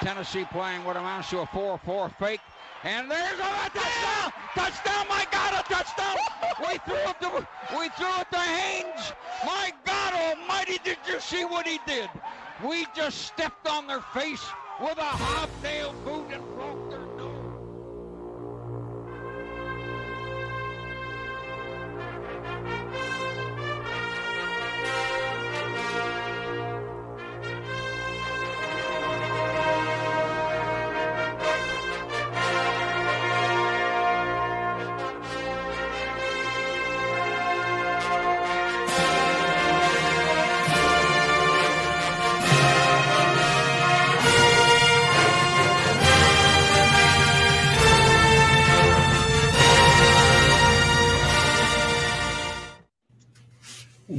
Tennessee playing what amounts to a 4-4 fake. And there's a touchdown! Touchdown! My God, a touchdown! we threw it to we threw it to Haynes. My God Almighty! Did you see what he did? We just stepped on their face with a hobnail boot and broke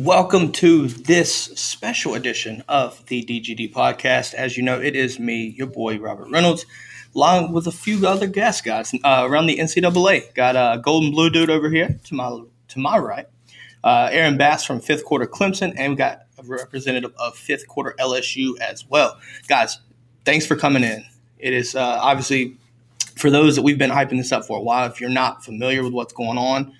Welcome to this special edition of the DGD podcast. As you know, it is me, your boy Robert Reynolds, along with a few other guest guys uh, around the NCAA. Got a golden blue dude over here to my to my right, uh, Aaron Bass from fifth quarter Clemson, and we got a representative of fifth quarter LSU as well. Guys, thanks for coming in. It is uh, obviously for those that we've been hyping this up for a while. If you're not familiar with what's going on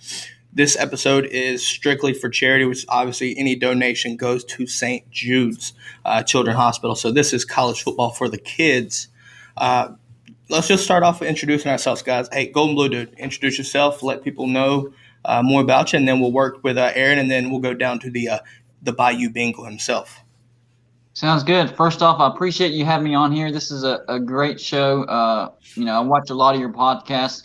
this episode is strictly for charity, which obviously any donation goes to St. Jude's uh, Children's Hospital. So this is college football for the kids. Uh, let's just start off with introducing ourselves, guys. Hey, Golden Blue Dude, introduce yourself, let people know uh, more about you, and then we'll work with uh, Aaron, and then we'll go down to the uh, the Bayou Bengal himself. Sounds good. First off, I appreciate you having me on here. This is a, a great show. Uh, you know, I watch a lot of your podcasts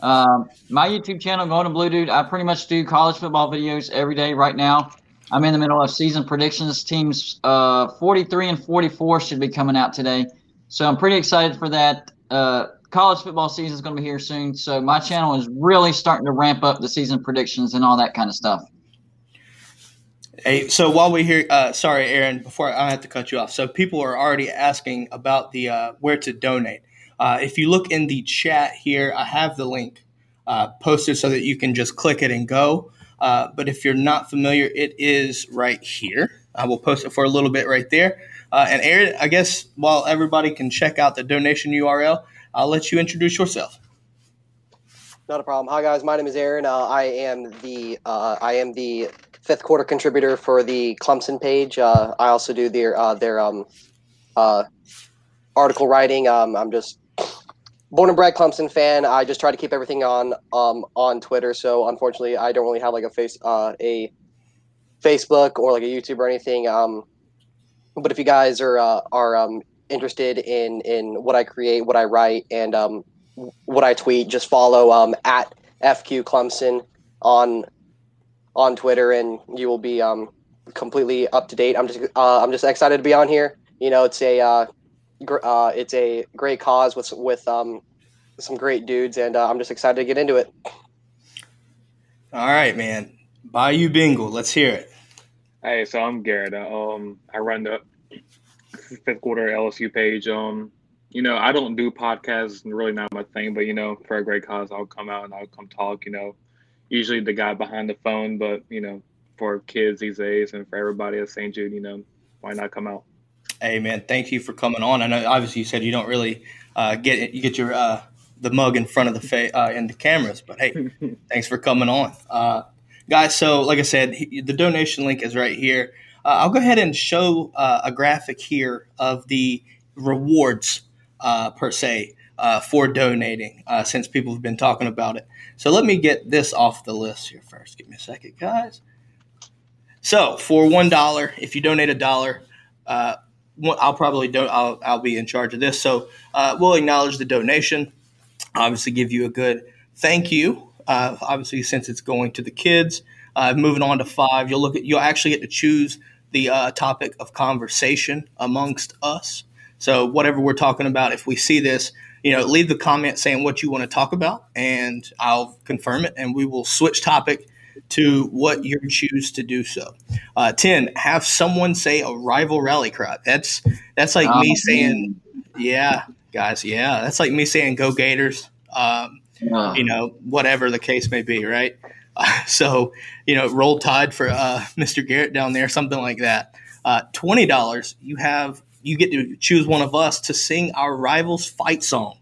um, my YouTube channel, Golden Blue Dude, I pretty much do college football videos every day right now. I'm in the middle of season predictions. Teams uh, 43 and 44 should be coming out today. So I'm pretty excited for that. Uh, college football season is going to be here soon. So my channel is really starting to ramp up the season predictions and all that kind of stuff. Hey, so while we're here, uh, sorry, Aaron, before I have to cut you off. So people are already asking about the uh, where to donate. Uh, if you look in the chat here, I have the link uh, posted so that you can just click it and go. Uh, but if you're not familiar, it is right here. I will post it for a little bit right there. Uh, and Aaron, I guess while everybody can check out the donation URL, I'll let you introduce yourself. Not a problem. Hi guys, my name is Aaron. Uh, I am the I am the fifth quarter contributor for the Clemson page. I also do their their um, article writing. Um, I'm just born and bred Clemson fan. I just try to keep everything on um, on Twitter. So unfortunately, I don't really have like a face uh, a Facebook or like a YouTube or anything. Um, but if you guys are uh, are um, interested in in what I create, what I write, and um, what I tweet, just follow um, at FQ Clemson on on Twitter, and you will be um, completely up to date. I'm just uh, I'm just excited to be on here. You know, it's a uh, uh, it's a great cause with with um, some great dudes, and uh, I'm just excited to get into it. All right, man. Bayou Bengal, let's hear it. Hey, so I'm Garrett. Um, I run the fifth quarter LSU page. Um, you know, I don't do podcasts, really not my thing, but you know, for a great cause, I'll come out and I'll come talk. You know, usually the guy behind the phone, but you know, for kids these days and for everybody at St. Jude, you know, why not come out? Hey man, thank you for coming on. I know obviously you said you don't really uh, get you get your uh, the mug in front of the fa- uh, in the cameras, but hey, thanks for coming on, uh, guys. So like I said, the donation link is right here. Uh, I'll go ahead and show uh, a graphic here of the rewards per se for donating, since people have been talking about it. So let me get this off the list here first. Give me a second, guys. So for one dollar, if you donate a dollar, uh, I'll probably don't. I'll, I'll be in charge of this. So uh, we'll acknowledge the donation. Obviously, give you a good thank you. Uh, obviously, since it's going to the kids. Uh, moving on to five, you'll look at you'll actually get to choose the uh, topic of conversation amongst us. So whatever we're talking about, if we see this, you know, leave the comment saying what you want to talk about, and I'll confirm it, and we will switch topic to what you choose to do so. Uh, Ten, have someone say a rival rally cry. That's that's like oh, me saying, yeah, guys, yeah. That's like me saying, go Gators. Um, uh. You know, whatever the case may be, right? Uh, so, you know, roll tide for uh, Mr. Garrett down there, something like that. Uh, Twenty dollars, you have you get to choose one of us to sing our rivals fight song.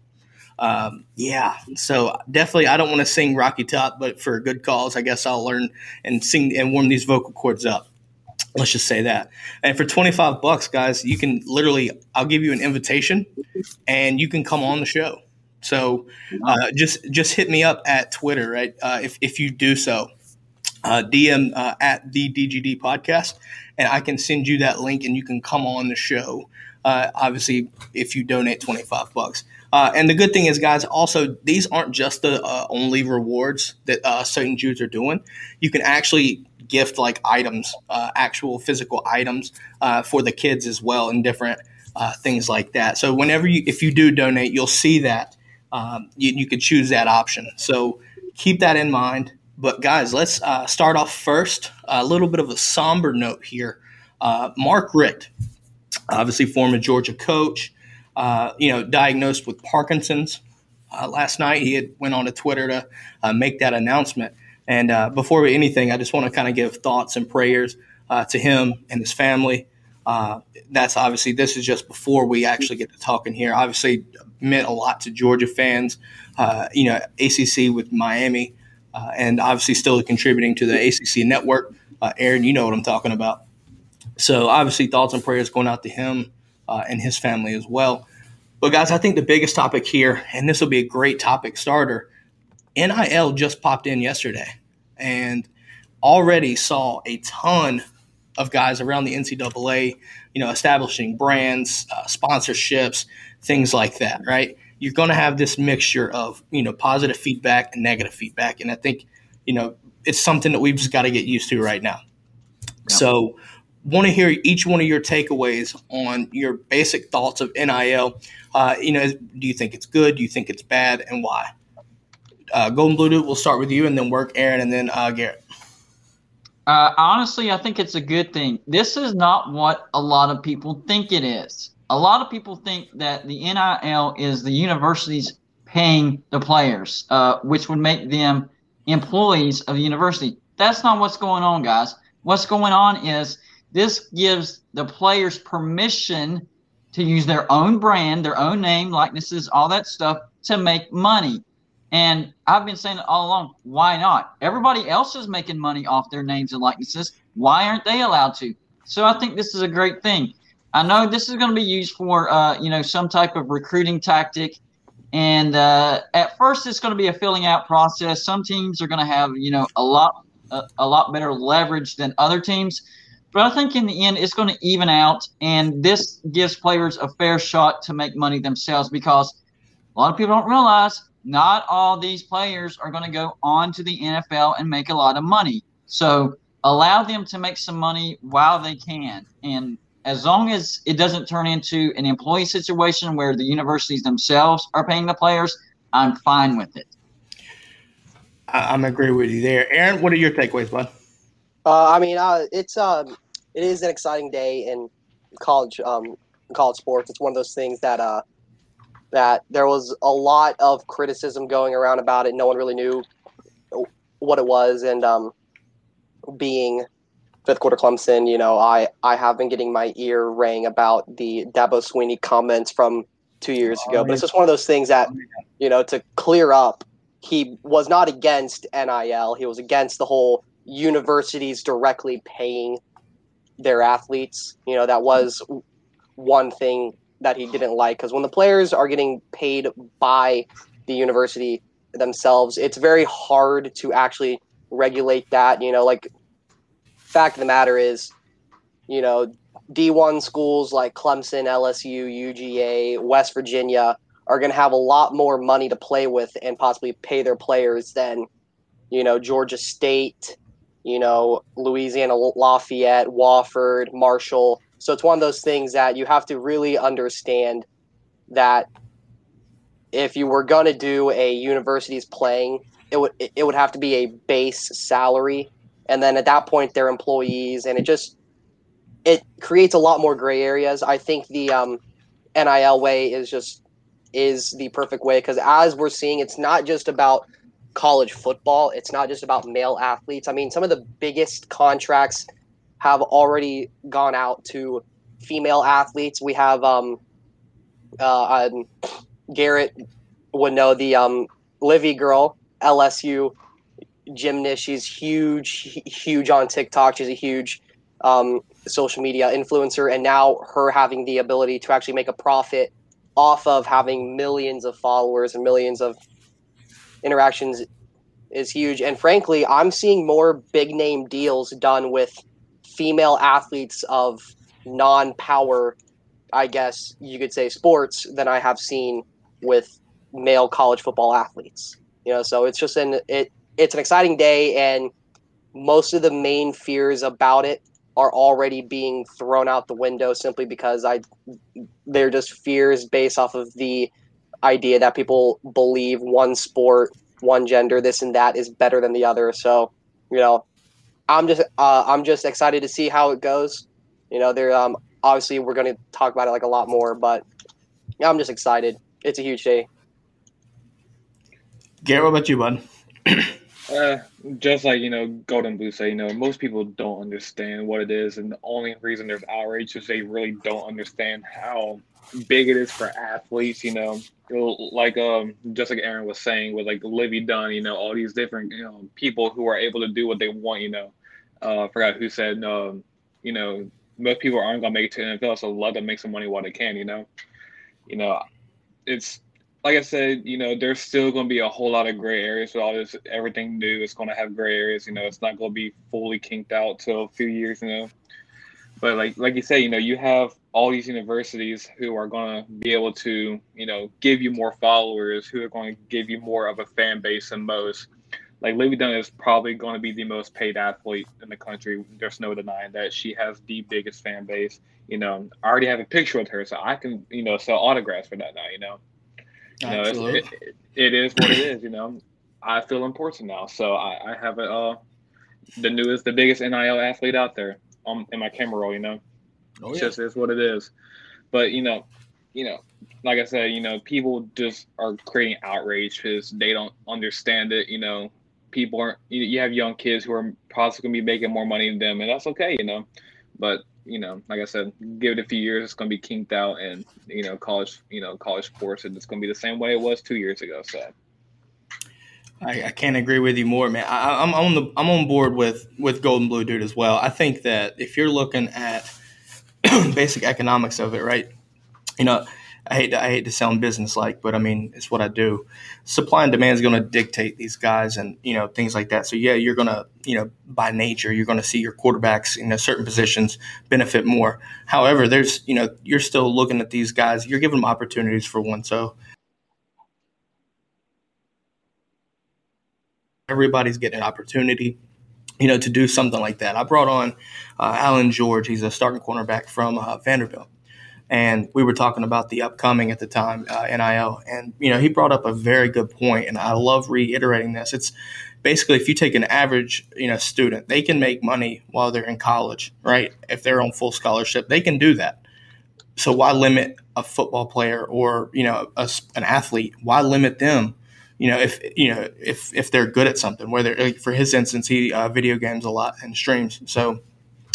Um, yeah, so definitely, I don't want to sing Rocky Top, but for a good cause, I guess I'll learn and sing and warm these vocal cords up. Let's just say that. And for 25 bucks, guys, you can literally, I'll give you an invitation and you can come on the show. So uh, just just hit me up at Twitter, right? Uh, if, if you do so, uh, DM uh, at the DGD podcast, and I can send you that link and you can come on the show. Uh, obviously, if you donate 25 bucks. Uh, and the good thing is, guys, also, these aren't just the only rewards that uh, St. Jude's are doing. You can actually gift like items, uh, actual physical items uh, for the kids as well, and different uh, things like that. So whenever you, if you do donate, you'll see that um, you, you could choose that option. So keep that in mind. But guys, let's uh, start off first. A little bit of a somber note here. Uh, Mark Richt, obviously former Georgia coach, uh, you know, diagnosed with Parkinson's. last night, he had went on to Twitter to make that announcement. And uh, before anything, I just want to kind of give thoughts and prayers uh, to him and his family. Uh, that's obviously this is just before we actually get to talking here. Obviously, meant a lot to Georgia fans. Uh, you know, ACC with Miami, uh, and obviously still contributing to the ACC network. Uh, Aaron, you know what I'm talking about. So obviously, thoughts and prayers going out to him and his family as well. But guys, I think the biggest topic here, and this will be a great topic starter NIL just popped in yesterday and already saw a ton of guys around the NCAA, you know, establishing brands, uh, sponsorships, things like that, right? You're going to have this mixture of, you know, positive feedback and negative feedback. And I think, you know, it's something that we've just got to get used to right now. Yeah. So, want to hear each one of your takeaways on your basic thoughts of NIL. Uh, you know, do you think it's good? Do you think it's bad? And why? uh, Golden Blue we'll start with you and then work Aaron and then uh, Garrett. Uh, honestly, I think it's a good thing. This is not what a lot of people think it is. A lot of people think that the NIL is the universities paying the players, uh, which would make them employees of the university. That's not what's going on, guys. What's going on is this gives the players permission to use their own brand, their own name, likenesses, all that stuff to make money. And I've been saying it all along. Why not? Everybody else is making money off their names and likenesses. Why aren't they allowed to? So I think this is a great thing. I know this is going to be used for, uh, you know, some type of recruiting tactic. And uh, at first, it's going to be a filling out process. Some teams are going to have, you know, a lot, a, a lot better leverage than other teams. But I think in the end, it's going to even out, and this gives players a fair shot to make money themselves because a lot of people don't realize not all these players are going to go on to the NFL and make a lot of money. So allow them to make some money while they can. And as long as it doesn't turn into an employee situation where the universities themselves are paying the players, I'm fine with it. I'm agree with you there, Aaron. What are your takeaways, bud? Uh, I mean, uh, it's um, it is an exciting day in college um, college sports. It's one of those things that uh, that there was a lot of criticism going around about it. No one really knew what it was, and um, being fifth quarter Clemson, you know, I I have been getting my ear rang about the Dabo Swinney comments from two years ago. But it's just one of those things that you know to clear up. He was not against NIL. He was against the whole universities directly paying their athletes. You know, that was one thing that he didn't like because when the players are getting paid by the university themselves, it's very hard to actually regulate that. You know, like fact of the matter is, you know, D1 schools like Clemson, LSU, UGA, West Virginia are going to have a lot more money to play with and possibly pay their players than, you know, Georgia State, you know, Louisiana Lafayette, Wofford, Marshall. So it's one of those things that you have to really understand that if you were going to do a university's playing, it would it would have to be a base salary, and then at that point they're employees, and it just it creates a lot more gray areas. I think the um, NIL way is just is the perfect way because as we're seeing, it's not just about college football. It's not just about male athletes. I mean, some of the biggest contracts have already gone out to female athletes. We have um, uh, um, Garrett would know the um, Livvy girl, LSU gymnast. She's huge, huge on TikTok. She's a huge um, social media influencer, and now her having the ability to actually make a profit off of having millions of followers and millions of interactions is huge. And frankly, I'm seeing more big name deals done with female athletes of non power, I guess you could say, sports than I have seen with male college football athletes. You know, so it's just an it it's an exciting day and most of the main fears about it are already being thrown out the window simply because I they're just fears based off of the idea that people believe one sport, one gender, this and that is better than the other. So, you know, I'm just uh, I'm just excited to see how it goes. You know, there um obviously we're going to talk about it like a lot more, but yeah, I'm just excited. It's a huge day. Garrett, what about you, bud? Uh, just like you know, Golden Blue say, you know, most people don't understand what it is, and the only reason there's outrage is they really don't understand how big it is for athletes. You know, like um, just like Aaron was saying with like Livvy Dunne, you know, all these different you know people who are able to do what they want. You know, uh, I forgot who said, um, you know, most people aren't gonna make it to NFL, so let them make some money while they can. You know, you know, it's like I said, you know, there's still going to be a whole lot of gray areas with all this. Everything new is going to have gray areas. You know, it's not going to be fully kinked out till a few years. You know, but like like you say, you know, you have all these universities who are going to be able to, you know, give you more followers, who are going to give you more of a fan base than most. Like Livvy Dunne is probably going to be the most paid athlete in the country. There's no denying that she has the biggest fan base. You know, I already have a picture with her, so I can, you know, sell autographs for that now. You know. You know, it, it, it is what it is. You know, I feel important now, so I, I have a uh, the newest, the biggest NIL athlete out there um, in my camera roll. You know, oh, yeah. just is what it is. But you know, you know, like I said, you know, people just are creating outrage because they don't understand it. You know, people aren't. You, you have young kids who are possibly gonna be making more money than them, and that's okay. You know, but you know, like I said, give it a few years, it's going to be kinked out, and you know, college, you know, college sports, and it's going to be the same way it was two years ago. So, I, I can't agree with you more, man. I, am on the I'm on board with with Golden Blue Dude as well. I think that if you're looking at basic economics of it, right, you know, I hate to, I hate to sound business like, but I mean it's what I do. Supply and demand is going to dictate these guys and you know things like that. So yeah, you're going to you know by nature you're going to see your quarterbacks in you know, certain positions benefit more. However, there's you know you're still looking at these guys. You're giving them opportunities for one. So everybody's getting an opportunity you know, to do something like that. I brought on uh, Allan George. He's a starting cornerback from uh, Vanderbilt and we were talking about the upcoming at the time uh, NIL, and you know he brought up a very good point, and I love reiterating this. It's basically if you take an average you know student, they can make money while they're in college, right? If they're on full scholarship, they can do that. So why limit a football player or you know a, an athlete? Why limit them? You know if you know if if they're good at something. Whether like for his instance, he uh, video games a lot and streams. So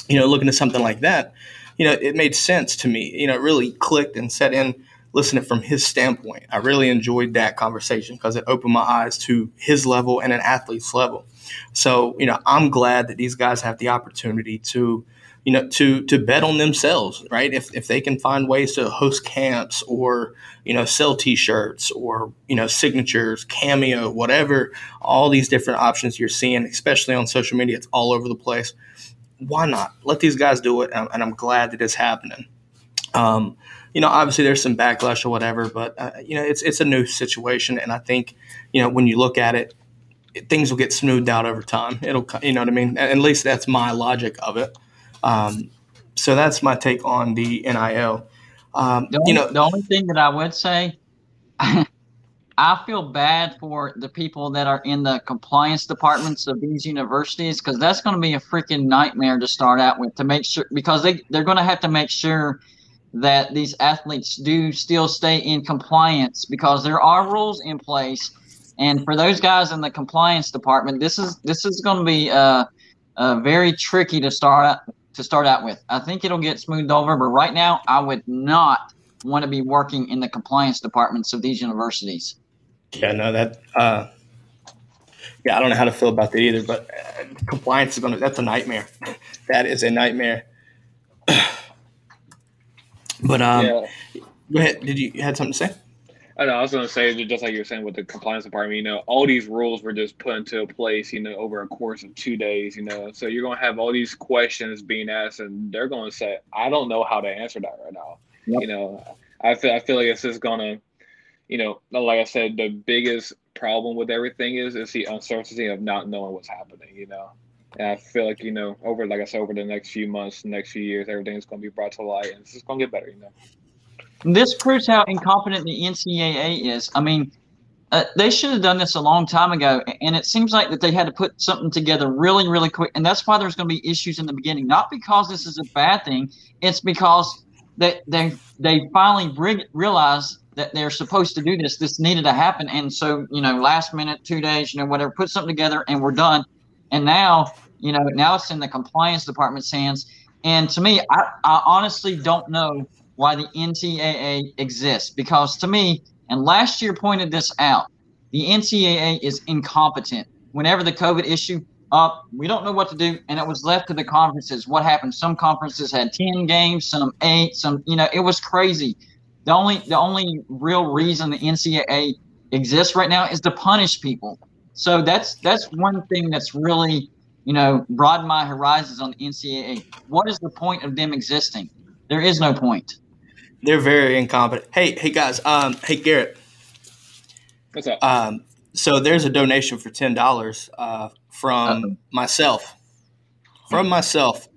you know looking at something like that you know, it made sense to me. You know, it really clicked and set in listening from his standpoint. I really enjoyed that conversation because it opened my eyes to his level and an athlete's level. So, you know, I'm glad that these guys have the opportunity to, you know, to to bet on themselves, right? If if they can find ways to host camps or, you know, sell t-shirts or, you know, signatures, cameo, whatever, all these different options you're seeing, especially on social media, it's all over the place why not let these guys do it? And, I'm glad that it's happening. Um, you know, obviously there's some backlash or whatever, but uh, you know, it's it's a new situation, and I think you know when you look at it, it, things will get smoothed out over time. It'll, you know what I mean? At least that's my logic of it. Um, so that's my take on the NIL. Um, the only, you know, the only thing that I would say, I feel bad for the people that are in the compliance departments of these universities because that's going to be a freaking nightmare to start out with to make sure because they they're going to have to make sure that these athletes do still stay in compliance because there are rules in place and for those guys in the compliance department this is this is going to be uh, uh, very tricky to start out to start out with. I think it'll get smoothed over, but right now, I would not want to be working in the compliance departments of these universities. Yeah, no, that. Uh, yeah, I don't know how to feel about that either, but uh, compliance is going to, that's a nightmare. that is a nightmare. but, um, yeah. go ahead. Did you, you had something to say? I know. I was going to say, just like you were saying with the compliance department, you know, all these rules were just put into place, you know, over a course of two days, you know. So you're going to have all these questions being asked, and they're going to say, I don't know how to answer that right now. Yep. You know, I feel, I feel like it's just going to, you know, like I said, the biggest problem with everything is is the uncertainty of not knowing what's happening, you know. And I feel like, you know, over, like I said, over the next few months, next few years, everything's going to be brought to light, and it's just going to get better, you know. This proves how incompetent the NCAA is. I mean, uh, they should have done this a long time ago, and it seems like that they had to put something together really, really quick, and that's why there's going to be issues in the beginning. Not because this is a bad thing; it's because that they they finally re- that they're supposed to do this. This needed to happen, and so you know, last minute, two days, you know, whatever, put something together, and we're done. And now, you know, now it's in the compliance department's hands. And to me, I, I honestly don't know why the NCAA exists because to me, and last year pointed this out, the NCAA is incompetent. Whenever the COVID issue up, we don't know what to do, and it was left to the conferences. What happened? Some conferences had ten games, some eight, some you know, it was crazy. The only the only real reason the NCAA exists right now is to punish people. So that's that's one thing that's really you know broadened my horizons on the NCAA. What is the point of them existing? There is no point. They're very incompetent. Hey, hey guys. Um, hey Garrett. What's up? Um, so there's a donation for ten dollars uh, from Uh-oh. myself. From myself.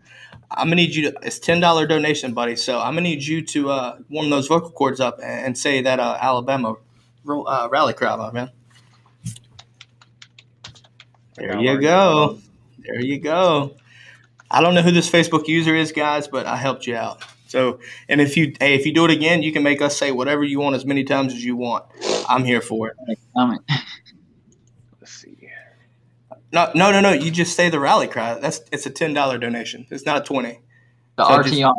I'm gonna need you to. It's ten dollar donation, buddy. So I'm gonna need you to uh, warm those vocal cords up and, and say that uh, Alabama uh, rally cry, my man. There you go. There you go. I don't know who this Facebook user is, guys, but I helped you out. So, and if you hey, if you do it again, you can make us say whatever you want as many times as you want. I'm here for it. I mean, Let's see. No, no, no, no. You just say the rally cry. That's it's a ten dollar donation. It's not a twenty. the So just- RTR.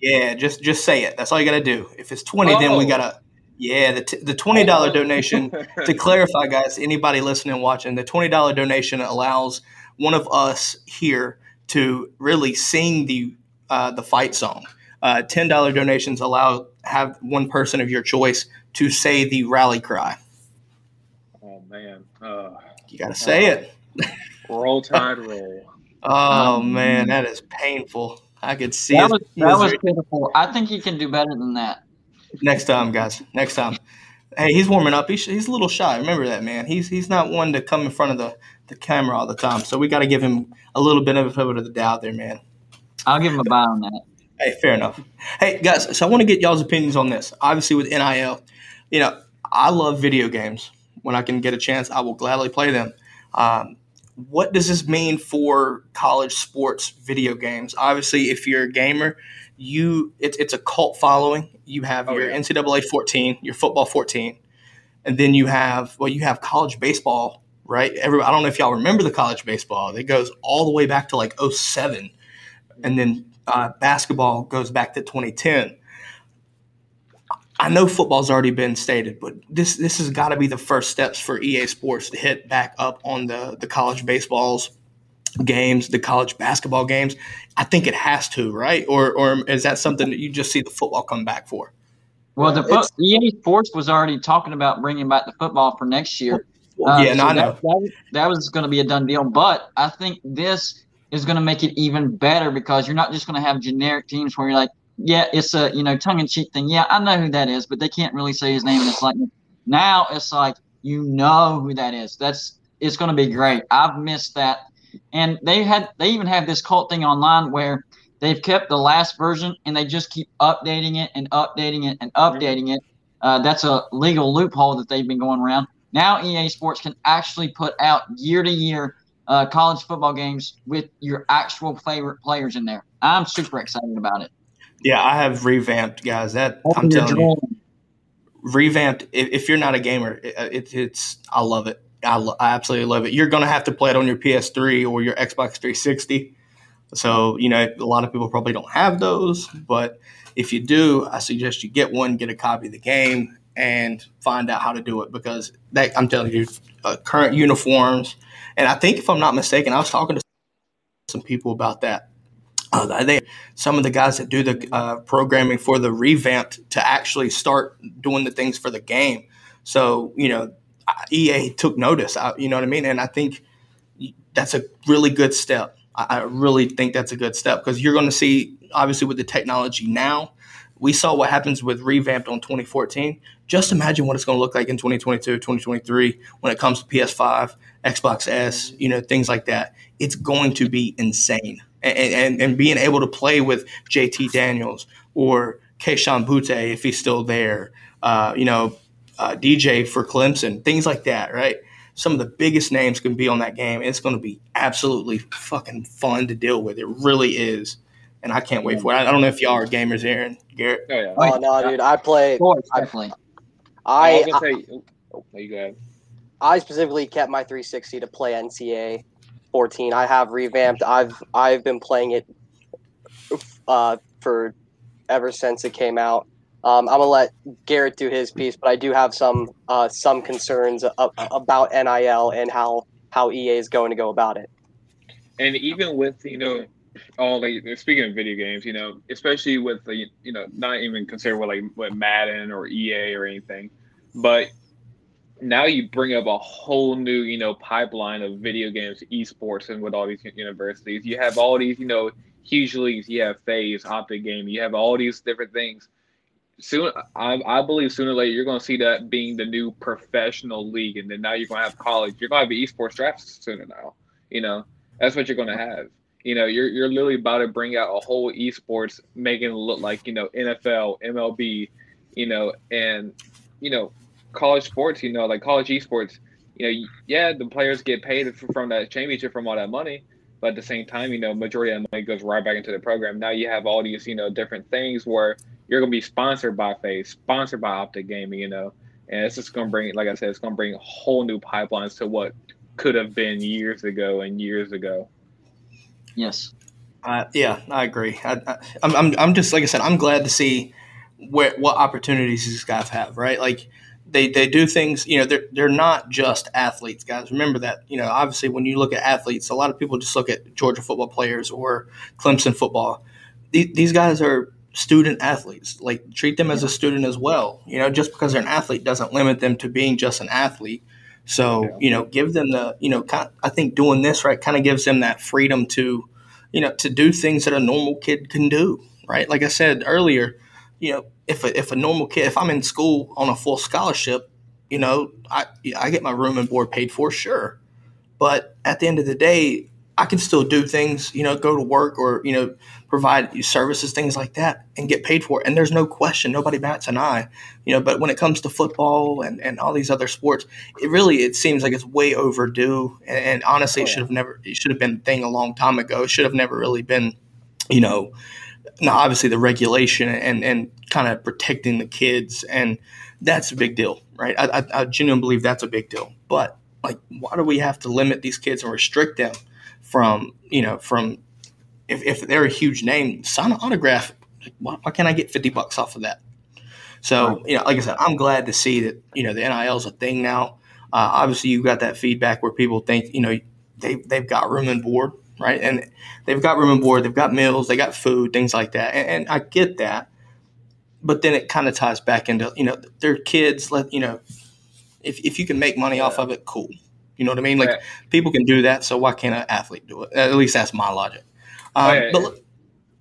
Yeah, just just say it. That's all you got to do. If it's twenty, then we Oh. gotta. Yeah, the t- the twenty dollar donation. to clarify, guys, anybody listening and watching, the twenty dollar donation allows one of us here to really sing the uh, the fight song. Uh, Ten dollar donations allow have one person of your choice to say the rally cry. Oh man. Uh, You got to say it. roll tide roll. Oh Um, man, that is painful. I could see That his was that was pitiful. I think he can do better than that. Next time, guys. Next time. Hey, he's warming up. He's, he's a little shy. Remember that, man. He's he's not one to come in front of the, the camera all the time. So we got to give him a little bit of of the doubt there, man. I'll give him a buy on that. Hey, fair enough. Hey, guys. So I want to get y'all's opinions on this. Obviously, with NIL, you know, I love video games. When I can get a chance, I will gladly play them. Um, what does this mean for college sports video games? Obviously, if you're a gamer, you it's it's a cult following. You have Oh, your yeah. NCAA 14, your football 14, and then you have well, you have college baseball, right? Every I don't know if y'all remember the college baseball. It goes all the way back to like 07. and then uh, basketball goes back to 2010. I know football's already been stated, but this this has got to be the first steps for EA Sports to hit back up on the the college baseballs games, the college basketball games. I think it has to, right? Or or is that something that you just see the football come back for? Well, the fo- EA Sports was already talking about bringing back the football for next year. Uh, yeah, no, so I know. That, that, that was going to be a done deal, but I think this is going to make it even better because you're not just going to have generic teams where you're like, yeah, it's a you know tongue in cheek thing. Yeah, I know who that is, but they can't really say his name. And it's like now it's like you know who that is. That's it's going to be great. I've missed that, and they had they even have this cult thing online where they've kept the last version and they just keep updating it and updating it and updating it. Uh, that's a legal loophole that they've been going around. Now EA Sports can actually put out year to year uh, college football games with your actual favorite players in there. I'm super excited about it. Yeah, I have revamped, guys. That I'm Open your telling you. revamped. If, if you're not a gamer, it, it, it's I love it. I, lo- I absolutely love it. You're gonna have to play it on your PS3 or your Xbox 360, So, you know, a lot of people probably don't have those, but if you do, I suggest you get one, get a copy of the game, and find out how to do it because that, I'm telling you, uh, current uniforms. And I think, if I'm not mistaken, I was talking to some people about that. Uh, they, some of the guys that do the uh, programming for the revamped to actually start doing the things for the game. So, you know, EA took notice, you know what I mean? And I think that's a really good step. I really think that's a good step because you're going to see, obviously, with the technology now, we saw what happens with revamped on 2014. Just imagine what it's going to look like in 2022, 2023 when it comes to PS5, Xbox S, you know, things like that. It's going to be insane. And, and, and being able to play with JT Daniels or Kayshon Boutte if he's still there, uh, you know, uh, DJ for Clemson, things like that, right? Some of the biggest names can be on that game. It's going to be absolutely fucking fun to deal with. It really is, and I can't wait for it. I don't know if y'all are gamers, Aaron, Garrett. Oh yeah. Oh no, dude! I play. Course, definitely. I I, say, oh, you go ahead. I specifically kept my 360 to play NCA 14. I have revamped. I've I've been playing it uh, for ever since it came out. Um, I'm gonna let Garrett do his piece, but I do have some uh, some concerns about NIL and how how EA is going to go about it. And even with you know all like speaking of video games, you know, especially with the you know not even consider what like what Madden or EA or anything, but now you bring up a whole new you know pipeline of video games, esports, and with all these universities, you have all these you know huge leagues. You have FaZe Optic Game. You have all these different things. Soon, I, I believe sooner or later you're going to see that being the new professional league, and then now you're going to have college. You're going to have esports drafts sooner now. You know, that's what you're going to have. You know, you're you're literally about to bring out a whole esports, making it look like you know NFL, MLB, you know, and you know, college sports. You know, like college esports. You know, yeah, the players get paid from that championship from all that money, but at the same time, you know, majority of money goes right back into the program. Now you have all these, you know, different things where you're gonna be sponsored by FaZe, sponsored by Optic Gaming, you know, and it's just gonna bring, like I said, it's gonna bring whole new pipelines to what could have been years ago and years ago. Yes. Uh, yeah, I agree. I, I, I'm, I'm, I'm just like I said. I'm glad to see where what opportunities these guys have. Right, like they, they do things. You know, they're they're not just athletes, guys. Remember that. You know, obviously, when you look at athletes, a lot of people just look at Georgia football players or Clemson football. These, these guys are student athletes. Like treat them as a student as well. You know, just because they're an athlete doesn't limit them to being just an athlete. So you know, give them the you know, kind I think doing this right kind of gives them that freedom to, you know, to do things that a normal kid can do. Right, like I said earlier, you know, if a, if a normal kid, if I'm in school on a full scholarship, you know, I I get my room and board paid for, sure. But at the end of the day, I can still do things, you know, go to work or, you know, provide services, things like that, and get paid for it. And there's no question, nobody bats an eye, you know. But when it comes to football and, and all these other sports, it really it seems like it's way overdue. And, and honestly, it oh, should have never, it should have been a thing a long time ago. It should have never really been, you know, now obviously the regulation and and kind of protecting the kids, and that's a big deal, right? I, I, I genuinely believe that's a big deal. But like, why do we have to limit these kids and restrict them? from you know from if, if they're a huge name, sign an autograph. Why, why can't I get fifty bucks off of that? So you know, like I said, I'm glad to see that you know the NIL is a thing now. Uh, obviously, you got that feedback where people think you know they they've got room and board, right? And they've got room and board, they've got meals, they got food, things like that, and, and I get that. But then it kind of ties back into you know their kids. Let you know if if you can make money off of it, cool. You know what I mean? Like Right. people can do that, so why can't an athlete do it? At least that's my logic. Um, Oh, yeah, but yeah. look-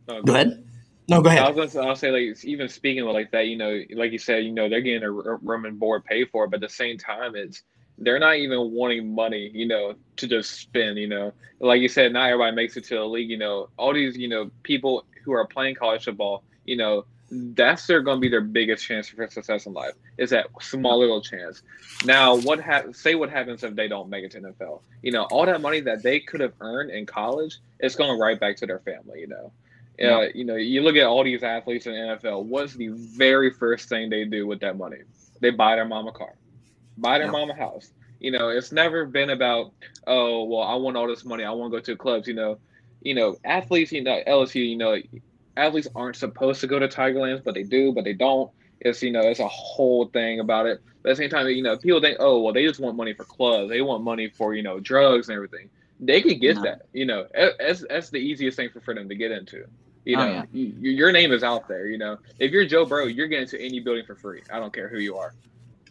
No, go ahead. No, go I was gonna I'll say like even speaking like that, you know, like you said, you know, they're getting a room and board paid for, but at the same time, it's they're not even wanting money, you know, to just spend, you know, like you said, not everybody makes it to the league, you know, all these, you know, people who are playing college football, you know, that's their going to be their biggest chance for success in life is that small little chance. Now, what ha- say what happens if they don't make it to NFL? You know, all that money that they could have earned in college, it's going right back to their family. You know, uh, you know, you look at all these athletes in the NFL. What's the very first thing they do with that money? They buy their mom a car, buy their Yeah. mom a house. You know, it's never been about, oh, well, I want all this money. I want to go to clubs. You know, you know, athletes, you know, LSU, you know, athletes aren't supposed to go to Tigerlands, but they do, but they don't. It's you know, it's a whole thing about it. But at the same time, you know, people think, oh, well, they just want money for clubs. They want money for you know drugs and everything. They could get No. that. You know, that's that's the easiest thing for, them to get into. You Oh, know, yeah. you, your name is out there. You know, if you're Joe Burrow, you're getting to any building for free. I don't care who you are,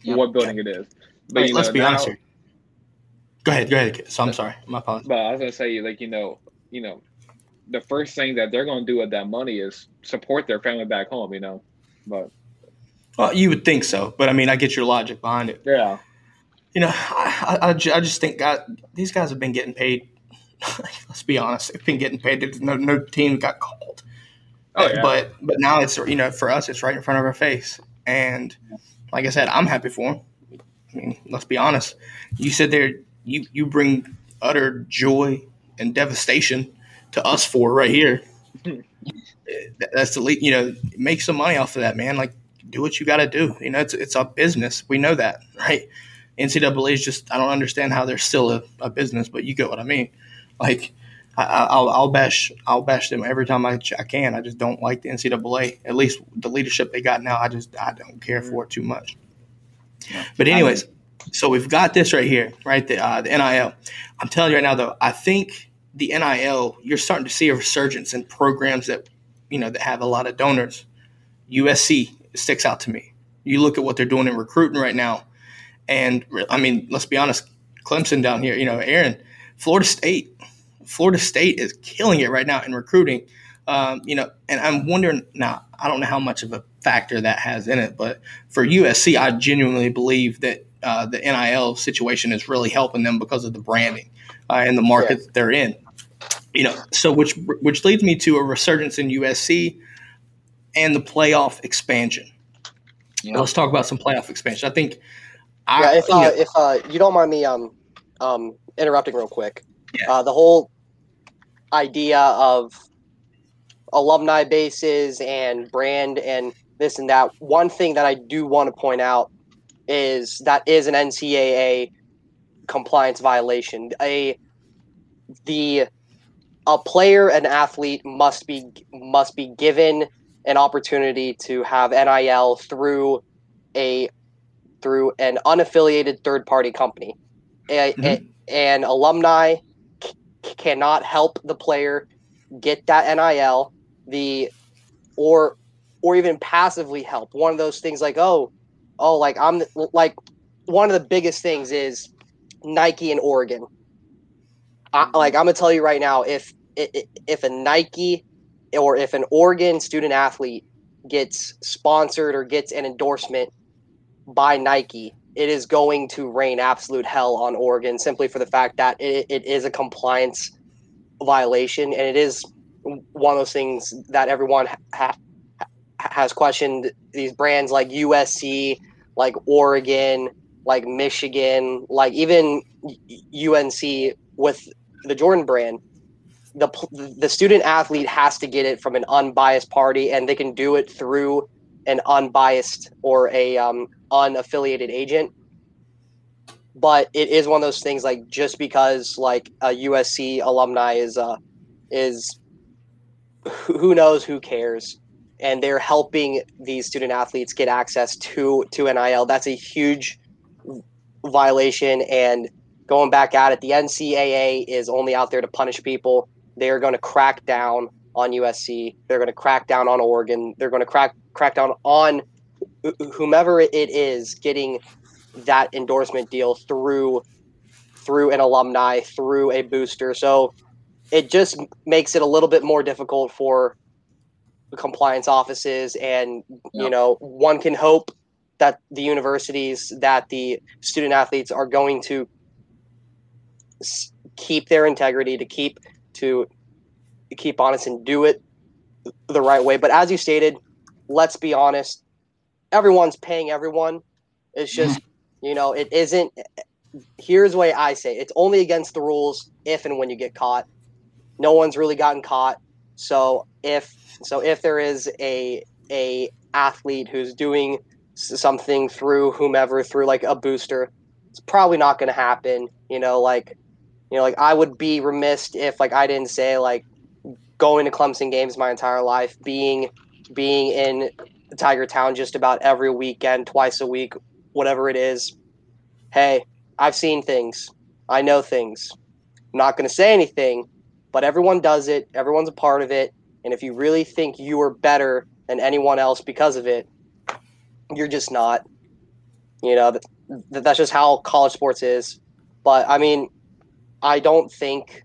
Yep. what building it is. But you let's know, be now- honest here. Go ahead, go ahead. So I'm sorry. My apologies. But I was gonna say, like you know, you know, the first thing that they're gonna do with that money is support their family back home. You know, but Well, you would think so, but I mean, I get your logic behind it. yeah, You know, I, I, I just think God, these guys have been getting paid. Let's be honest, they've been getting paid. No, no team got called. oh yeah, But but now it's you know for us it's right in front of our face, and like I said, I'm happy for them. I mean, let's be honest. You said there you you bring utter joy and devastation to us four right here. That's the lead. You know, make some money off of that, man. Like, do what you got to do. You know, it's it's a business. We know that, right? NCAA is just. I don't understand how they're still a, a business, but you get what I mean. Like, I, I- I'll I'll bash I'll bash them every time I, I can. I just don't like the NCAA. At least the leadership they got now, I just I don't care for it too much. But anyways, so we've got this right here, right? The uh, the NIL. I'm telling you right now, though, I think the NIL you're starting to see a resurgence in programs that you know that have a lot of donors. USC sticks out to me. You look at what they're doing in recruiting right now, and I mean, let's be honest, Clemson down here, you know, Aaron, Florida State, Florida State is killing it right now in recruiting. Um, you know, and I'm wondering now. I don't know how much of a factor that has in it, but for USC, I genuinely believe that uh, the NIL situation is really helping them because of the branding uh, and the market that they're in. You know, so which which leads me to a resurgence in USC and the playoff expansion. Yeah. Let's talk about some playoff expansion. I think. I, Yeah, if you uh, know, if uh, you don't mind me um um interrupting real quick, Yeah. uh, the whole idea of alumni bases and brand and this and that. One thing that I do want to point out is that is an NCAA compliance violation. A the a player, an athlete must be must be given an opportunity to have NIL through a through an unaffiliated third party company. A, mm-hmm. a- and alumni cannot help the player get that NIL, the or or even passively help. One of those things like, oh, oh, like I'm the- like one of the biggest things is Nike and Oregon. I, mm-hmm. like I'm gonna tell you right now, if if a Nike or if an Oregon student athlete gets sponsored or gets an endorsement by Nike, it is going to rain absolute hell on Oregon simply for the fact that it, it is a compliance violation and it is one of those things that everyone ha- ha- has questioned these brands like USC, like Oregon, like Michigan, like even UNC with the Jordan brand. The, the student athlete has to get it from an unbiased party and they can do it through an unbiased or a um, unaffiliated agent. But it is one of those things like just because like a USC alumni is uh is who knows who cares. And they're helping these student athletes get access to to NIL that's a huge violation. And going back at it the NCAA is only out there to punish people. They're going to crack down on USC they're going to crack down on Oregon. They're going to crack crack down on whomever it is getting that endorsement deal through through an alumni through a booster. So it just makes it a little bit more difficult for compliance offices and you Yep. know one can hope that the universities that the student athletes are going to keep their integrity to keep to keep honest and do it the right way. But as you stated let's be honest everyone's paying everyone. It's mm-hmm. just you know it isn't here's the way i say it. it's only against the rules if and when you get caught. No one's really gotten caught. So if so if there is a a athlete who's doing something through whomever through like a booster it's probably not going to happen you know like you know like i would be remiss if like i didn't say like going to Clemson games my entire life, being being in Tiger Town just about every weekend, twice a week, whatever it is. Hey, I've seen things. I know things. I'm not going to say anything, but everyone does it. Everyone's a part of it. And if you really think you are better than anyone else because of it, you're just not. You know, that, that's just how college sports is. But I mean, I don't think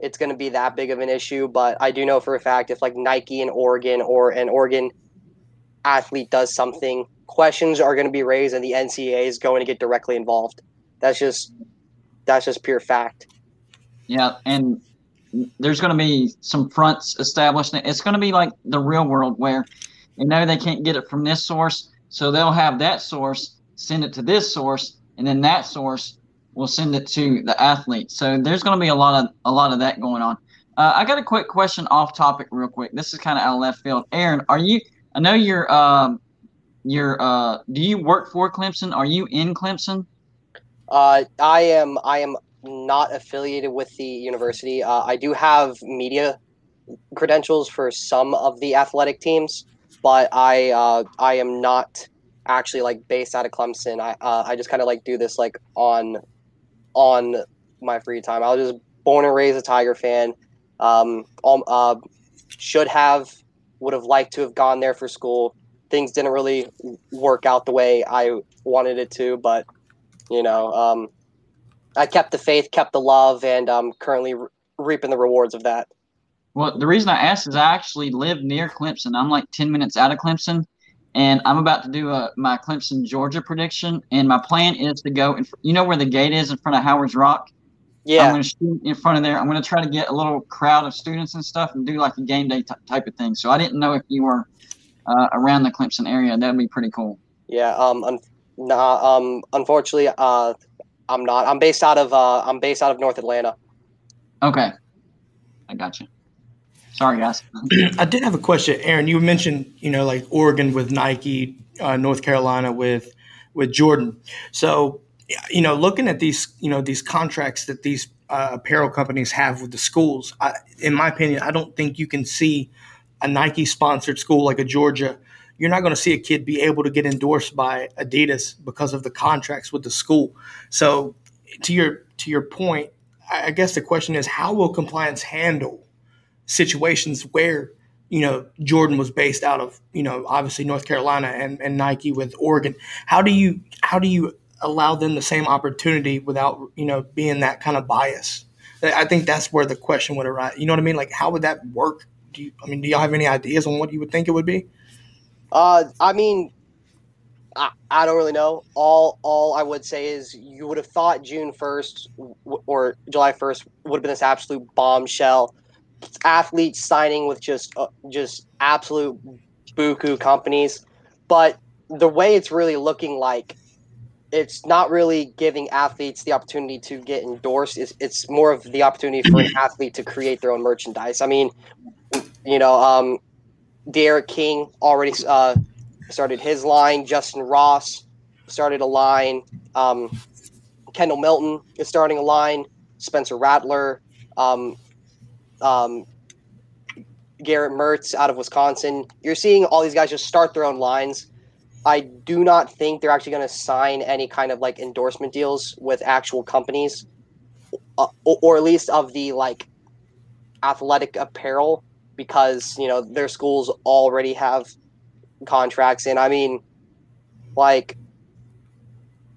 it's going to be that big of an issue. But I do know for a fact if like Nike and Oregon or an Oregon athlete does something, questions are going to be raised, and the NCAA is going to get directly involved. That's just that's just pure fact. Yeah, and there's going to be some fronts established. It's going to be like the real world where you know they can't get it from this source, so they'll have that source send it to this source, and then that source will send it to the athlete. So there's going to be a lot of a lot of that going on. Uh, I got a quick question off topic, real quick. This is kind of out of left field. Aaron, are you? I know you're. Um, you're. Uh, do you work for Clemson? Are you in Clemson? Uh, I am. I am not affiliated with the university. Uh, I do have media credentials for some of the athletic teams, but I uh, I am not actually like based out of Clemson. I uh, I just kind of like do this like on on my free time. I was just born and raised a Tiger fan. Um, um uh, should have would have liked to have gone there for school. Things didn't really work out the way I wanted it to, but you know, um, I kept the faith, kept the love, and I'm currently re- reaping the rewards of that. Well, the reason I asked is I actually live near Clemson. I'm like 10 minutes out of Clemson, and I'm about to do a, my Clemson Georgia prediction. And my plan is to go. In, you know where the gate is in front of Howard's Rock. Yeah, I'm going to shoot in front of there. I'm going to try to get a little crowd of students and stuff and do like a game day t- type of thing. So I didn't know if you were uh, around the Clemson area. That would be pretty cool. Yeah. Um. Un- nah. Um. Unfortunately, uh, I'm not. I'm based out of. Uh. I'm based out of North Atlanta. Okay, I got you. Sorry, guys. I did have a question, Aaron. You mentioned, you know, like Oregon with Nike, uh, North Carolina with with Jordan. So, you know, looking at these, you know, these contracts that these uh, apparel companies have with the schools, I, in my opinion, I don't think you can see a Nike sponsored school like a Georgia. You're not going to see a kid be able to get endorsed by Adidas because of the contracts with the school. So, to your to your point, I guess the question is, how will compliance handle situations where you know Jordan was based out of you know obviously North Carolina and, and Nike with Oregon. How do you how do you allow them the same opportunity without you know being that kind of bias? I think that's where the question would arise. You know what I mean? Like how would that work? Do you, I mean, do y'all have any ideas on what you would think it would be? Uh, I mean, I, I don't really know. All all I would say is you would have thought June first or July first would have been this absolute bombshell athletes signing with just uh, just absolute buku companies, but the way it's really looking like it's not really giving athletes the opportunity to get endorsed. It's, it's more of the opportunity for an athlete to create their own merchandise. I mean, you know, um, D'Eriq King already uh, started his line. Justin Ross started a line. Um, Kendall Milton is starting a line. Spencer Rattler. Um, um, Garrett Mertz out of Wisconsin. You're seeing all these guys just start their own lines. I do not think they're actually going to sign any kind of like endorsement deals with actual companies, uh, or at least of the like athletic apparel, because you know their schools already have contracts. And I mean, like,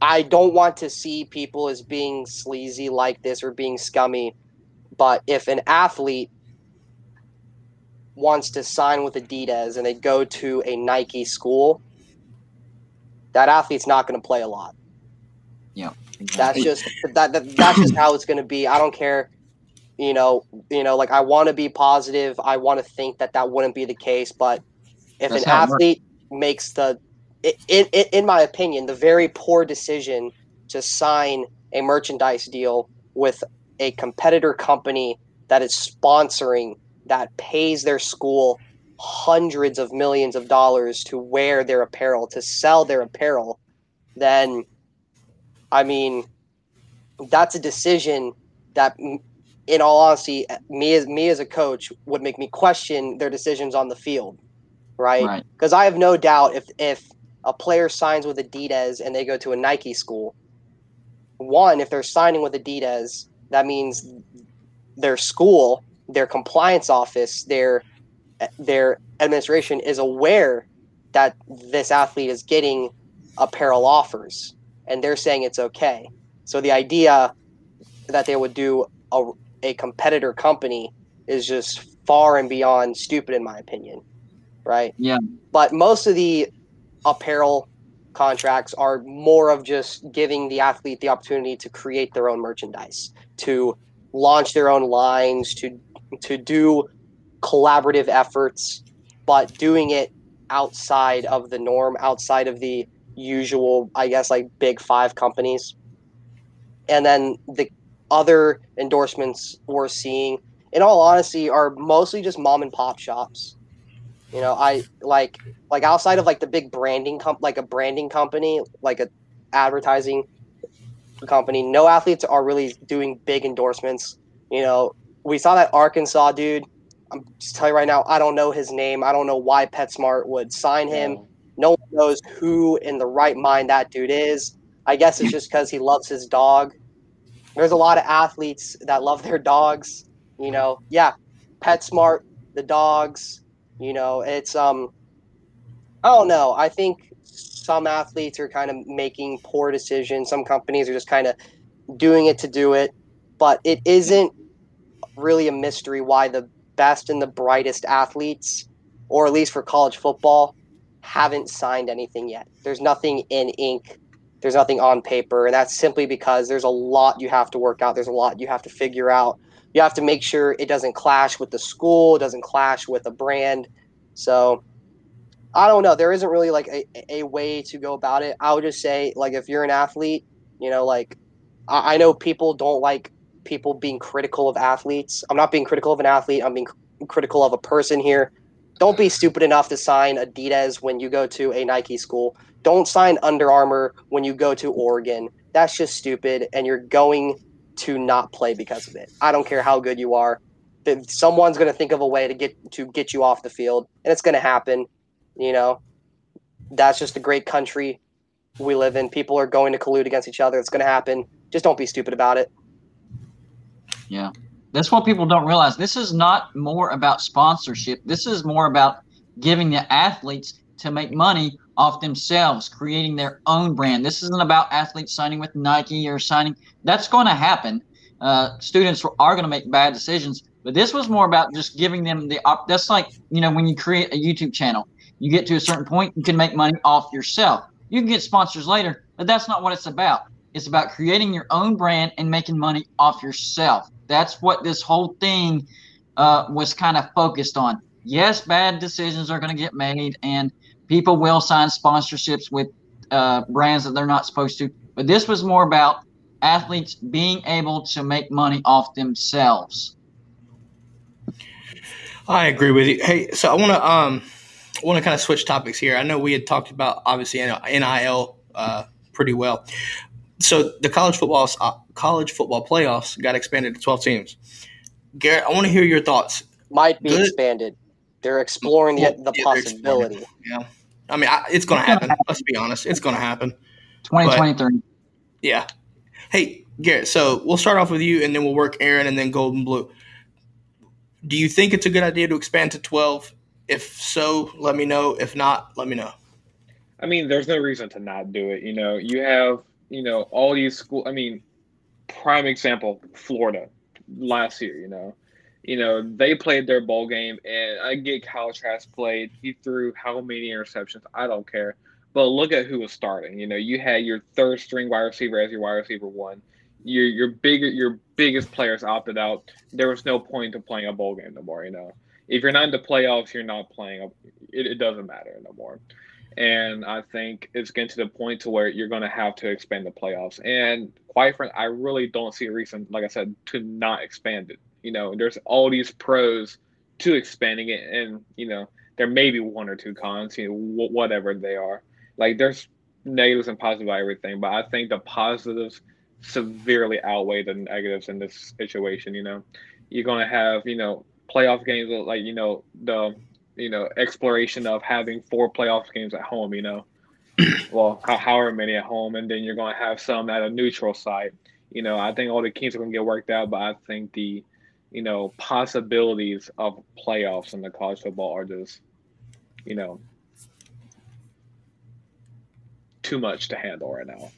I don't want to see people as being sleazy like this or being scummy but if an athlete wants to sign with Adidas and they go to a Nike school, that athlete's not going to play a lot. Yeah, exactly. that's just that, that that's just how it's going to be. I don't care. You know, you know, like I want to be positive. I want to think that that wouldn't be the case, but if that's an athlete makes the, in, in in my opinion, the very poor decision to sign a merchandise deal with a competitor company that is sponsoring that pays their school hundreds of millions of dollars to wear their apparel, to sell their apparel, then I mean, that's a decision that in all honesty, me as me as a coach would make me question their decisions on the field, right? Right. Because I have no doubt if if a player signs with Adidas and they go to a Nike school, one, if they're signing with Adidas, that means their school, their compliance office, their their administration is aware that this athlete is getting apparel offers and they're saying it's okay. So the idea that they would do a, a competitor company is just far and beyond stupid in my opinion. Right? Yeah. But most of the apparel contracts are more of just giving the athlete the opportunity to create their own merchandise, to launch their own lines, to to do collaborative efforts, but doing it outside of the norm, outside of the usual, I guess, like big five companies. And then the other endorsements we're seeing, in all honesty, are mostly just mom and pop shops. You know, I like like outside of like the big branding comp like a branding company, like a advertising company, no athletes are really doing big endorsements. You know, we saw that Arkansas dude. I'm just telling you right now, I don't know his name. I don't know why PetSmart would sign him. No one knows who in the right mind that dude is. I guess it's just because he loves his dog. There's a lot of athletes that love their dogs. You know, yeah, PetSmart, the dogs. You know, it's um, I don't know. I think some athletes are kind of making poor decisions. Some companies are just kind of doing it to do it, but it isn't really a mystery why the best and the brightest athletes, or at least for college football, haven't signed anything yet. There's nothing in ink. There's nothing on paper, and that's simply because there's a lot you have to work out. There's a lot you have to figure out. You have to make sure it doesn't clash with the school, it doesn't clash with a brand. So I don't know. There isn't really like a, a way to go about it. I would just say, like, if you're an athlete, you know, like, I, I know people don't like people being critical of athletes. I'm not being critical of an athlete. I'm being critical of a person here. Don't be stupid enough to sign Adidas when you go to a Nike school. Don't sign Under Armour when you go to Oregon. That's just stupid, and you're going to not play because of it. I don't care how good you are. Someone's going to think of a way to get to get you off the field, and it's going to happen. You know, that's just a great country we live in. People are going to collude against each other. It's going to happen. Just don't be stupid about it. Yeah. That's what people don't realize. This is not more about sponsorship. This is more about giving the athletes to make money off themselves, creating their own brand. This isn't about athletes signing with Nike or signing. That's going to happen. Uh, students are going to make bad decisions, but this was more about just giving them the. Op- that's like you know when you create a YouTube channel, you get to a certain point, you can make money off yourself. You can get sponsors later, but that's not what it's about. It's about creating your own brand and making money off yourself. That's what this whole thing uh, was kind of focused on. Yes, bad decisions are going to get made, and people will sign sponsorships with uh, brands that they're not supposed to. But this was more about athletes being able to make money off themselves. I agree with you. Hey, so I want to um, want to kind of switch topics here. I know we had talked about obviously NIL uh, pretty well. So the college football uh, college football playoffs got expanded to twelve teams. Garrett, I want to hear your thoughts. Might be Good. expanded. They're exploring the, the yeah, possibility. Yeah, I mean, I, it's going to happen. Let's be honest, it's going to happen. Twenty twenty three. Yeah. Hey, Garrett. So we'll start off with you, and then we'll work Aaron, and then Gold and Blue. Do you think it's a good idea to expand to twelve? If so, let me know. If not, let me know. I mean, there's no reason to not do it. You know, you have you know all these school. I mean, prime example, Florida last year. You know, you know they played their bowl game, and I get Kyle Trask played. He threw how many interceptions? I don't care. But look at who was starting. You know, you had your third string wide receiver as your wide receiver one. Your your bigger your biggest players opted out. There was no point to playing a bowl game no more. You know, if you're not in the playoffs, you're not playing. It, it doesn't matter no more. And I think it's getting to the point to where you're going to have to expand the playoffs. And quite frankly, I really don't see a reason, like I said, to not expand it. You know, there's all these pros to expanding it, and you know, there may be one or two cons, you know, whatever they are. Like there's negatives and positives about everything, but I think the positives severely outweigh the negatives in this situation. You know, you're going to have you know playoff games like you know the you know exploration of having four playoff games at home. You know, well, however many at home, and then you're going to have some at a neutral site. You know, I think all the kinks are going to get worked out, but I think the you know possibilities of playoffs in the college football are just you know too much to handle right now.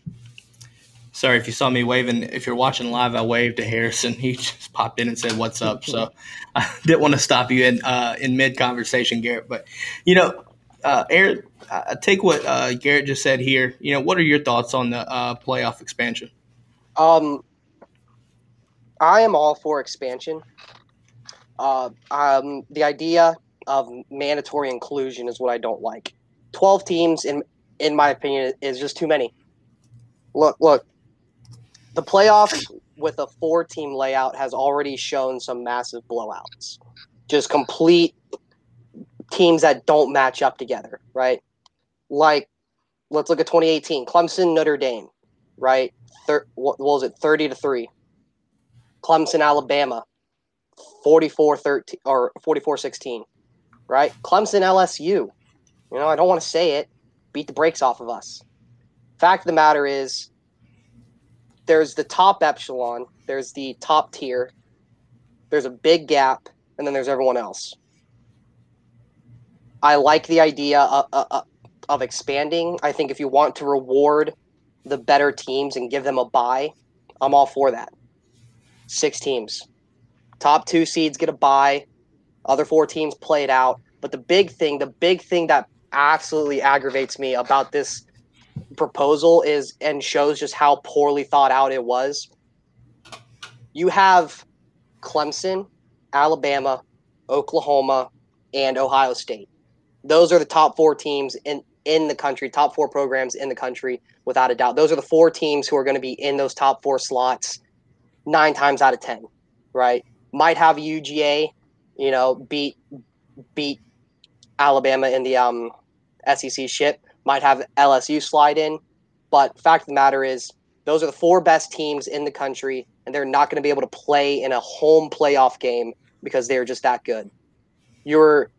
Sorry if you saw me waving. If you're watching live, I waved to Harrison. He just popped in and said, "What's up?" So I didn't want to stop you in uh, in mid conversation, Garrett. But you know, uh, Eric, I take what uh, Garrett just said here. You know, what are your thoughts on the uh, playoff expansion? Um, I am all for expansion. Uh, um, the idea of mandatory inclusion is what I don't like. Twelve teams, in in my opinion, is just too many. Look, look, the playoffs with a four team layout has already shown some massive blowouts. Just complete teams that don't match up together, right? Like, let's look at 2018 Clemson, Notre Dame, right? Thir- what was it, 30 to 3? Clemson, Alabama, 44 13 or 44 16, right? Clemson, LSU, you know, I don't want to say it, beat the brakes off of us. Fact of the matter is, there's the top echelon, there's the top tier, there's a big gap, and then there's everyone else. I like the idea of, of, of expanding. I think if you want to reward the better teams and give them a buy, I'm all for that. Six teams. Top two seeds get a buy. Other four teams play it out. But the big thing, the big thing that absolutely aggravates me about this proposal is and shows just how poorly thought out it was. You have Clemson, Alabama, Oklahoma, and Ohio State. Those are the top four teams in in the country, top four programs in the country, without a doubt. Those are the four teams who are going to be in those top four slots nine times out of ten, right? Might have UGA, you know, beat beat Alabama in the um, SEC ship, might have LSU slide in. But fact of the matter is, those are the four best teams in the country, and they're not going to be able to play in a home playoff game because they're just that good. You're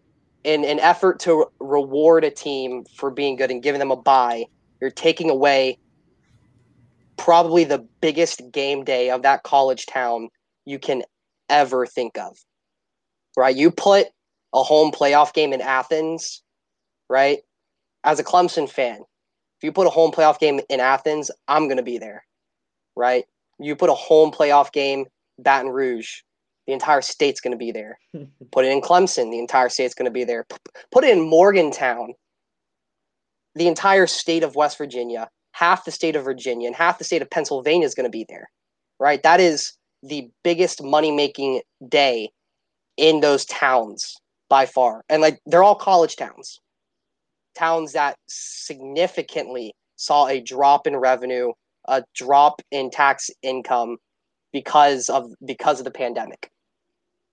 in an effort to reward a team for being good and giving them a buy. You're taking away probably the biggest game day of that college town you can ever think of. Right? You put a home playoff game in Athens, right? As a Clemson fan, if you put a home playoff game in Athens, I'm going to be there, right? You put a home playoff game, Baton Rouge, the entire state's going to be there. put it in Clemson, the entire state's going to be there. Put it in Morgantown, the entire state of West Virginia, half the state of Virginia, and half the state of Pennsylvania is going to be there, right? That is the biggest money making day in those towns by far. And like they're all college towns towns that significantly saw a drop in revenue, a drop in tax income because of because of the pandemic.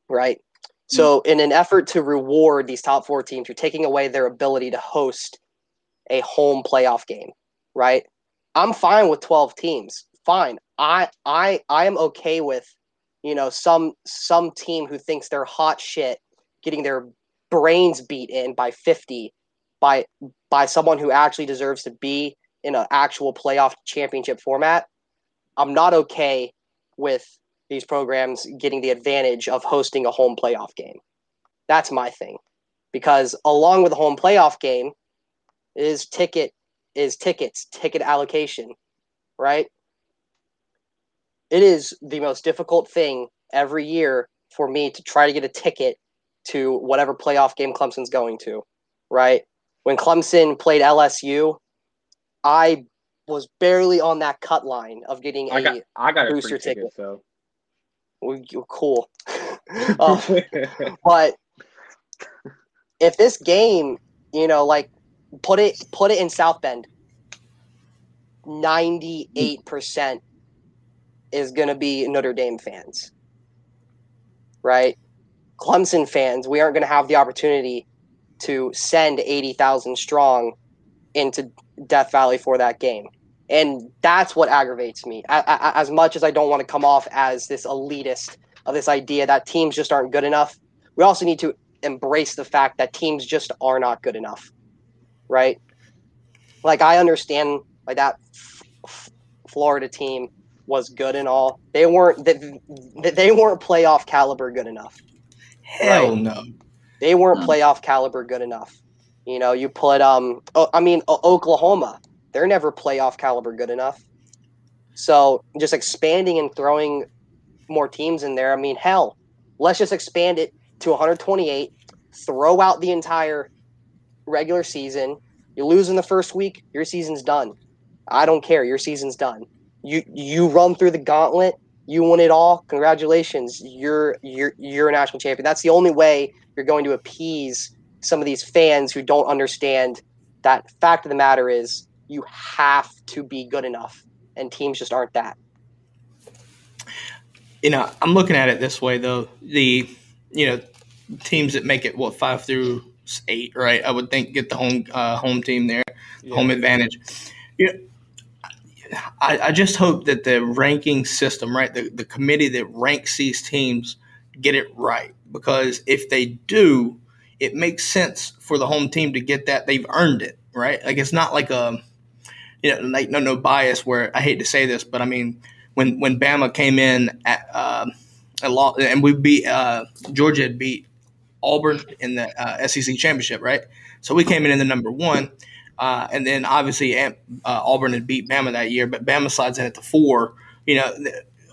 Right? Mm. So in an effort to reward these top 4 teams, you're taking away their ability to host a home playoff game, right? I'm fine with 12 teams. Fine. I I I am okay with you know some some team who thinks they're hot shit getting their brains beat in by 50 by by someone who actually deserves to be in an actual playoff championship format, I'm not okay with these programs getting the advantage of hosting a home playoff game. That's my thing. Because along with the home playoff game is ticket is tickets, ticket allocation, right? It is the most difficult thing every year for me to try to get a ticket to whatever playoff game Clemson's going to, right? When Clemson played LSU, I was barely on that cut line of getting a I got, I got booster a ticket. ticket. So. You- cool. Uh, but if this game, you know, like put it put it in South Bend, ninety eight percent is going to be Notre Dame fans, right? Clemson fans, we aren't going to have the opportunity to send eighty thousand strong into Death Valley for that game, And that's what aggravates me. I, I, as much as I don't want to come off as this elitist of this idea that teams just aren't good enough, we also need to embrace the fact that teams just are not good enough. Right? Like I understand like that F- Florida team was good and all. They weren't they, they weren't playoff caliber good enough. Hell Right. no. They weren't Hmm. playoff caliber good enough. You know, you put um oh, I mean O- Oklahoma, they're never playoff caliber good enough. So, just expanding and throwing more teams in there, I mean, hell, let's just expand it to 128, throw out the entire regular season. You lose in the first week, your season's done. I don't care, your season's done. You you run through the gauntlet, you win it all. Congratulations, you're you're you're a national champion. That's the only way you're going to appease some of these fans who don't understand that fact of the matter is you have to be good enough and teams just aren't that you know, I'm looking at it this way though. The you know teams that make it what five through eight, right? I would think get the home uh, home team there, home advantage. You know, I, I just hope that the ranking system, right, the, the committee that ranks these teams, get it right because if they do, it makes sense for the home team to get that. They've earned it, right? Like it's not like a you know, like no no bias. Where I hate to say this, but I mean when when Bama came in at uh, a lot, and we beat uh, Georgia had beat Auburn in the uh, SEC championship, right? So we came in in the number one, uh, and then obviously uh, Auburn had beat Bama that year, but Bama slides in at the four. You know,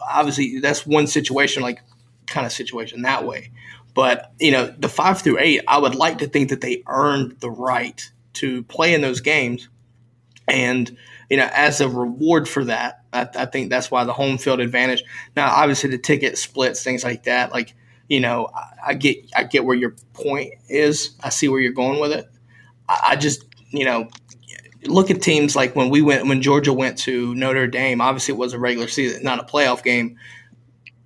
obviously that's one situation, like kind of situation that way. But you know, the five through eight, I would like to think that they earned the right to play in those games, and you know, as a reward for that, I, I think that's why the home field advantage. Now, obviously, the ticket splits, things like that. Like, you know, I, I get, I get where your point is. I see where you're going with it. I, I just, you know, look at teams like when we went, when Georgia went to Notre Dame. Obviously, it was a regular season, not a playoff game,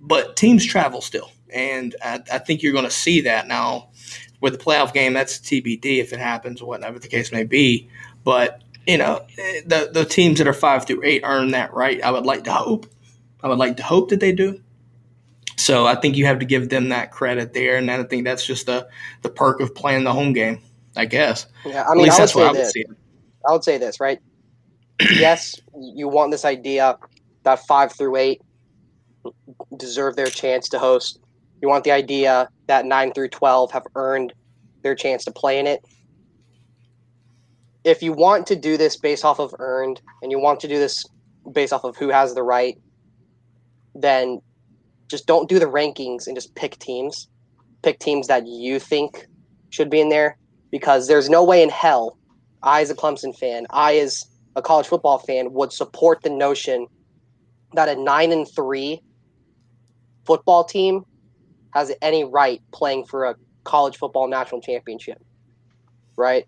but teams travel still, and I, I think you're going to see that now with the playoff game. That's TBD if it happens or whatever the case may be. But you know, the the teams that are five through eight earn that right. I would like to hope. I would like to hope that they do. So I think you have to give them that credit there, and I think that's just the the perk of playing the home game. I guess. yeah i At mean least i would that's what say I would this see. I would say this, right? yes, you want this idea that five through eight deserve their chance to host. You want the idea that nine through 12 have earned their chance to play in it. If you want to do this based off of earned and you want to do this based off of who has the right, then just don't do the rankings and just pick teams. Pick teams that you think should be in there because there's no way in hell I, as a Clemson fan, I, as a college football fan, would support the notion that a nine and three football team has any right playing for a college football national championship. Right?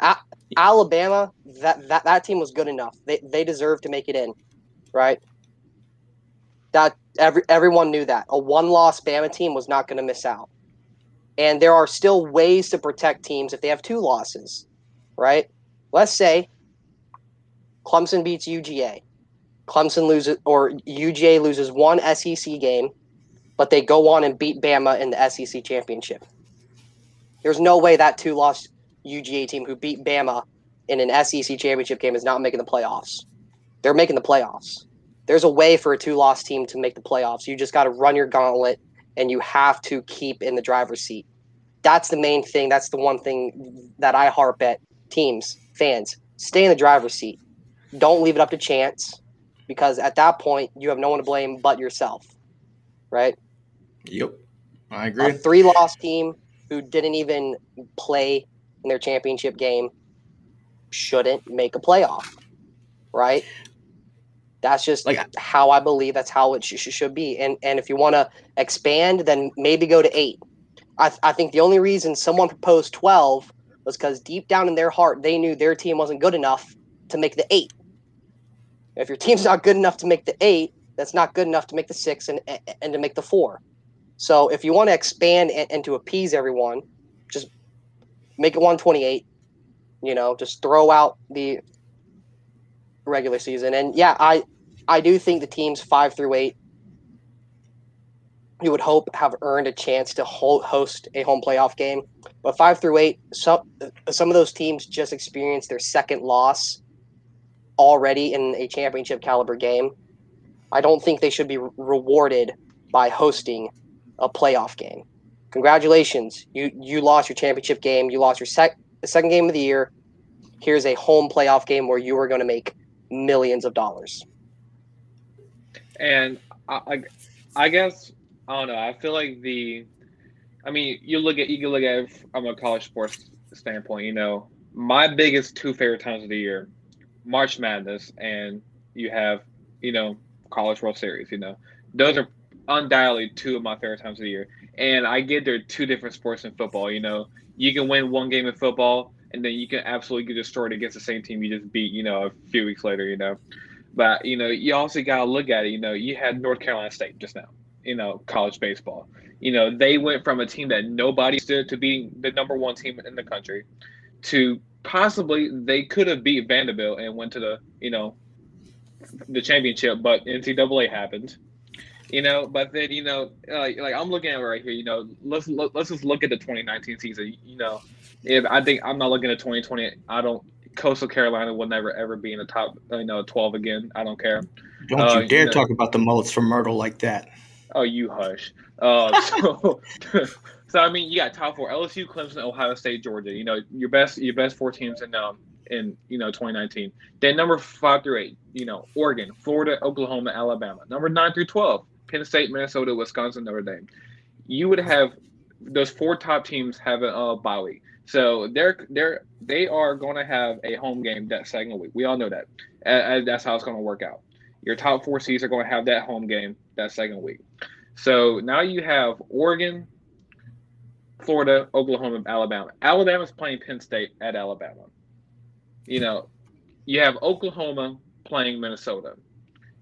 A- Alabama, that, that that team was good enough. They they deserve to make it in. Right? That every everyone knew that. A one loss Bama team was not going to miss out. And there are still ways to protect teams if they have two losses right? Let's say Clemson beats UGA. Clemson loses, or UGA loses one SEC game, but they go on and beat Bama in the SEC championship. There's no way that two loss UGA team who beat Bama in an SEC championship game is not making the playoffs. They're making the playoffs. There's a way for a two loss team to make the playoffs. You just got to run your gauntlet and you have to keep in the driver's seat. That's the main thing. That's the one thing that I harp at teams, fans, stay in the driver's seat. Don't leave it up to chance because at that point you have no one to blame but yourself. Right? Yep, I agree. A three loss team who didn't even play in their championship game shouldn't make a playoff. Right? That's just Like- how I believe that's how it sh- sh- should be. And and if you want to expand, then maybe go to eight. I, th- I think the only reason someone proposed 12 was because deep down in their heart, they knew their team wasn't good enough to make the eight. If your team's not good enough to make the eight, that's not good enough to make the six and, and to make the four. So if you want to expand and, and to appease everyone, just make it 128. You know, just throw out the regular season. And yeah, I I do think the teams five through eight you would hope have earned a chance to host a home playoff game. But five through eight, some some of those teams just experienced their second loss already in a championship caliber game. I don't think they should be rewarded by hosting a playoff game. Congratulations, you you lost your championship game. You lost your sec- the second game of the year. Here's a home playoff game where you are going to make millions of dollars. And I, I, I guess I don't know. I feel like the, I mean, you look at you can look at it from a college sports standpoint. You know, my biggest two favorite times of the year, March Madness, and you have you know College World Series. You know, those are undoubtedly two of my favorite times of the year. And I get there two different sports in football. You know, you can win one game in football, and then you can absolutely get destroyed against the same team you just beat. You know, a few weeks later. You know, but you know, you also got to look at it. You know, you had North Carolina State just now you know, college baseball. You know, they went from a team that nobody stood to being the number one team in the country to possibly they could have beat Vanderbilt and went to the, you know, the championship, but NCAA happened. You know, but then you know, like, like I'm looking at it right here. You know, let's look, let's just look at the 2019 season. You know, if I think I'm not looking at 2020, I don't. Coastal Carolina will never ever be in the top, you know, 12 again. I don't care. Don't uh, you dare you know, talk about the mullets from Myrtle like that. Oh, you hush. Uh, so, so I mean, you got top four: LSU, Clemson, Ohio State, Georgia. You know, your best, your best four teams in um in you know 2019. Then number five through eight, you know, Oregon, Florida, Oklahoma, Alabama. Number nine through twelve, Penn State, Minnesota, Wisconsin, Notre Dame. You would have those four top teams have a uh, bye week. So they're they're they are going to have a home game that second week. We all know that. Uh, that's how it's going to work out. Your top four seeds are going to have that home game that second week. So now you have Oregon, Florida, Oklahoma, Alabama. Alabama's playing Penn State at Alabama. You know, you have Oklahoma playing Minnesota.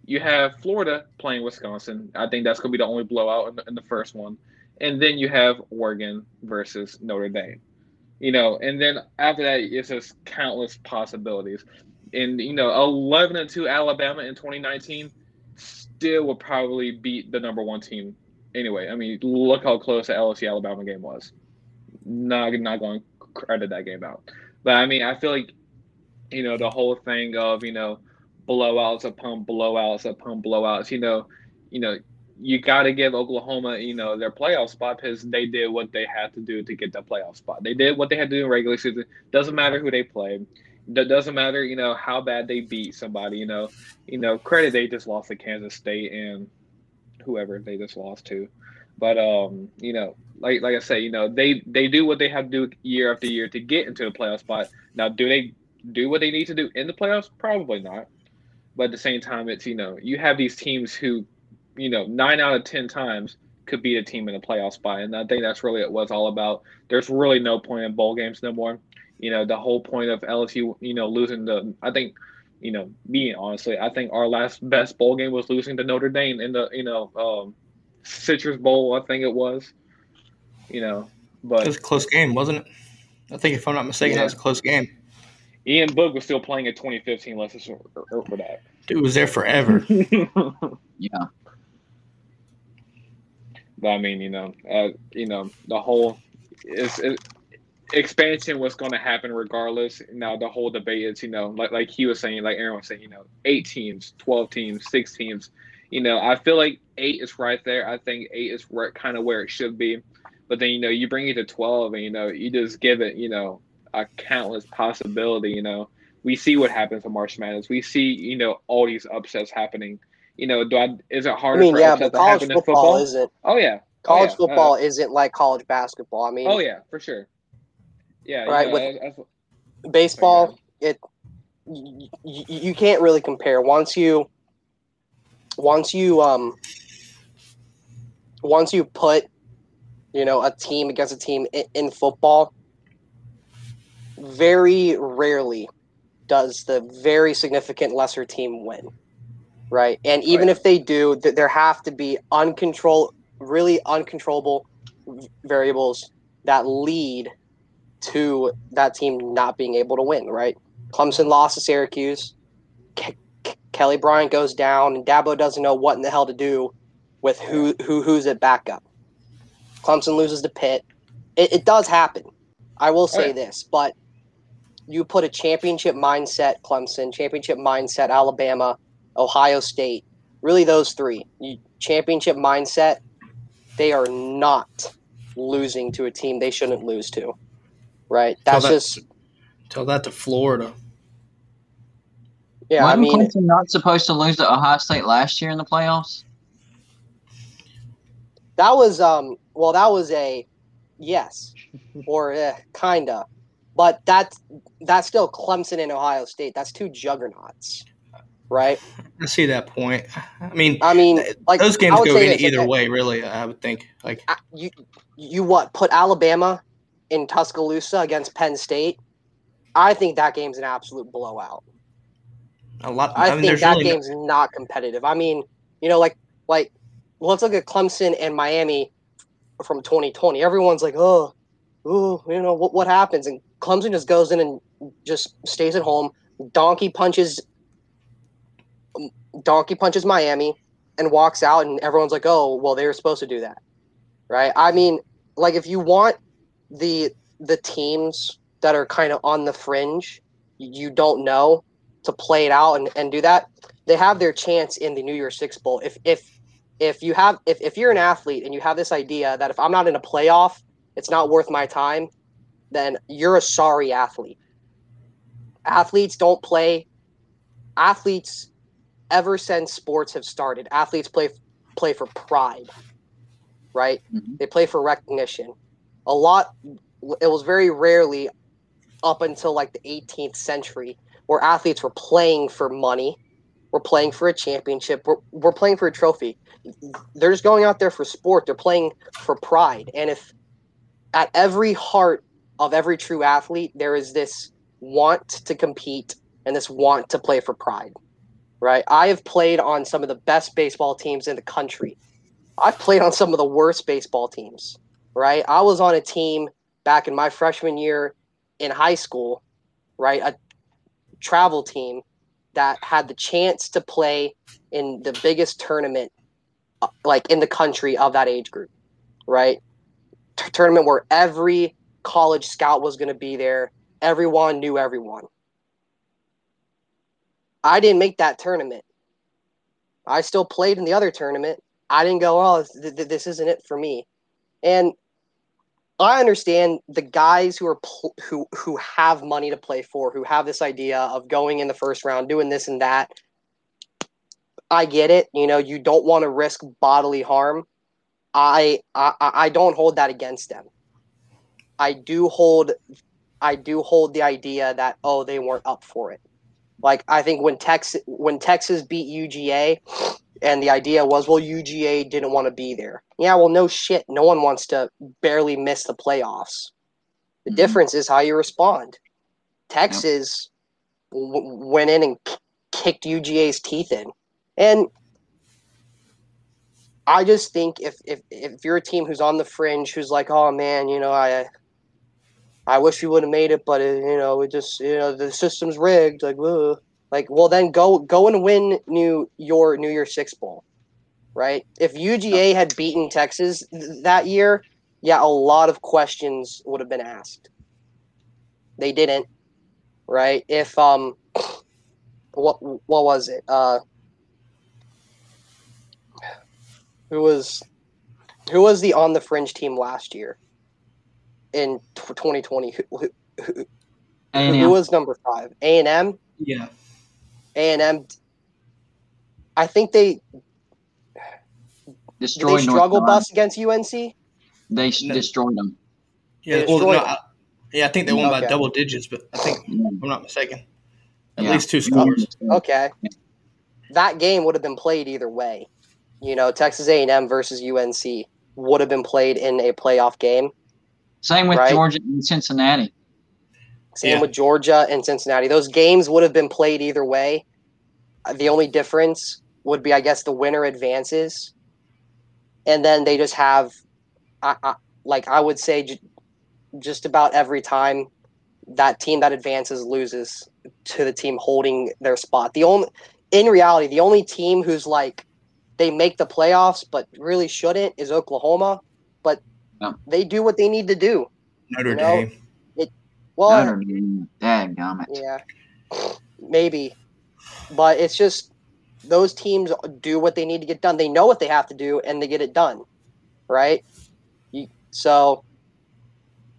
You have Florida playing Wisconsin. I think that's going to be the only blowout in the, in the first one. And then you have Oregon versus Notre Dame. You know, and then after that, it's just countless possibilities. And, you know, 11 and 2 Alabama in 2019 still will probably beat the number one team anyway. I mean, look how close the LSU Alabama game was. Not not going to credit that game out, but I mean, I feel like you know the whole thing of you know blowouts upon blowouts upon blowouts. You know, you know you got to give Oklahoma, you know, their playoff spot because they did what they had to do to get that playoff spot. They did what they had to do in regular season. Doesn't matter who they play. doesn't matter, you know, how bad they beat somebody, you know, you know, credit they just lost to Kansas State and whoever they just lost to. But um, you know, like like I say, you know, they they do what they have to do year after year to get into a playoff spot. Now, do they do what they need to do in the playoffs? Probably not. But at the same time, it's you know, you have these teams who, you know, nine out of ten times could beat a team in a playoff spot, and I think that's really what it's all about. There's really no point in bowl games no more you know, the whole point of LSU, you know, losing the, I think, you know, being honestly, I think our last best bowl game was losing to Notre Dame in the, you know, um, Citrus Bowl, I think it was, you know, but it was a close game, wasn't it? I think if I'm not mistaken, yeah. that was a close game. Ian Book was still playing in 2015. Let's just for that. Dude was there forever. yeah. But I mean, you know, uh, you know, the whole is expansion was going to happen regardless. Now the whole debate is, you know, like like he was saying, like Aaron was saying, you know, eight teams, twelve teams, six teams. You know, I feel like eight is right there. I think eight is right, kind of where it should be. But then you know, you bring it to twelve, and you know, you just give it, you know, a countless possibility. You know, we see what happens in March Madness. We see, you know, all these upsets happening. You know, do I, is it harder? I mean, yeah, but college football, football, isn't. Oh yeah, college oh, yeah. football uh, isn't like college basketball. I mean, oh yeah, for sure. Yeah, right. Yeah, With baseball, it you, you can't really compare. Once you once you um once you put you know a team against a team in, in football, very rarely does the very significant lesser team win right and even right. if they do there have to be uncontrolled really uncontrollable variables that lead to that team not being able to win, right? Clemson lost to Syracuse. Ke- Ke- Kelly Bryant goes down and Dabo doesn't know what in the hell to do with who who who's at backup. Clemson loses to Pitt. It, it does happen. I will say Right. this, but you put a championship mindset Clemson, championship mindset Alabama, Ohio State, really those three. You, championship mindset, they are not losing to a team they shouldn't lose to. Right? That's that- just Tell that to Florida. yeah, I Wasn't mean Clemson not supposed to lose to Ohio State last year in the playoffs? that was um well that was a yes or eh, kinda. But that's that's still Clemson and Ohio State. That's two juggernauts. Right? I see that point. I mean, I mean like those games go in either way, really. I would think. Like, you you what put Alabama in Tuscaloosa against Penn State? I think that game's an absolute blowout. a lot. I, I, mean, think that really no- game's not competitive. I mean, you know, like like let's look at Clemson and Miami from 2020. Everyone's like, oh, oh, you know what what happens, and Clemson just goes in and just stays at home. Donkey punches, um, donkey punches Miami, and walks out, and everyone's like, oh, well, they were supposed to do that, right? I mean, like if you want the the teams that are kind of on the fringe, you don't know to play it out and, and do that, they have their chance in the New Year's Six Bowl. If if if you have if, if you're an athlete and you have this idea that if I'm not in a playoff, it's not worth my time, then you're a sorry athlete. Athletes don't play. Athletes, ever since sports have started, athletes play play for pride, right? Mhm. They play for recognition. A lot. It was very rarely up until like the 18th century where athletes were playing for money, we're playing for a championship, we're, we're playing for a trophy. They're just going out there for sport. They're playing for pride. And if at every heart of every true athlete, there is this want to compete and this want to play for pride, right? I have played on some of the best baseball teams in the country. I've played on some of the worst baseball teams, right? I was on a team back in my freshman year in high school, right? A travel team that had the chance to play in the biggest tournament, uh, like in the country of that age group, right? T- tournament where every college scout was going to be there. Everyone knew everyone. I didn't make that tournament. I still played in the other tournament. I didn't go, oh, th- th- this isn't it for me. And I understand the guys who are pl- who who have money to play for, who have this idea of going in the first round, doing this and that. I get it. You know, you don't want to risk bodily harm. I I I don't hold that against them. I do hold I do hold the idea that oh they weren't up for it. Like I think when Texas when Texas beat UGA, and the idea was well UGA didn't want to be there. Yeah, well no shit, no one wants to barely miss the playoffs. The Mhm. difference is how you respond. Texas w- went in and k- kicked UGA's teeth in, and I just think if if if you're a team who's on the fringe, who's like, oh man, you know, I I wish we would have made it, but it, you know, it just you know the system's rigged. Like, ugh. like well then go go and win new your New Year's Six bowl, right? If UGA had beaten Texas th- that year, yeah, a lot of questions would have been asked. They didn't, right? If um, what what was it? Uh, who was who was the on the fringe team last year in 2020? Who, who, who, who A&M. was number five? A and M. yeah. A and M. I think they destroyed they North struggle Carolina. bus against UNC. They No. destroyed them. Yeah, They well, no, I, yeah, I think they won by double digits, but I think mm. if I'm not mistaken. At Yeah. least two scores. Okay, that game would have been played either way. You know, Texas A and M versus UNC would have been played in a playoff game. Same with Right. Georgia and Cincinnati. Same Yeah. with Georgia and Cincinnati. Those games would have been played either way. The only difference would be, I guess, the winner advances, and then they just have, I, I, like I would say, j- just about every time that team that advances loses to the team holding their spot. The only in reality, the only team who's like they make the playoffs but really shouldn't is Oklahoma, but Yeah. they do what they need to do. Notre You know, Dame. Well, Notre Dame. Dadgummit. yeah, maybe, but it's just those teams do what they need to get done. They know what they have to do, and they get it done, right? You, so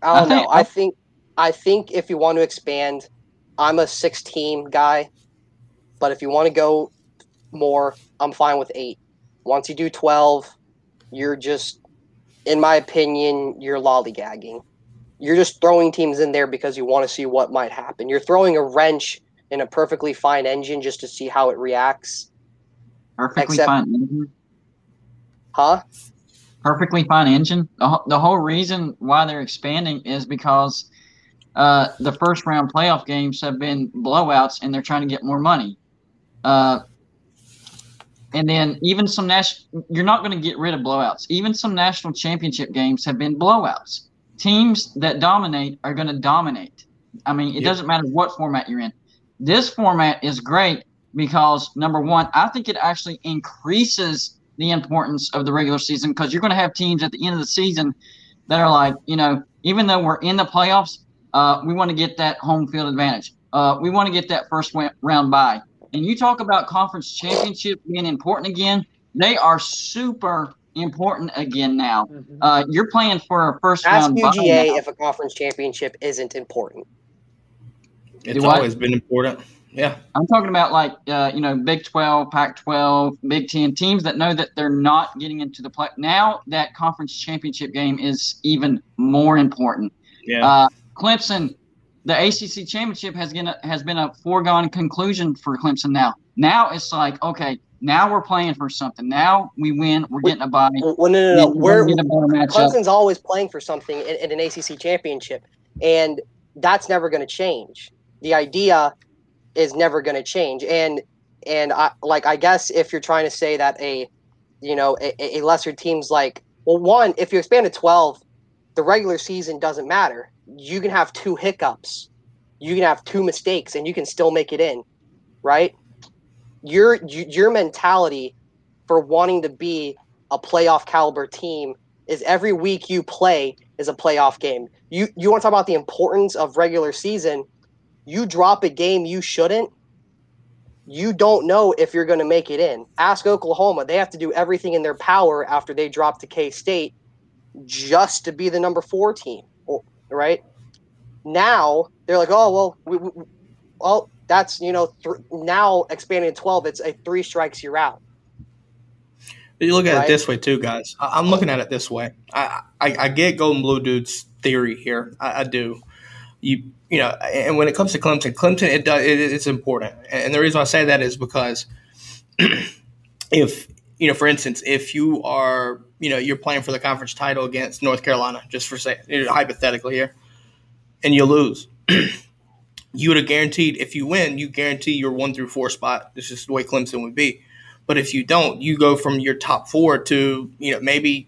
I I don't know. think- I think I think if you want to expand, I'm a six team guy, but if you want to go more, I'm fine with eight. Once you do twelve, you're just, in my opinion, you're lollygagging. You're just throwing teams in there because you want to see what might happen. You're throwing a wrench in a perfectly fine engine just to see how it reacts. Perfectly Except- fine engine. Huh? Perfectly fine engine. The, whole- the whole reason why they're expanding is because uh, the first round playoff games have been blowouts, and they're trying to get more money. Uh, and then even some national, you're not going to get rid of blowouts. Even some national championship games have been blowouts. Teams that dominate are going to dominate. I mean, it Yeah. doesn't matter what format you're in. This format is great because number one, I think it actually increases the importance of the regular season because you're going to have teams at the end of the season that are like, you know, even though we're in the playoffs, uh, we want to get that home field advantage. Uh, we want to get that first round bye. And you talk about conference championship being important again. They are super important again now. Uh, you're playing for a first Ask round bye UGA now. if a conference championship isn't important. It's Do what? always been important. Yeah. I'm talking about like uh, you know Big 12, Pac 12, Big 10 teams that know that they're not getting into the play. Now that conference championship game is even more important. Yeah. Uh, Clemson, the ACC championship has been a, has been a foregone conclusion for Clemson. Now, now it's like okay, now we're playing for something. Now we win, we're getting a bye. Well, no, no, no. We're We're, a better matchup. Clemson's always playing for something in, in an ACC championship, and that's never going to change. The idea is never going to change, and and I like I guess if you're trying to say that a you know a, a lesser team's like well one if you expand to twelve, the regular season doesn't matter. You can have two hiccups, you can have two mistakes, and you can still make it in, right? Your your mentality for wanting to be a playoff caliber team is every week you play is a playoff game. You you want to talk about the importance of regular season? You drop a game you shouldn't. You don't know if you're going to make it in. Ask Oklahoma. They have to do everything in their power after they drop to K State just to be the number four team, or- right? Now they're like, oh well, we, we, well that's you know th- now expanding to twelve. It's a three strikes you're out. But you look at Right. it this way too, guys. I, I'm looking at it this way. I, I I get Gold and Blue Dude's theory here. I, I do. You you know, and when it comes to Clemson, Clemson it does it, it's important, and the reason I say that is because if you know, for instance, if you are you know you're playing for the conference title against North Carolina, just for say you know, hypothetically here, and you lose. You would have guaranteed if you win, you guarantee your one through four spot. This is the way Clemson would be. But if you don't, you go from your top four to you know maybe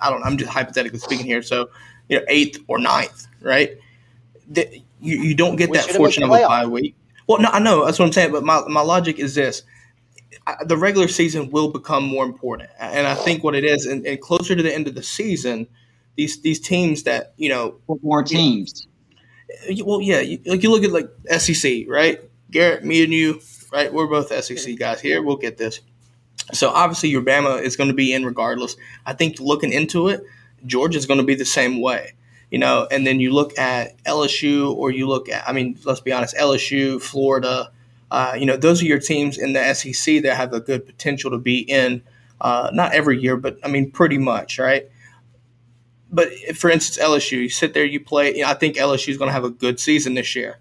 I don't. know, I'm just hypothetically speaking here. So you know eighth or ninth, right? The, you, you don't get We that fortune of a bye week. Well, no, I know that's what I'm saying. But my my logic is this: the regular season will become more important, and I think what it is, and, and closer to the end of the season, these these teams that you know More teams. you- well, yeah, you, like you look at like SEC, right? Garrett, me and you, right? We're both SEC guys here. We'll get this. So obviously, your Bama is going to be in regardless. I think looking into it, Georgia's going to be the same way, you know. And then you look at LSU, or you look at, I mean, let's be honest, LSU, Florida. Uh, you know, those are your teams in the SEC that have a good potential to be in. Uh, not every year, but I mean, pretty much, right? but if, for instance, LSU, you sit there, you play. You know, I think LSU is going to have a good season this year.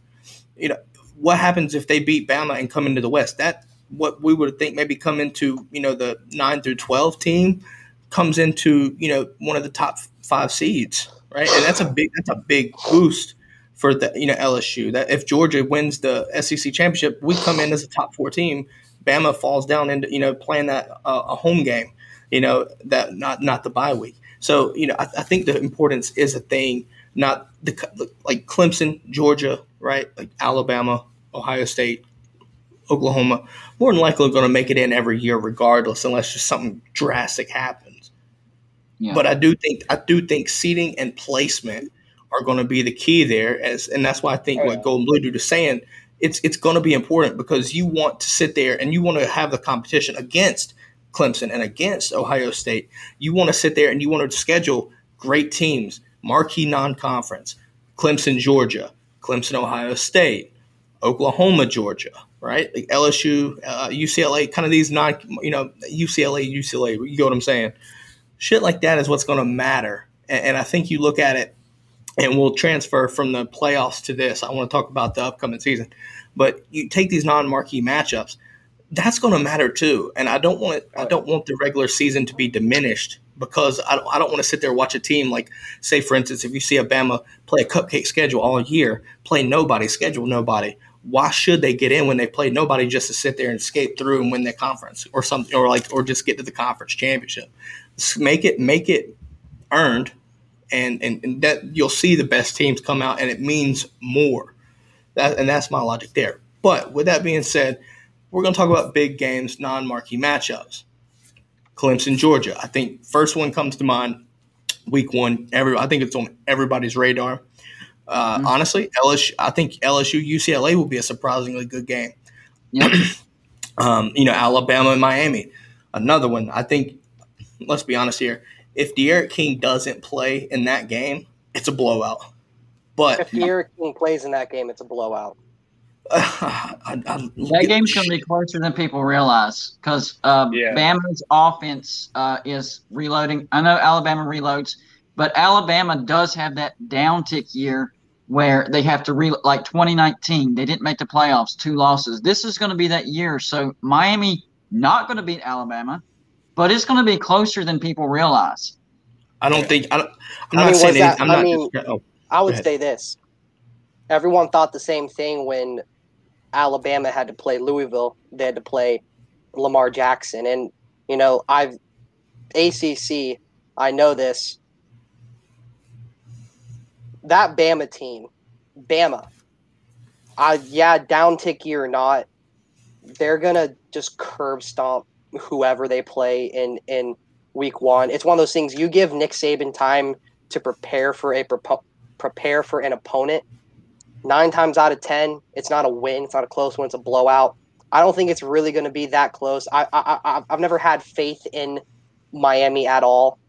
You know, what happens if they beat Bama and come into the West? That what we would think maybe come into you know the nine through twelve team comes into you know one of the top five seeds, right? And that's a big that's a big boost for the you know LSU. That if Georgia wins the SEC championship, we come in as a top four team. Bama falls down into you know playing that uh, a home game, you know that not not the bye week. So you know I, I think the importance is a thing not the like Clemson, Georgia, right? Like Alabama, Ohio State, Oklahoma, more than likely going to make it in every year, regardless, unless just something drastic happens. Yeah. But I do think I do think seating and placement are going to be the key there, as and that's why I think oh, what Gold and Blue Dude is saying it's it's going to be important because you want to sit there and you want to have the competition against Clemson and against Ohio State. You want to sit there and you want to schedule great teams, marquee non-conference, Clemson, Georgia, Clemson, Ohio State, Oklahoma, Georgia, right? Like LSU, uh, UCLA, kind of these non, you know, UCLA, UCLA. You get what I'm saying? Shit like that is what's going to matter. And, and I think you look at it and we'll transfer from the playoffs to this. I want to talk about the upcoming season, but you take these non-marquee matchups, that's going to matter too. And I don't want I don't want the regular season to be diminished because I don't, I don't want to sit there watch a team like, say, for instance, if you see Alabama play a cupcake schedule all year, play nobody, schedule nobody. Why should they get in when they play nobody just to sit there and skate through and win the conference or something, or like, or just get to the conference championship? Make it make it earned and, and, and that you'll see the best teams come out, and it means more. That, and that's my logic there. But with that being said, we're going to talk about big games, non-marquee matchups. Clemson, Georgia. I think first one comes to mind. Week one, every I think it's on everybody's radar. Uh, mm-hmm. Honestly, LSU. I think LSU UCLA will be a surprisingly good game. Yep. um, you know, Alabama and Miami, another one. I think. Let's be honest here if D'Eriq King doesn't play in that game, it's a blowout. But if D'Eriq King plays in that game, it's a blowout. Uh, I, I, that game's going to be closer than people realize because um, yeah. Bama's offense uh, is reloading. I know Alabama reloads, but Alabama does have that downtick year where they have to re like 2019. They didn't make the playoffs, two losses. This is going to be that year. So Miami not going to beat Alabama but it's going to be closer than people realize. I don't think I am not mean, saying that, I'm I mean, just, oh, I would say this. Everyone thought the same thing when Alabama had to play Louisville. They had to play Lamar Jackson, and you know I've ACC. I know this. That Bama team, Bama. I yeah, down tick year or not, they're gonna just curb stomp whoever they play in in week one. It's one of those things you give Nick Saban time to prepare for a prepare for an opponent. Nine times out of ten, it's not a win. It's not a close one. It's a blowout. I don't think it's really going to be that close. I, I, I have never had faith in Miami at all.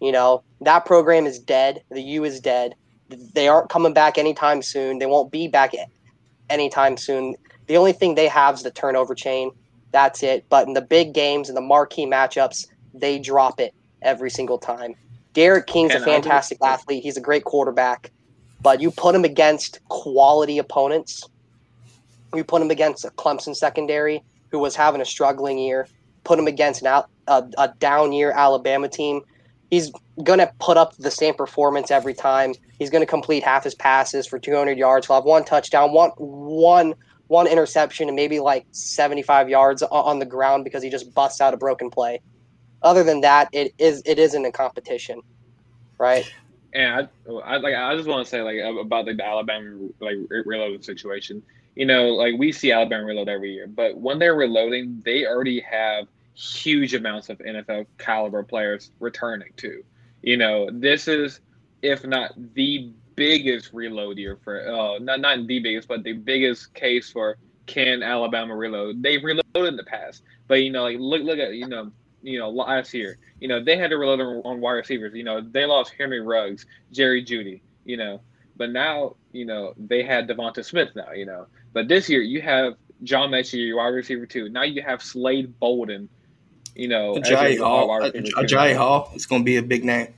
You know that program is dead. The U is dead. They aren't coming back anytime soon. They won't be back anytime soon. The only thing they have is the turnover chain. That's it. But in the big games and the marquee matchups, they drop it every single time. D'Eriq King's and a fantastic athlete. He's a great quarterback. But you put him against quality opponents. You put him against a Clemson secondary who was having a struggling year. Put him against an out, a, a down year Alabama team. He's going to put up the same performance every time. He's going to complete half his passes for 200 yards. He'll have one touchdown, one one one interception and maybe like 75 yards on the ground because he just busts out a broken play. Other than that, it is it isn't a competition, right? And I, I like I just want to say like about like the Alabama like reloading situation. You know, like we see Alabama reload every year, but when they're reloading, they already have huge amounts of NFL caliber players returning too. You know, this is if not the biggest reload year for uh, not not the biggest, but the biggest case for can Alabama reload. They've reloaded in the past, but you know, like look look at you know you know last year, you know they had to reload on, on wide receivers. You know they lost Henry Ruggs, Jerry Jeudy. You know, but now you know they had DeVonta Smith now. You know, but this year you have John Metchie, your wide receiver too. Now you have Slade Bolden. You know, Agiye Hall. Agiye Hall. It's going to be a big name.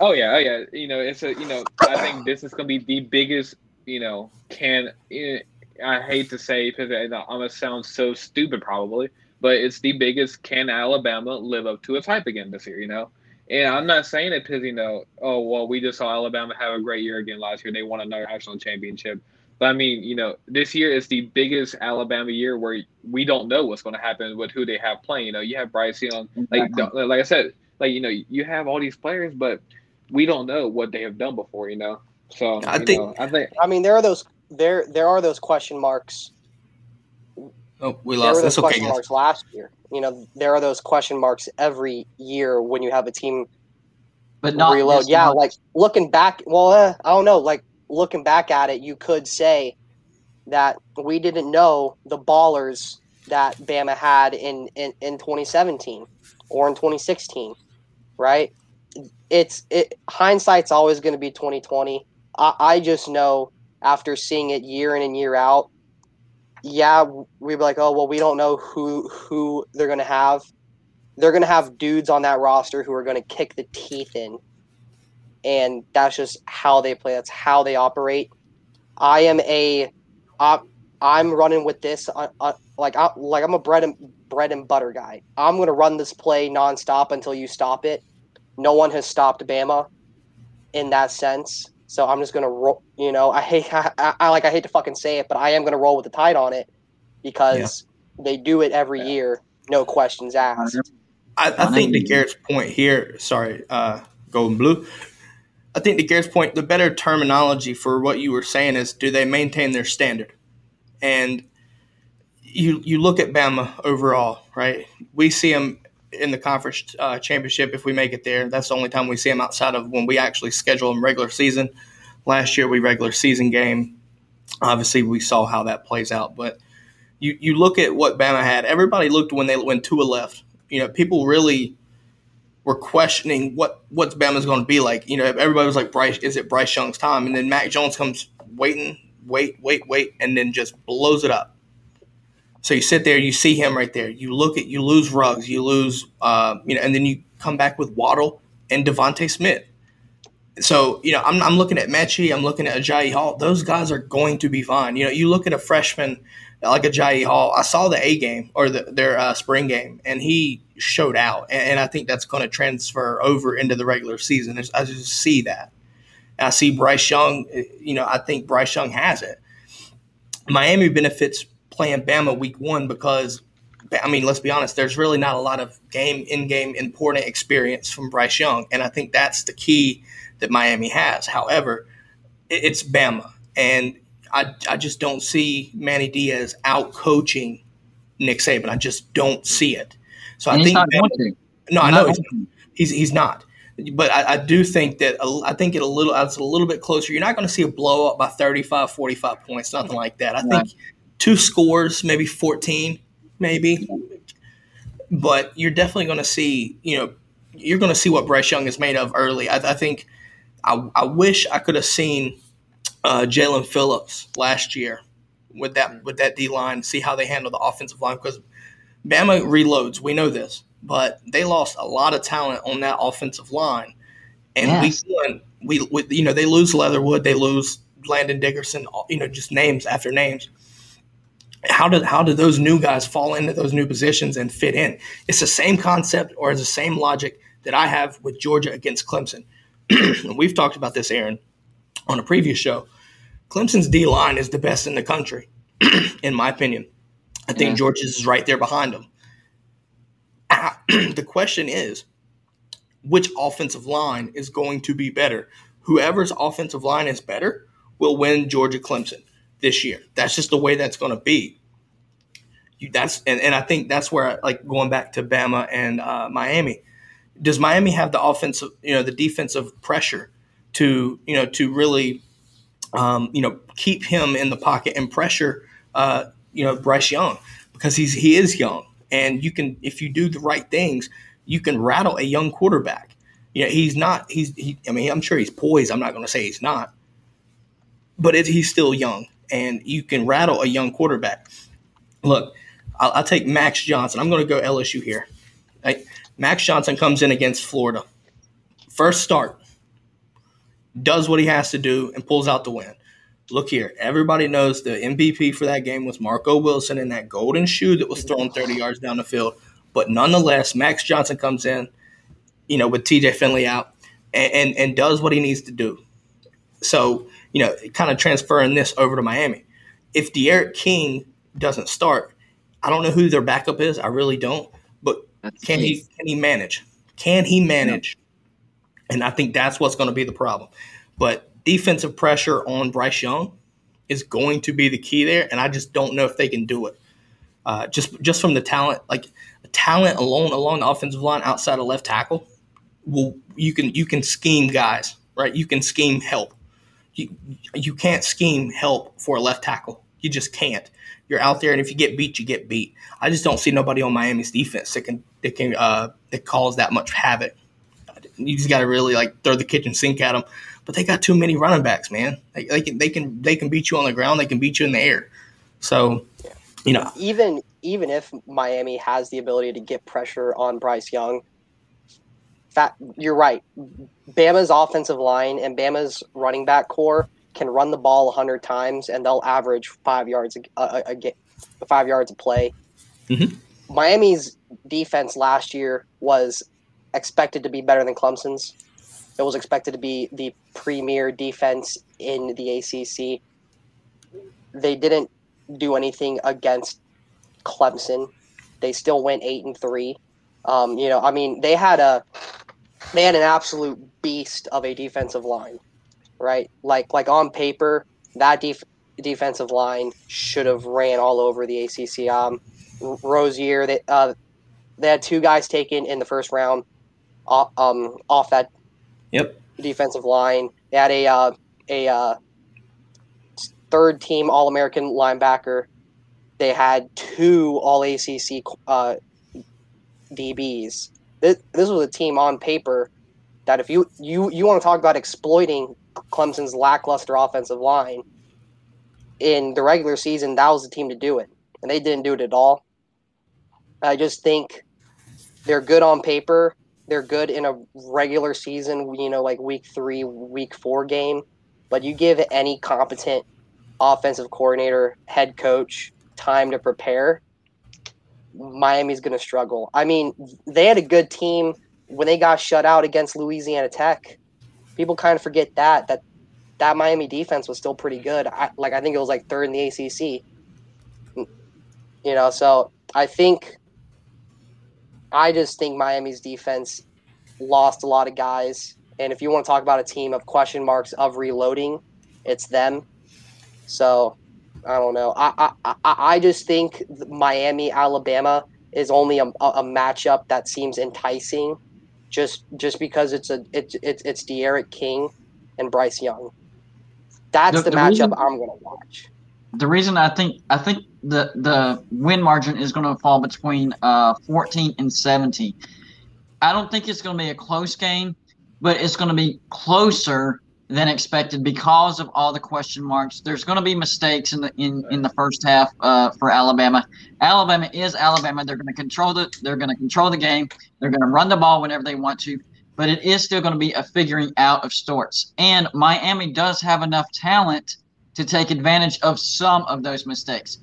Oh yeah, oh yeah. You know, it's a you know, I think this is gonna be the biggest. You know, can eh, I hate to say because I'm gonna sound so stupid probably, but it's the biggest. Can Alabama live up to its hype again this year? You know, and I'm not saying it because you know, oh well, we just saw Alabama have a great year again last year. They won another national championship. But I mean, you know, this year is the biggest Alabama year where we don't know what's going to happen with who they have playing. You know, you have Bryce Young, like like I said, like you know, you have all these players, but we don't know what they have done before, you know. So I you think- know, I think I mean, there are those there there are those question marks. Oh, we There lost. were those That's okay, question guys. marks last year. You know, there are those question marks every year when you have a team But not reload. Yeah, much. like looking back. Well, uh, I don't know. Like looking back at it, you could say that we didn't know the ballers that Bama had in in, in 2017 or in 2016, right? It's it hindsight's always going to be 2020. I, I just know after seeing it year in and year out. Yeah, we'd be like, oh well, we don't know who who they're going to have they're going to have dudes on that roster who are going to kick the teeth in. And that's just how they play. That's how they operate. I am a, I, I'm running with this. Uh, uh, like I, like I'm a bread and bread and butter guy. I'm going to run this play nonstop until you stop it. No one has stopped Bama in that sense. So I'm just going to roll. You know, I hate, I, I, I like, I hate to fucking say it, but I am going to roll with the tide on it because they do it every Yeah. year, no questions asked. I, I think to Garrett's point here, sorry, uh, Gold and Blue. I think to Garrett's point, the better terminology for what you were saying is, do they maintain their standard? And you you look at Bama overall, right? We see them in the conference uh, championship if we make it there. That's the only time we see them outside of when we actually schedule them regular season. Last year we regular season game. Obviously, we saw how that plays out, but you you look at what Bama had. Everybody looked when they when Tua left you know, people really were questioning what what's Bama's going to be like. You know, everybody was like, Bryce, is it Bryce Young's time? And then Mac Jones comes waiting, wait, wait, wait, and then just blows it up. So you sit there, you see him right there. You look at, you lose Ruggs, you lose, uh, you know, and then you come back with Waddle and DeVonta Smith. So you know, I'm, I'm looking at Metchie, I'm looking at Agiye Hall. Those guys are going to be fine. You know, you look at a freshman like Agiye Hall. I saw the A game or the, their uh, spring game, and he showed out. And, and I think that's going to transfer over into the regular season. I just see that. I see Bryce Young. You know, I think Bryce Young has it. Miami benefits playing Bama week one because, I mean, let's be honest. There's really not a lot of game in game important experience from Bryce Young, and I think that's the key that Miami has. However, it's Bama, and I, I just don't see Manny Diaz out coaching Nick Saban. I just don't see it. So and I think Bama- no, I know he's, he's he's not. But I, I do think that I think it a little it's a little bit closer. You're not going to see a blow up by 35, 45 points, nothing like that. I think two scores, maybe 14, maybe. But you're definitely going to see, you know, you're going to see what Bryce Young is made of early. I, I think I, I wish I could have seen uh, Jaelan Phillips last year with that with that D line, see how they handle the offensive line because Bama reloads. We know this, but they lost a lot of talent on that offensive line. And Yes. week one, we, we you know they lose Leatherwood, they lose Landon Dickerson, you know just names after names. How did how do those new guys fall into those new positions and fit in? It's the same concept or the same logic that I have with Georgia against Clemson. And We've talked about this, Aaron, on a previous show. Clemson's D line is the best in the country, in my opinion. I think Yeah. Georgia's is right there behind them. the question is, which offensive line is going to be better? Whoever's offensive line is better will win Georgia Clemson this year. That's just the way that's going to be. You, that's and, and I think that's where like going back to Bama and uh, Miami. Does Miami have the offensive, you know, the defensive pressure to you know to really um, you know keep him in the pocket and pressure uh, you know Bryce Young because he's he is young and you can if you do the right things you can rattle a young quarterback. You know, he's not he's he, I mean I'm sure he's poised. I'm not going to say he's not, but it, he's still young and you can rattle a young quarterback. Look, I'll, I'll take Max Johnson. I'm going to go LSU here. Max Johnson comes in against Florida. First start, does what he has to do, and pulls out the win. Look here, everybody knows the MVP for that game was Marco Wilson in that golden shoe that was thrown 30 yards down the field. But nonetheless, Max Johnson comes in, you know, with TJ Finley out and, and, and does what he needs to do. So, you know, kind of transferring this over to Miami. If D'Eriq King doesn't start, I don't know who their backup is. I really don't. But That's can he can he manage? Can he manage? And I think that's what's going to be the problem. But defensive pressure on Bryce Young is going to be the key there, and I just don't know if they can do it. Uh, just just from the talent, like talent alone along the offensive line outside of left tackle, well, you can you can scheme guys, right? You can scheme help. You you can't scheme help for a left tackle. You just can't. You're out there, and if you get beat, you get beat. I just don't see nobody on Miami's defense that can that can uh, that cause that much havoc. You just got to really like throw the kitchen sink at them. But they got too many running backs, man. They, they can they can they can beat you on the ground. They can beat you in the air. So, you know, even even if Miami has the ability to get pressure on Bryce Young, fat, you're right. Bama's offensive line and Bama's running back core can run the ball 100 times and they'll average five yards a, a, a five yards a play. Mhm. Miami's defense last year was expected to be better than Clemson's. It was expected to be the premier defense in the ACC. They didn't do anything against Clemson. They still went eight and three. Um, you know, I mean, they had a they had an absolute beast of a defensive line, right? Like like on paper, that def- defensive line should have ran all over the ACC. Um, R- Rozier, they uh, they had two guys taken in the first round, off, um, off that Yep. defensive line. They had a uh, a uh, third team All American linebacker. They had two All ACC uh, DBs. This, this was a team on paper that if you you you want to talk about exploiting Clemson's lackluster offensive line in the regular season, that was the team to do it, and they didn't do it at all. I just think they're good on paper. They're good in a regular season, you know, like week three, week four game. But you give any competent offensive coordinator, head coach time to prepare, Miami's going to struggle. I mean, they had a good team when they got shut out against Louisiana Tech. People kind of forget that that that Miami defense was still pretty good. I, like I think it was like third in the ACC. You know, so I think I just think Miami's defense lost a lot of guys. And if you want to talk about a team of question marks of reloading, it's them. So I don't know. I I, I, just think Miami Alabama is only a, a matchup that seems enticing, just just because it's a it's it's it's D'Eriq King and Bryce Young. That's The- the, the matchup reason- I'm gonna watch. the reason I think I think the the win margin is going to fall between uh 14 and 17. I don't think it's going to be a close game, but it's going to be closer than expected because of all the question marks. There's going to be mistakes in the in, in the first half uh, for Alabama. Alabama is Alabama. They're going to control the they're going to control the game. They're going to run the ball whenever they want to, but it is still going to be a figuring out of sorts. And Miami does have enough talent to take advantage of some of those mistakes.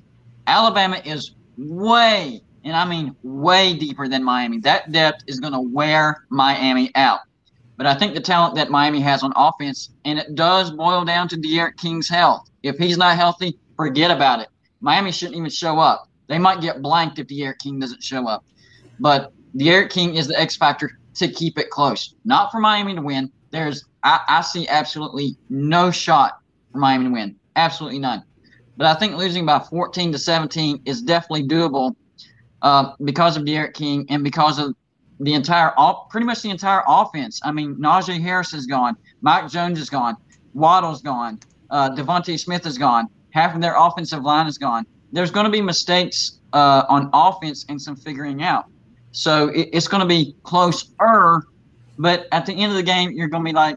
Alabama is way, and I mean way deeper than Miami. That depth is going to wear Miami out. But I think the talent that Miami has on offense, and it does boil down to D'Eriq King's health. If he's not healthy, forget about it. Miami shouldn't even show up. They might get blanked if D'Eriq King doesn't show up. But D'Eriq King is the X factor to keep it close. Not for Miami to win. There's I, I see absolutely no shot for Miami to win. Absolutely none. But I think losing by 14 to 17 is definitely doable uh, because of D'Eriq King and because of the entire, off, pretty much the entire offense. I mean, Najee Harris is gone. Mike Jones is gone. Waddle's gone. Uh, DeVonta Smith is gone. Half of their offensive line is gone. There's going to be mistakes uh, on offense and some figuring out. So it, it's going to be closer, but at the end of the game, you're going to be like,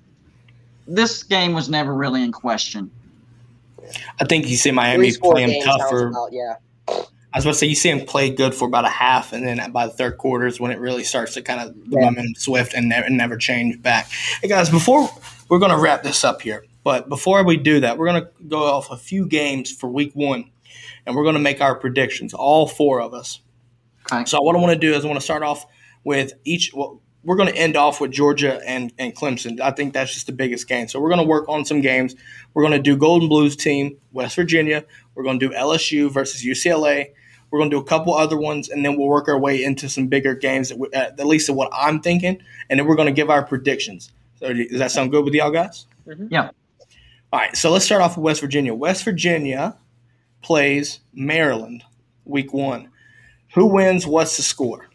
this game was never really in question. I think you see Miami playing tougher. about- yeah. I was about to say you see him play good for about a half, and then by the third quarter is when it really starts to kind of Yeah. momentum swift and never, never change back. Hey guys, before we're going to wrap this up here, but before we do that, we're going to go off a few games for Week One, and we're going to make our predictions, all four of us. Okay. So what I want to do is I want to start off with each. Well, we're going to end off with Georgia and, and Clemson. I think that's just the biggest game. So we're going to work on some games. We're going to do Gold and Blues team, West Virginia. We're going to do LSU versus UCLA. We're going to do a couple other ones, and then we'll work our way into some bigger games, that we, uh, at least of what I'm thinking, and then we're going to give our predictions. So does that sound good with y'all guys? Yeah. All right, so let's start off with West Virginia. West Virginia plays Maryland week one. Who wins? What's the score?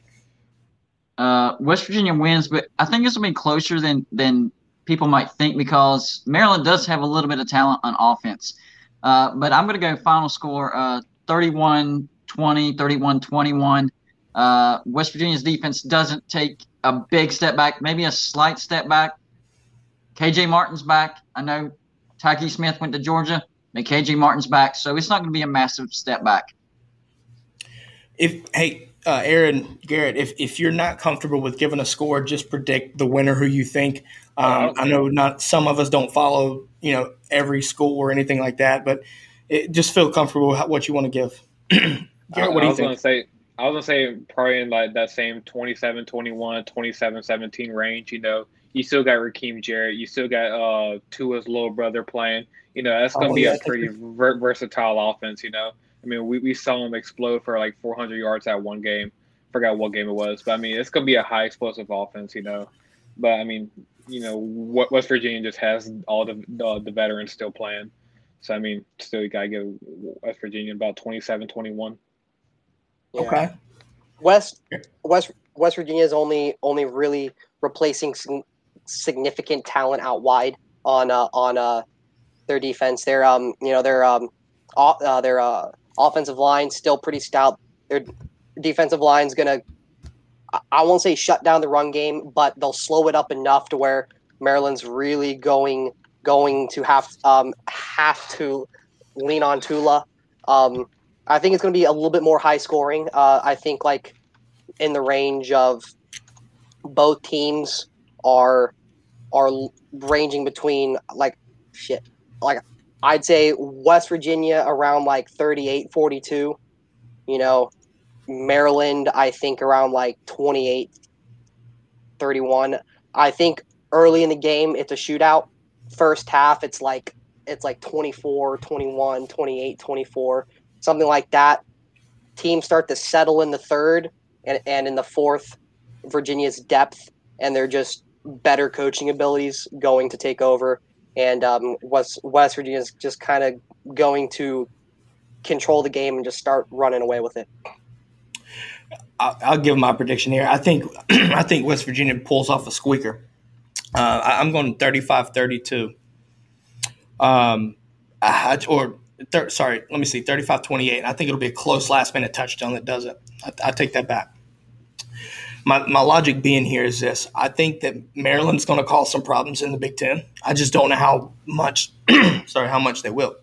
Uh, West Virginia wins, but I think this will be closer than than people might think because Maryland does have a little bit of talent on offense. Uh, but I'm going to go final score uh, 31 20, 31 21. Uh, West Virginia's defense doesn't take a big step back, maybe a slight step back. KJ Martin's back. I know Tyke Smith went to Georgia, but KJ Martin's back, so it's not going to be a massive step back. If hey, uh, Aaron Garrett, if if you're not comfortable with giving a score, just predict the winner who you think. Um, I know not some of us don't follow you know every score or anything like that, but it, just feel comfortable with what you want to give. Garrett, what do you was think? gonna say I was gonna say probably in like that same 27, 21, 27, 17 range. You know, you still got Rakim Jarrett, you still got uh Tua's little brother playing. You know, that's gonna Oh, be yeah. a pretty ver- versatile offense. You know, I mean, we, we saw him explode for like 400 yards that one game. Forgot what game it was, but I mean, it's gonna be a high explosive offense. You know, but I mean, you know, what West Virginia just has all the the, the veterans still playing. So I mean, still you gotta give West Virginia about 27, 21. Yeah. Okay. West West West Virginia is only only really replacing sig- significant talent out wide on uh, on uh, their defense. Their um you know their um o- uh, their uh, offensive line still pretty stout. Their defensive line's gonna I- I won't say shut down the run game, but they'll slow it up enough to where Maryland's really going going to have um have to lean on Tula. Um, I think it's going to be a little bit more high scoring. Uh, I think like in the range of both teams are are ranging between like shit like I'd say West Virginia around like 38 42 you know Maryland I think around like 28 31 I think early in the game it's a shootout. First half it's like it's like 24 21 28 24 something like that. Teams start to settle in the third and, and in the fourth, Virginia's depth and their just better coaching abilities going to take over. And um, West, West Virginia's just kind of going to control the game and just start running away with it. I'll, give my prediction here. I think I think West Virginia pulls off a squeaker. Uh, I, I'm going 35-32. Um, I, or thir- sorry, let me see, 35-28. I think it'll be a close last minute touchdown that does it. I, I take that back. My, my logic being here is this: I think that Maryland's going to cause some problems in the Big Ten. I just don't know how much. sorry, how much they will.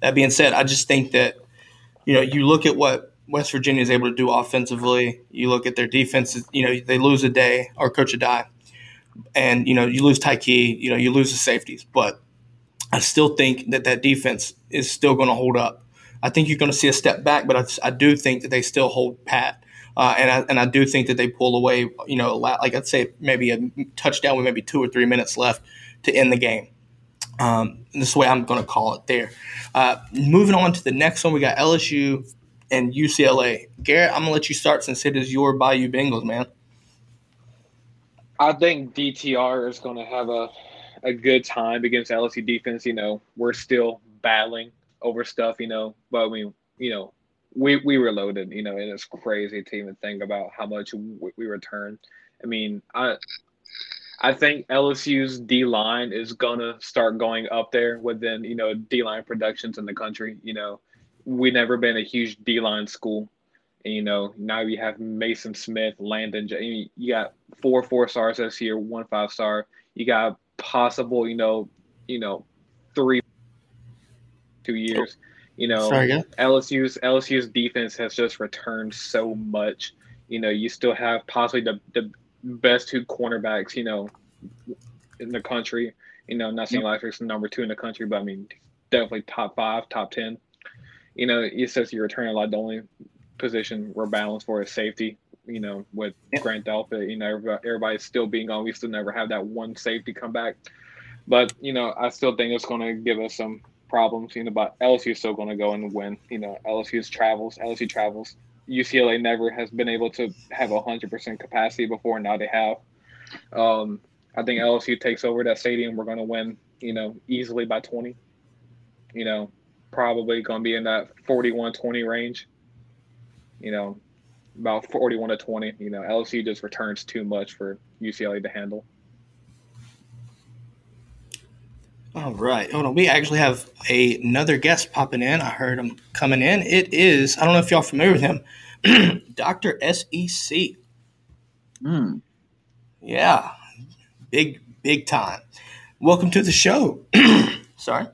That being said, I just think that you know you look at what West Virginia is able to do offensively. You look at their defense. You know they lose a day or coach a die, and you know you lose Tyke. You know you lose the safeties, but I still think that that defense is still going to hold up. I think you're going to see a step back, but I, I do think that they still hold pat. Uh, and I and I do think that they pull away. You know, like I'd say maybe a touchdown with maybe two or three minutes left to end the game. Um, this is the way I'm going to call it there. Uh, moving on to the next one, we got LSU and UCLA. Garrett, I'm going to let you start since it is your Bayou Bengals, man. I think DTR is going to have a a good time against LSU defense. You know, we're still battling over stuff. You know, but I mean, you know, we we were loaded. You know, and it's crazy to even think about how much we, we returned. I mean, I I think LSU's D line is gonna start going up there within you know D line productions in the country. You know, we never been a huge D line school. And, you know, now you have Mason Smith, Landon. You got four four stars this year, one five star. You got possible, you know, you know, three, two years. You know, Sorry, yeah. LSU's LSU's defense has just returned so much. You know, you still have possibly the the best two cornerbacks. You know, in the country. You know, not saying Electric's number two in the country, but I mean, definitely top five, top ten. You know, it says you return a lot. The only position we're balanced for is safety. You know, with Yeah. Grant Delpit, you know, everybody's still being gone. We still never have that one safety come back. But you know, I still think it's going to give us some problems. You know, but LSU is still going to go and win. You know, LSU's travels. LSU travels. UCLA never has been able to have a hundred percent capacity before. Now they have. Um, I think LSU takes over that stadium. We're going to win you know, easily by 20. You know, probably going to be in that 41 20 range. You know, about 41 to 20. You know, LSU just returns too much for UCLA to handle. All right. Hold on. We actually have a, another guest popping in. I heard him coming in. It is, I don't know if y'all familiar with him, Dr. SEC. Mm. Yeah. Big, big time. Welcome to the show. Sorry.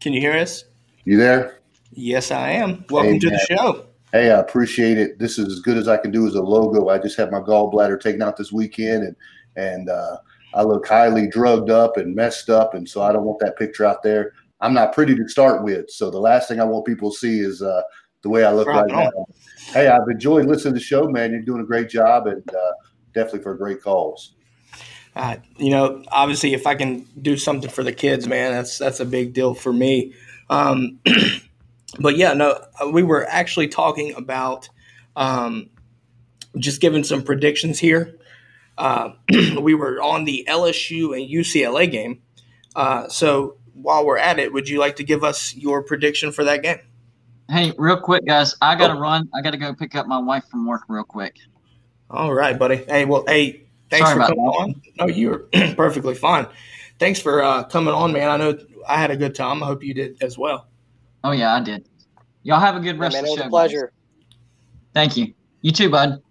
Can you hear us? You there? Yes, I am. Welcome Hey, to the show. Hey, I appreciate it. This is as good as I can do as a logo. I just had my gallbladder taken out this weekend, and and uh, I look highly drugged up and messed up, and so I don't want that picture out there. I'm not pretty to start with, so the last thing I want people to see is uh, the way I look Right right now. Hey, I've enjoyed listening to the show, man. You're doing a great job, and uh, definitely for a great calls. Uh, you know, obviously, if I can do something for the kids, man, that's that's a big deal for me. Um, but yeah, no, we were actually talking about um, just giving some predictions here. Uh, we were on the LSU and UCLA game. Uh, so while we're at it, would you like to give us your prediction for that game? Hey, real quick, guys, I gotta Oh. run. I gotta go pick up my wife from work real quick. All right, buddy. Hey, well, hey, thanks Sorry for coming that. on. No, you're perfectly fine. Thanks for uh, coming on, man. I know I had a good time. I hope you did as well. Oh yeah, I did. Y'all have a good Yeah, rest man, of it the was show. a pleasure. guys. Thank you. You too, bud.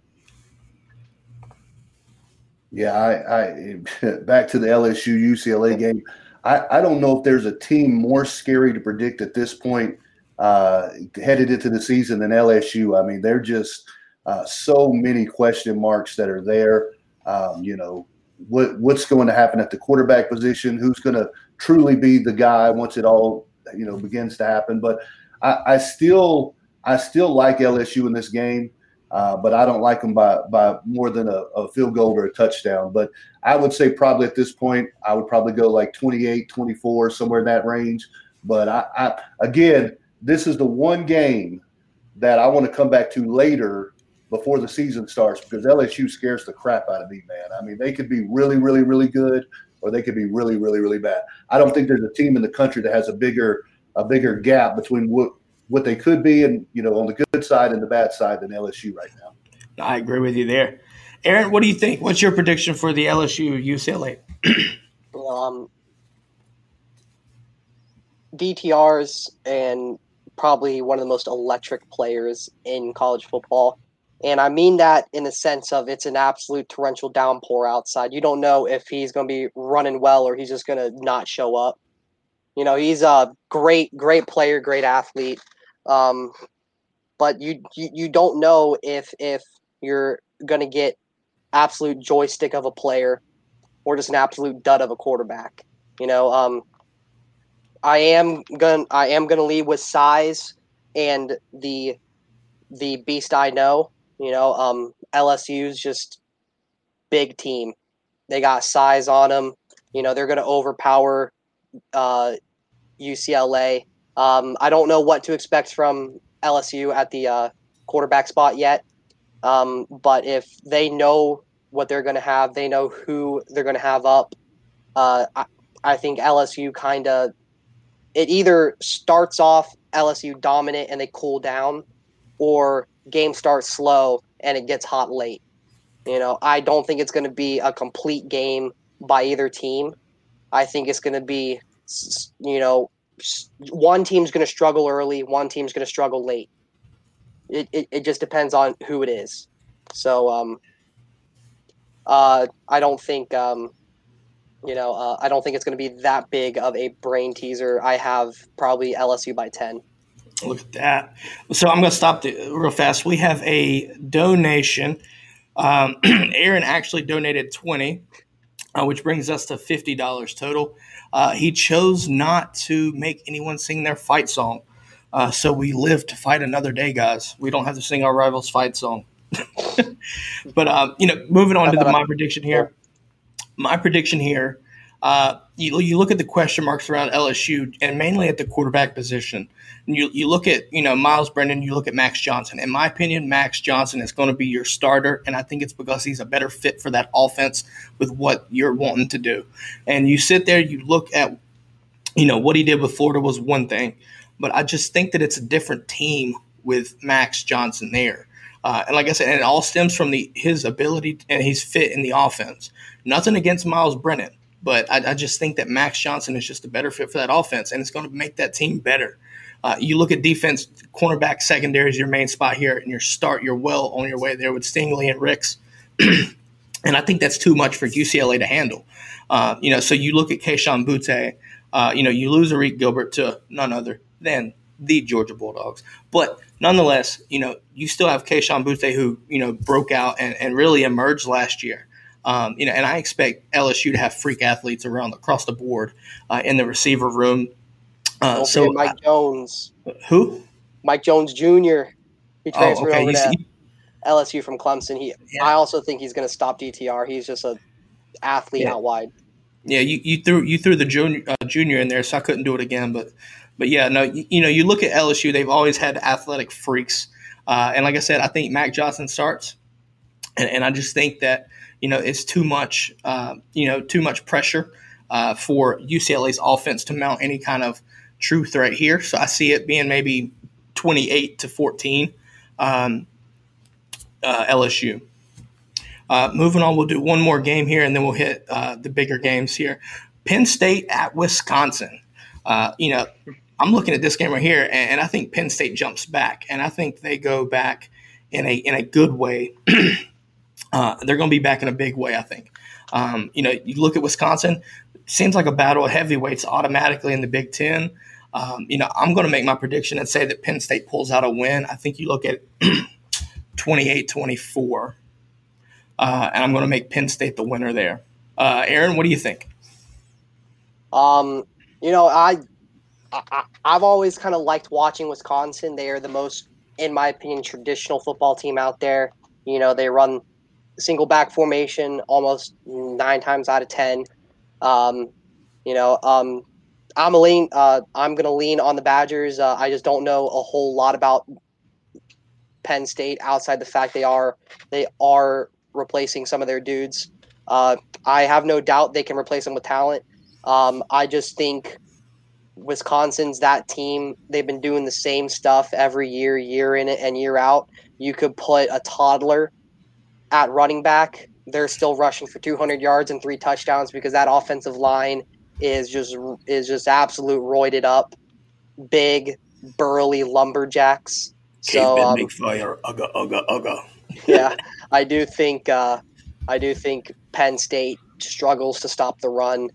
Yeah, I, I back to the LSU UCLA game. I, I don't know if there's a team more scary to predict at this point uh, headed into the season than LSU. I mean, they're just uh, so many question marks that are there. Um, you know, what what's going to happen at the quarterback position? Who's going to truly be the guy once it all you know begins to happen? But I, I still I still like LSU in this game. Uh, but I don't like them by by more than a, a field goal or a touchdown. But I would say probably at this point, I would probably go like 28, 24, somewhere in that range. But I, I again, this is the one game that I want to come back to later before the season starts because LSU scares the crap out of me, man. I mean, they could be really, really, really good, or they could be really, really, really bad. I don't think there's a team in the country that has a bigger a bigger gap between what what they could be and you know on the good side and the bad side than LSU right now. I agree with you there. Aaron, what do you think? What's your prediction for the LSU UCLA? Um, DTRs and probably one of the most electric players in college football. And I mean that in the sense of it's an absolute torrential downpour outside. You don't know if he's going to be running well or he's just going to not show up. You know, he's a great, great player, great athlete. Um, but you, you you don't know if if you're going to get absolute joystick of a player or just an absolute dud of a quarterback. You know, um, I am going I am gonna lead with size and the the beast I know. You know, um, LSU's just big team. They got size on them. You know, they're gonna overpower uh, UCLA. Um, I don't know what to expect from LSU at the uh, quarterback spot yet. Um, but if they know what they're going to have, they know who they're going to have up. Uh, I, I think LSU kind of it either starts off LSU dominant and they cool down, or game starts slow and it gets hot late. You know, I don't think it's going to be a complete game by either team. I think it's going to be, you know, one team's going to struggle early, one team's going to struggle late. It, it, it just depends on who it is. So, um, uh, I don't think, um, you know, uh, I don't think it's going to be that big of a brain teaser. I have probably LSU by 10. Look at that. So I'm going to stop the, real fast. We have a donation. Um, Aaron actually donated 20, uh, which brings us to $50 total. Uh, he chose not to make anyone sing their fight song. Uh, so we live to fight another day, guys. We don't have to sing our rivals' fight song. but, um, you know, moving on to the, my prediction here. My prediction here uh, you, you look at the question marks around LSU and mainly at the quarterback position. And you, you look at, you know, Myles Brennan, you look at Max Johnson. In my opinion, Max Johnson is going to be your starter. And I think it's because he's a better fit for that offense with what you're wanting to do. And you sit there, you look at, you know, what he did with Florida was one thing. But I just think that it's a different team with Max Johnson there. Uh, and like I said, and it all stems from the his ability and his fit in the offense. Nothing against Myles Brennan, but I, I, just think that Max Johnson is just a better fit for that offense, and it's going to make that team better. Uh, you look at defense, cornerback secondary is your main spot here, and your start, you're well on your way there with Stingley and Ricks. and I think that's too much for UCLA to handle. Uh, you know, so you look at Kayshon Boutte, uh, you know, you lose Arik Gilbert to none other than the Georgia Bulldogs. But nonetheless, you know, you still have Kayshon Boutte who, you know, broke out and, and really emerged last year. Um, you know, and I expect LSU to have freak athletes around across the board uh, in the receiver room. Uh, so Mike Jones, who? Mike Jones Jr. He transferred oh, okay. over to LSU from Clemson. He, yeah. I also think he's going to stop DTR. He's just a athlete yeah. out wide. Yeah, you, you threw you threw the junior uh, junior in there, so I couldn't do it again. But but yeah, no, you, you know, you look at LSU; they've always had athletic freaks, uh, and like I said, I think Max Johnson starts, and, and I just think that you know it's too much, uh, you know, too much pressure uh, for UCLA's offense to mount any kind of true threat here. So I see it being maybe twenty-eight to fourteen, um, uh, LSU. Uh, moving on, we'll do one more game here, and then we'll hit uh, the bigger games here. Penn State at Wisconsin. you know, I'm looking at this game right here, and, and I think Penn State jumps back, and I think they go back in a in a good way. uh, they're going to be back in a big way, I think. Um, you know, you look at Wisconsin, seems like a battle of heavyweights automatically in the Big Ten. Um, you know, I'm going to make my prediction and say that Penn State pulls out a win. I think you look at 28 24, uh, and I'm going to make Penn State the winner there. Uh, Aaron, what do you think? Um, you know, I I, have always kind of liked watching Wisconsin. They are the most, in my opinion, traditional football team out there. You know, they run single back formation almost nine times out of ten. Um, you know, um, I'm a lean. Uh, I'm gonna lean on the Badgers. Uh, I just don't know a whole lot about Penn State outside the fact they are they are replacing some of their dudes. Uh, I have no doubt they can replace them with talent. Um, I just think Wisconsin's that team. They've been doing the same stuff every year, year in and year out. You could put a toddler at running back. They're still rushing for 200 yards and three touchdowns because that offensive line is just is just absolute roided up, big, burly lumberjacks. So um, big fire, ugga, ugga, ugga. yeah, I do think uh, I do think Penn State struggles to stop the run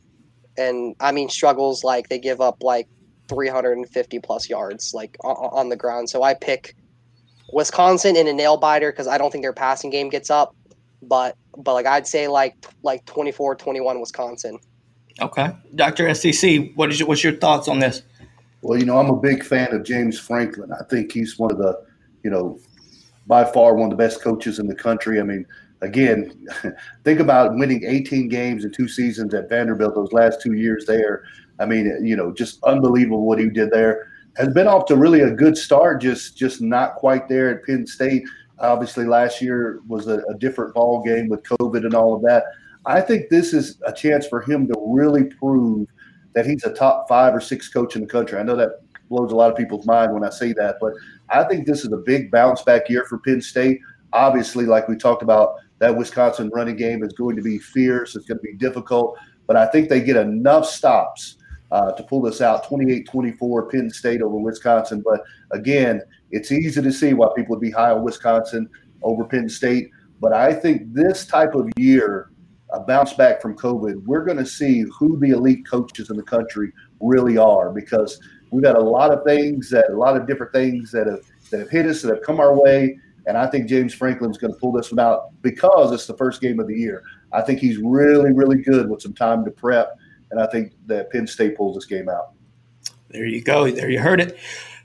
and I mean struggles like they give up like 350 plus yards like on the ground. So I pick Wisconsin in a nail biter because I don't think their passing game gets up. But but like I'd say like like 24-21 Wisconsin. Okay, Doctor SEC, what is your, what's your thoughts on this? Well, you know I'm a big fan of James Franklin. I think he's one of the you know by far one of the best coaches in the country. I mean, again, think about winning 18 games in two seasons at Vanderbilt those last two years there. I mean, you know, just unbelievable what he did there. Has been off to really a good start, just just not quite there at Penn State. Obviously, last year was a, a different ball game with COVID and all of that. I think this is a chance for him to really prove that he's a top five or six coach in the country. I know that blows a lot of people's mind when I say that, but I think this is a big bounce back year for Penn State. Obviously, like we talked about, that Wisconsin running game is going to be fierce. It's going to be difficult, but I think they get enough stops uh, to pull this out 28 24 Penn State over Wisconsin. But again, it's easy to see why people would be high on Wisconsin over Penn State. But I think this type of year, a bounce back from COVID, we're going to see who the elite coaches in the country really are because we've got a lot of things that a lot of different things that have that have hit us that have come our way and I think James Franklin's going to pull this one out because it's the first game of the year. I think he's really, really good with some time to prep. And I think that Penn State pulls this game out. There you go. There you heard it.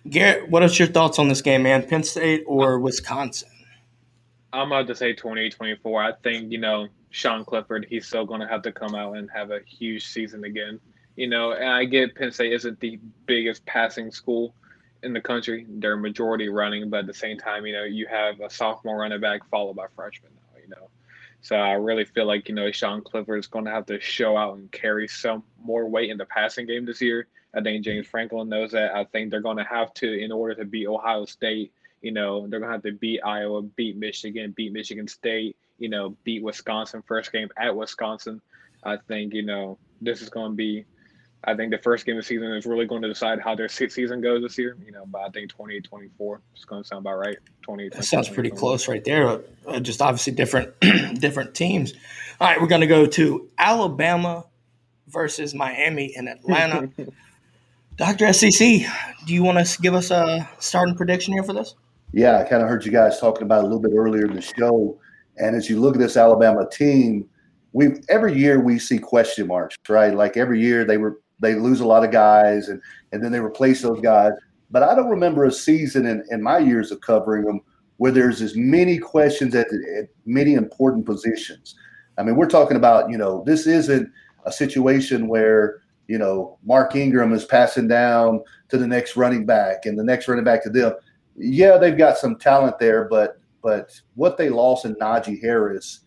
Garrett, what are your thoughts on this game, man? Penn State or Wisconsin? I'm about to say 2024. I think, you know, Sean Clifford, he's still going to have to come out and have a huge season again. You know, and I get Penn State isn't the biggest passing school in the country. They're majority running, but at the same time, you know, you have a sophomore running back followed by freshman now, you know. So I really feel like, you know, Sean Clifford is going to have to show out and carry some more weight in the passing game this year. I think James Franklin knows that. I think they're going to have to, in order to beat Ohio State, you know, they're going to have to beat Iowa, beat Michigan, beat Michigan State, you know, beat Wisconsin first game at Wisconsin. I think, you know, this is going to be, I think the first game of the season is really going to decide how their season goes this year, you know, but I think 28 24 is going to sound about right. 20 That sounds pretty close right there. Uh, just obviously different, different teams. All right, we're going to go to Alabama versus Miami and Atlanta. Dr. SEC, do you want to give us a starting prediction here for this? Yeah, I kind of heard you guys talking about it a little bit earlier in the show. And as you look at this Alabama team, we every year we see question marks, right? Like every year they were they lose a lot of guys and and then they replace those guys. But I don't remember a season in, in my years of covering them where there's as many questions at, at many important positions. I mean, we're talking about, you know, this isn't a situation where you know, Mark Ingram is passing down to the next running back and the next running back to them. Yeah, they've got some talent there, but but what they lost in Najee Harris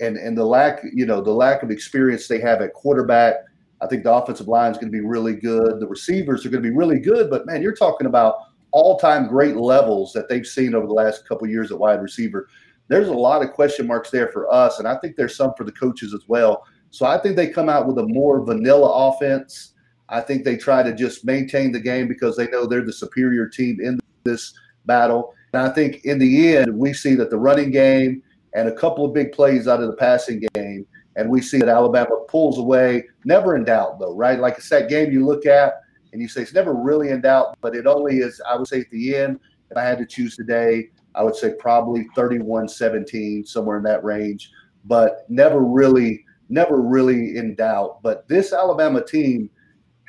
and and the lack, you know, the lack of experience they have at quarterback. I think the offensive line is going to be really good. The receivers are going to be really good, but man, you're talking about all-time great levels that they've seen over the last couple years at wide receiver. There's a lot of question marks there for us, and I think there's some for the coaches as well. So I think they come out with a more vanilla offense. I think they try to just maintain the game because they know they're the superior team in this battle. And I think in the end, we see that the running game and a couple of big plays out of the passing game, and we see that Alabama pulls away. Never in doubt, though, right? Like it's that game you look at and you say it's never really in doubt, but it only is, I would say, at the end, if I had to choose today, I would say probably 31 17, somewhere in that range, but never really never really in doubt. But this Alabama team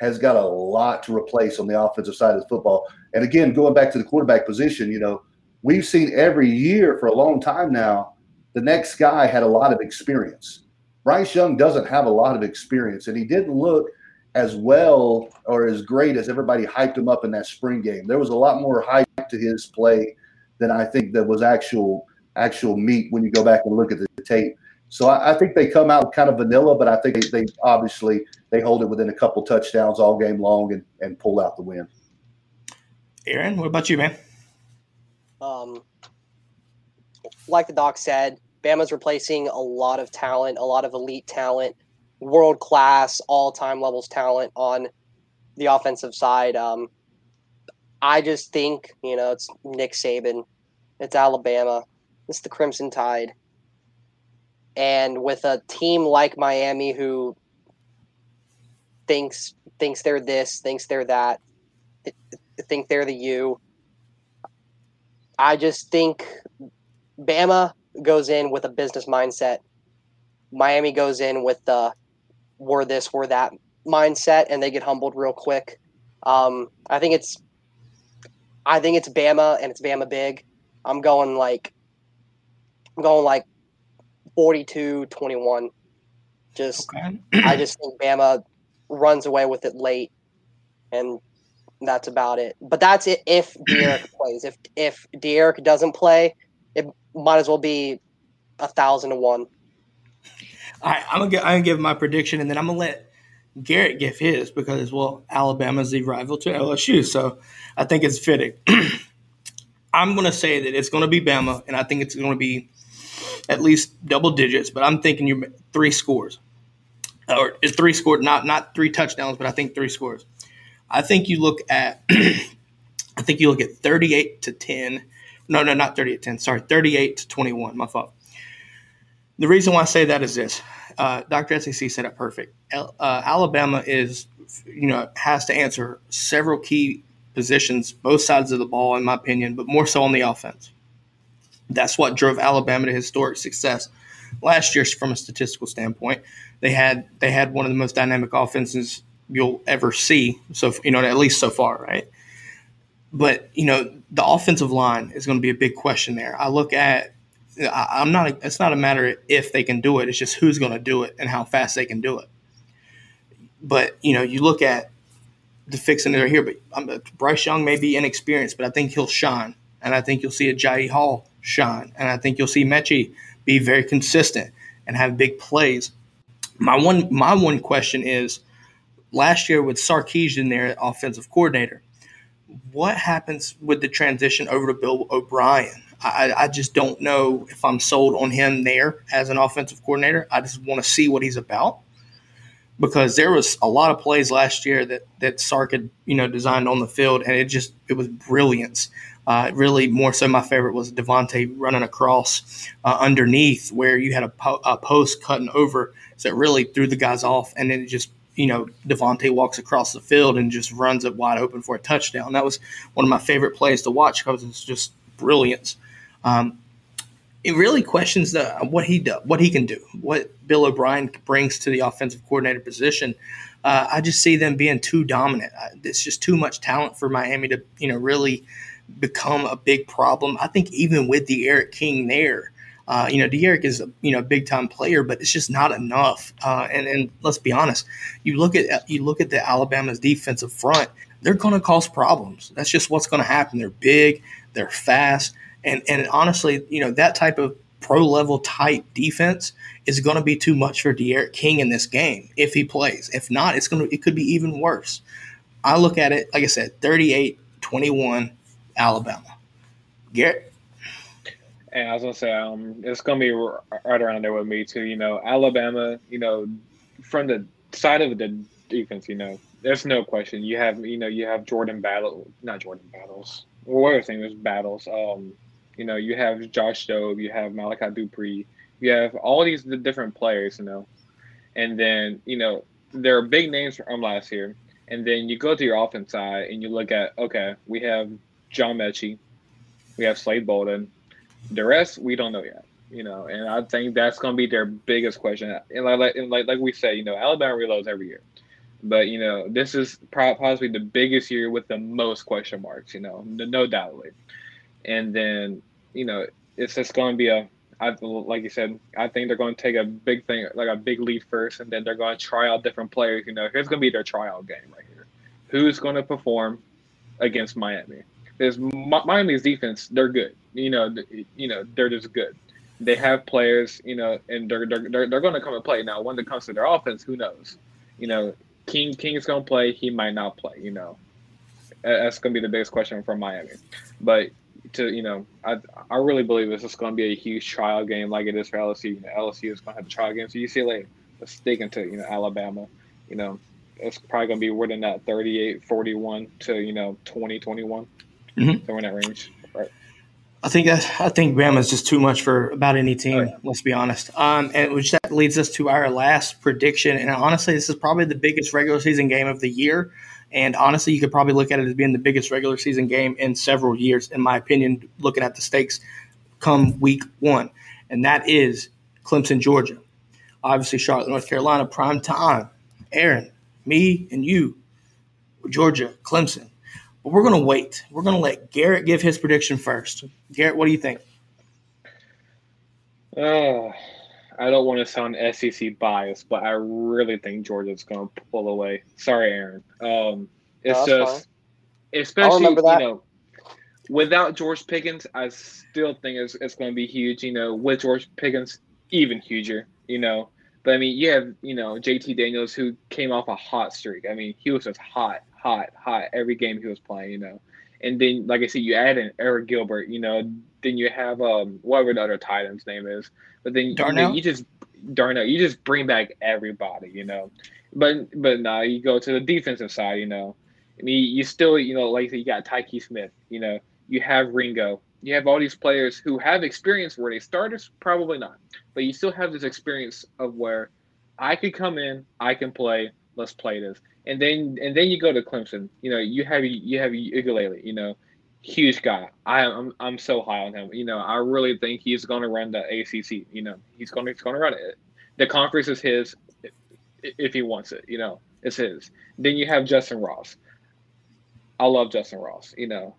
has got a lot to replace on the offensive side of the football. And again, going back to the quarterback position, you know, we've seen every year for a long time now, the next guy had a lot of experience. Bryce Young doesn't have a lot of experience, and he didn't look as well or as great as everybody hyped him up in that spring game. There was a lot more hype to his play than I think that was actual actual meat when you go back and look at the tape. So I, I, think they come out kind of vanilla, but I think they, they, obviously they hold it within a couple touchdowns all game long and, and pull out the win. Aaron, what about you, man? Um, like the doc said, Bama's replacing a lot of talent, a lot of elite talent, world class, all time levels talent on the offensive side. Um, I just think you know it's Nick Saban, it's Alabama, it's the Crimson Tide and with a team like Miami who thinks thinks they're this, thinks they're that, think they're the U. I just think Bama goes in with a business mindset. Miami goes in with the we're this, we're that mindset, and they get humbled real quick. Um, I think it's I think it's Bama and it's Bama big. I'm going like I'm going like 42 21. Just, okay. I just think Bama runs away with it late, and that's about it. But that's it if D'Eriq plays. If if D'Eriq doesn't play, it might as well be a thousand to one. All right, I'm gonna, give, I'm gonna give my prediction, and then I'm gonna let Garrett give his because well, Alabama's the rival to LSU, so I think it's fitting. I'm gonna say that it's gonna be Bama, and I think it's gonna be at least double digits, but I'm thinking you three scores. Or is three scored, not not three touchdowns, but I think three scores. I think you look at I think you look at 38 to 10. No, no, not 38 10. Sorry, 38 to 21. My fault. The reason why I say that is this. Uh, Dr. SEC said it perfect. uh, Alabama is, you know, has to answer several key positions, both sides of the ball, in my opinion, but more so on the offense. That's what drove Alabama to historic success last year from a statistical standpoint. They had they had one of the most dynamic offenses you'll ever see. So you know at least so far, right? But you know the offensive line is going to be a big question there. I look at I, am not. It's not a matter if they can do it. It's just who's going to do it and how fast they can do it. But you know, you look at the fixing it here. But um, Bryce Young may be inexperienced, but I think he'll shine, and I think you'll see Agiye Hall shine, and I think you'll see Metchie be very consistent and have big plays. My one my one question is, last year with Sarkisian there, offensive coordinator, what happens with the transition over to Bill O'Brien? I, I just don't know if I'm sold on him there as an offensive coordinator. I just want to see what he's about because there was a lot of plays last year that that Sark had you know designed on the field, and it just it was brilliance. Uh, really, more so, my favorite was DeVonta running across uh, underneath where you had a, po- a, post cutting over, so it really threw the guys off, and then it just you know DeVonta walks across the field and just runs it wide open for a touchdown. That was one of my favorite plays to watch because it's just brilliance. Um, it really questions the, what he does, what he can do, what Bill O'Brien brings to the offensive coordinator position. Uh, I just see them being too dominant. It's just too much talent for Miami to, you know, really become a big problem. I think even with D'Eriq King there, uh, you know, D'Eriq is a you know a big time player, but it's just not enough. Uh, and and let's be honest, you look at you look at the Alabama's defensive front; they're going to cause problems. That's just what's going to happen. They're big, they're fast, and and honestly, you know that type of pro level type defense is going to be too much for D'Eriq King in this game if he plays. If not, it's going to it could be even worse. I look at it like I said, 38-21 Alabama. Garrett. And I was gonna say, um, it's gonna be right around there with me too. You know, Alabama. You know, from the side of the defense, you know, there's no question. You have, you know, you have Jordan Battle, not Jordan Battles. What other thing? There's battles. Um, you know, you have Josh Jobe, you have Malachi Dupree, you have all these different players, you know, and then you know there are big names from last year, and then you go to your offense side and you look at okay, we have John Metchie, we have Slade Bolden, the rest we don't know yet, you know, and I think that's going to be their biggest question. And like, and like like we say, you know, Alabama reloads every year. But you know, this is possibly the biggest year with the most question marks. You know, no doubtly. And then you know, it's just going to be a, I, like you said, I think they're going to take a big thing, like a big lead first, and then they're going to try out different players. You know, here's going to be their tryout game right here. Who's going to perform against Miami? Because Miami's defense, they're good. You know, you know, they're just good. They have players, you know, and they're they're they're, they're going to come and play. Now, when it comes to their offense, who knows? You know, King King is going to play. He might not play. You know, that's going to be the biggest question for Miami. But to you know, I I really believe this is going to be a huge trial game like it is for LSU. You know, LSU is going to have a trial game, so UCLA is sticking to you know Alabama. You know, it's probably going to be within that 38-41 to you know 20 21 mm-hmm. somewhere in that range. Right. I think I think Bama's just too much for about any team. Right. Let's be honest. Um, and which that leads us to our last prediction. And honestly, this is probably the biggest regular season game of the year. And honestly, you could probably look at it as being the biggest regular season game in several years, in my opinion, looking at the stakes come week one. And that is Clemson, Georgia. Obviously, Charlotte, North Carolina, prime time. Aaron, me, and you, Georgia, Clemson. But we're going to wait. We're going to let Garrett give his prediction first. Garrett, what do you think? Oh, I don't want to sound SEC biased, but I really think Georgia's going to pull away. Sorry, Aaron. Um, it's no, just, fine. especially you know, without George Pickens, I still think it's, it's going to be huge. You know, with George Pickens, even huger. You know, but I mean, you have you know JT Daniels who came off a hot streak. I mean, he was just hot, hot, hot every game he was playing. You know, and then like I said, you add in Arik Gilbert. You know, then you have um whatever the other tight end's name is. But then Darnell? you just Darnell, you just bring back everybody, you know. But but now you go to the defensive side, you know. I mean, you still, you know, like you got Tykee Smith, you know, you have Ringo, you have all these players who have experience where they starters, probably not, but you still have this experience of where I could come in, I can play, let's play this, and then and then you go to Clemson, you know, you have you have Uiagalelei, you know, huge guy. I am I'm, I'm so high on him. You know, I really think he's going to run the ACC. You know, he's going to he's going to run it. The conference is his if he wants it. You know, it's his. Then you have Justin Ross. I love Justin Ross. You know,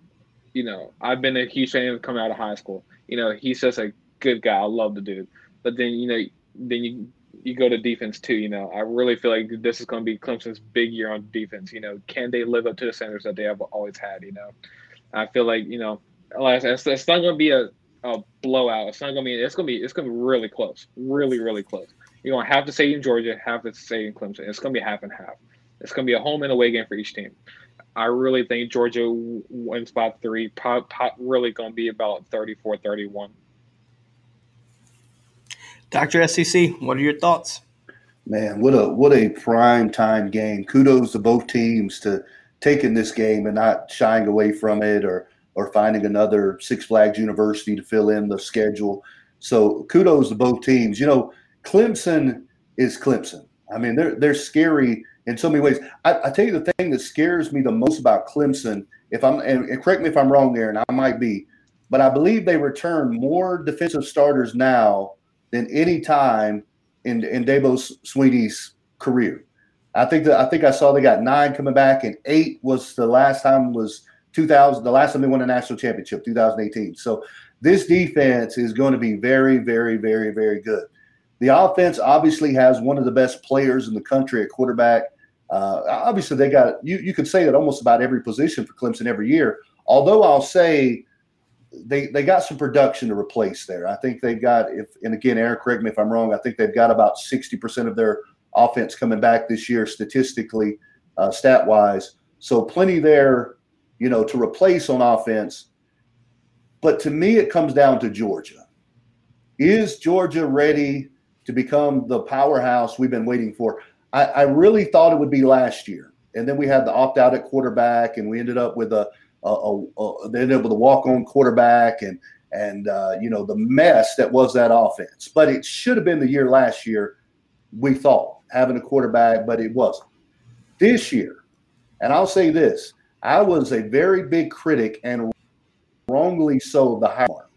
you know I've been a huge fan of coming out of high school. You know, he's just a good guy. I love the dude. But then you know, then you you go to defense too. You know, I really feel like this is going to be Clemson's big year on defense. You know, can they live up to the standards that they have always had? You know, I feel like you know, it's, it's not going to be a, a blowout. It's not going to be. It's going to be. It's going to be really close. Really, really close. You're going to have to say in Georgia, have to say in Clemson. It's going to be half and half. It's going to be a home and away game for each team. I really think Georgia wins by three. Pop, pop, really going to be about 34 31. Dr. SEC, what are your thoughts? Man, what a what a prime time game. Kudos to both teams to taking this game and not shying away from it or or finding another Six Flags University to fill in the schedule. So kudos to both teams. You know, Clemson is Clemson. I mean, they're they're scary in so many ways. I, I tell you the thing that scares me the most about Clemson, if I'm and, and correct me if I'm wrong, Aaron, I might be, but I believe they return more defensive starters now than any time in in Dabo Swinney's career. I think that I think I saw they got nine coming back, and eight was the last time was 2000. The last time they won a national championship, 2018. So this defense is going to be very, very, very, very good. The offense obviously has one of the best players in the country at quarterback. Uh, obviously, they got you. You could say that almost about every position for Clemson every year. Although I'll say they they got some production to replace there. I think they've got if and again, Aaron, correct me if I'm wrong. I think they've got about sixty percent of their offense coming back this year, statistically, uh, stat wise. So plenty there, you know, to replace on offense. But to me, it comes down to Georgia. Is Georgia ready to become the powerhouse we've been waiting for? I, I really thought it would be last year, and then we had the opt out at quarterback, and we ended up with a a, a, they ended up with a walk on quarterback and and uh, you know the mess that was that offense. But it should have been the year last year. We thought having a quarterback, but it wasn't. This year, and I'll say this: I was a very big critic, and wrongly so, the hire.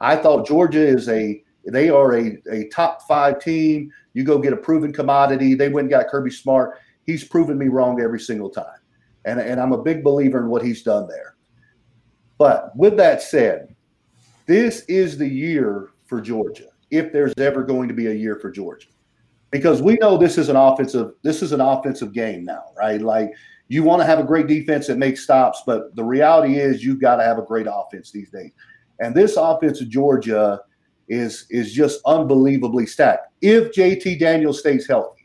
I thought Georgia is a they are a, a top five team. You go get a proven commodity. They went and got Kirby Smart. He's proven me wrong every single time and, and I'm a big believer in what he's done there. But with that said, this is the year for Georgia, if there's ever going to be a year for Georgia. Because we know this is an offensive this is an offensive game now, right? Like you want to have a great defense that makes stops, but the reality is you've got to have a great offense these days. And this offense of Georgia is is just unbelievably stacked. If JT Daniels stays healthy,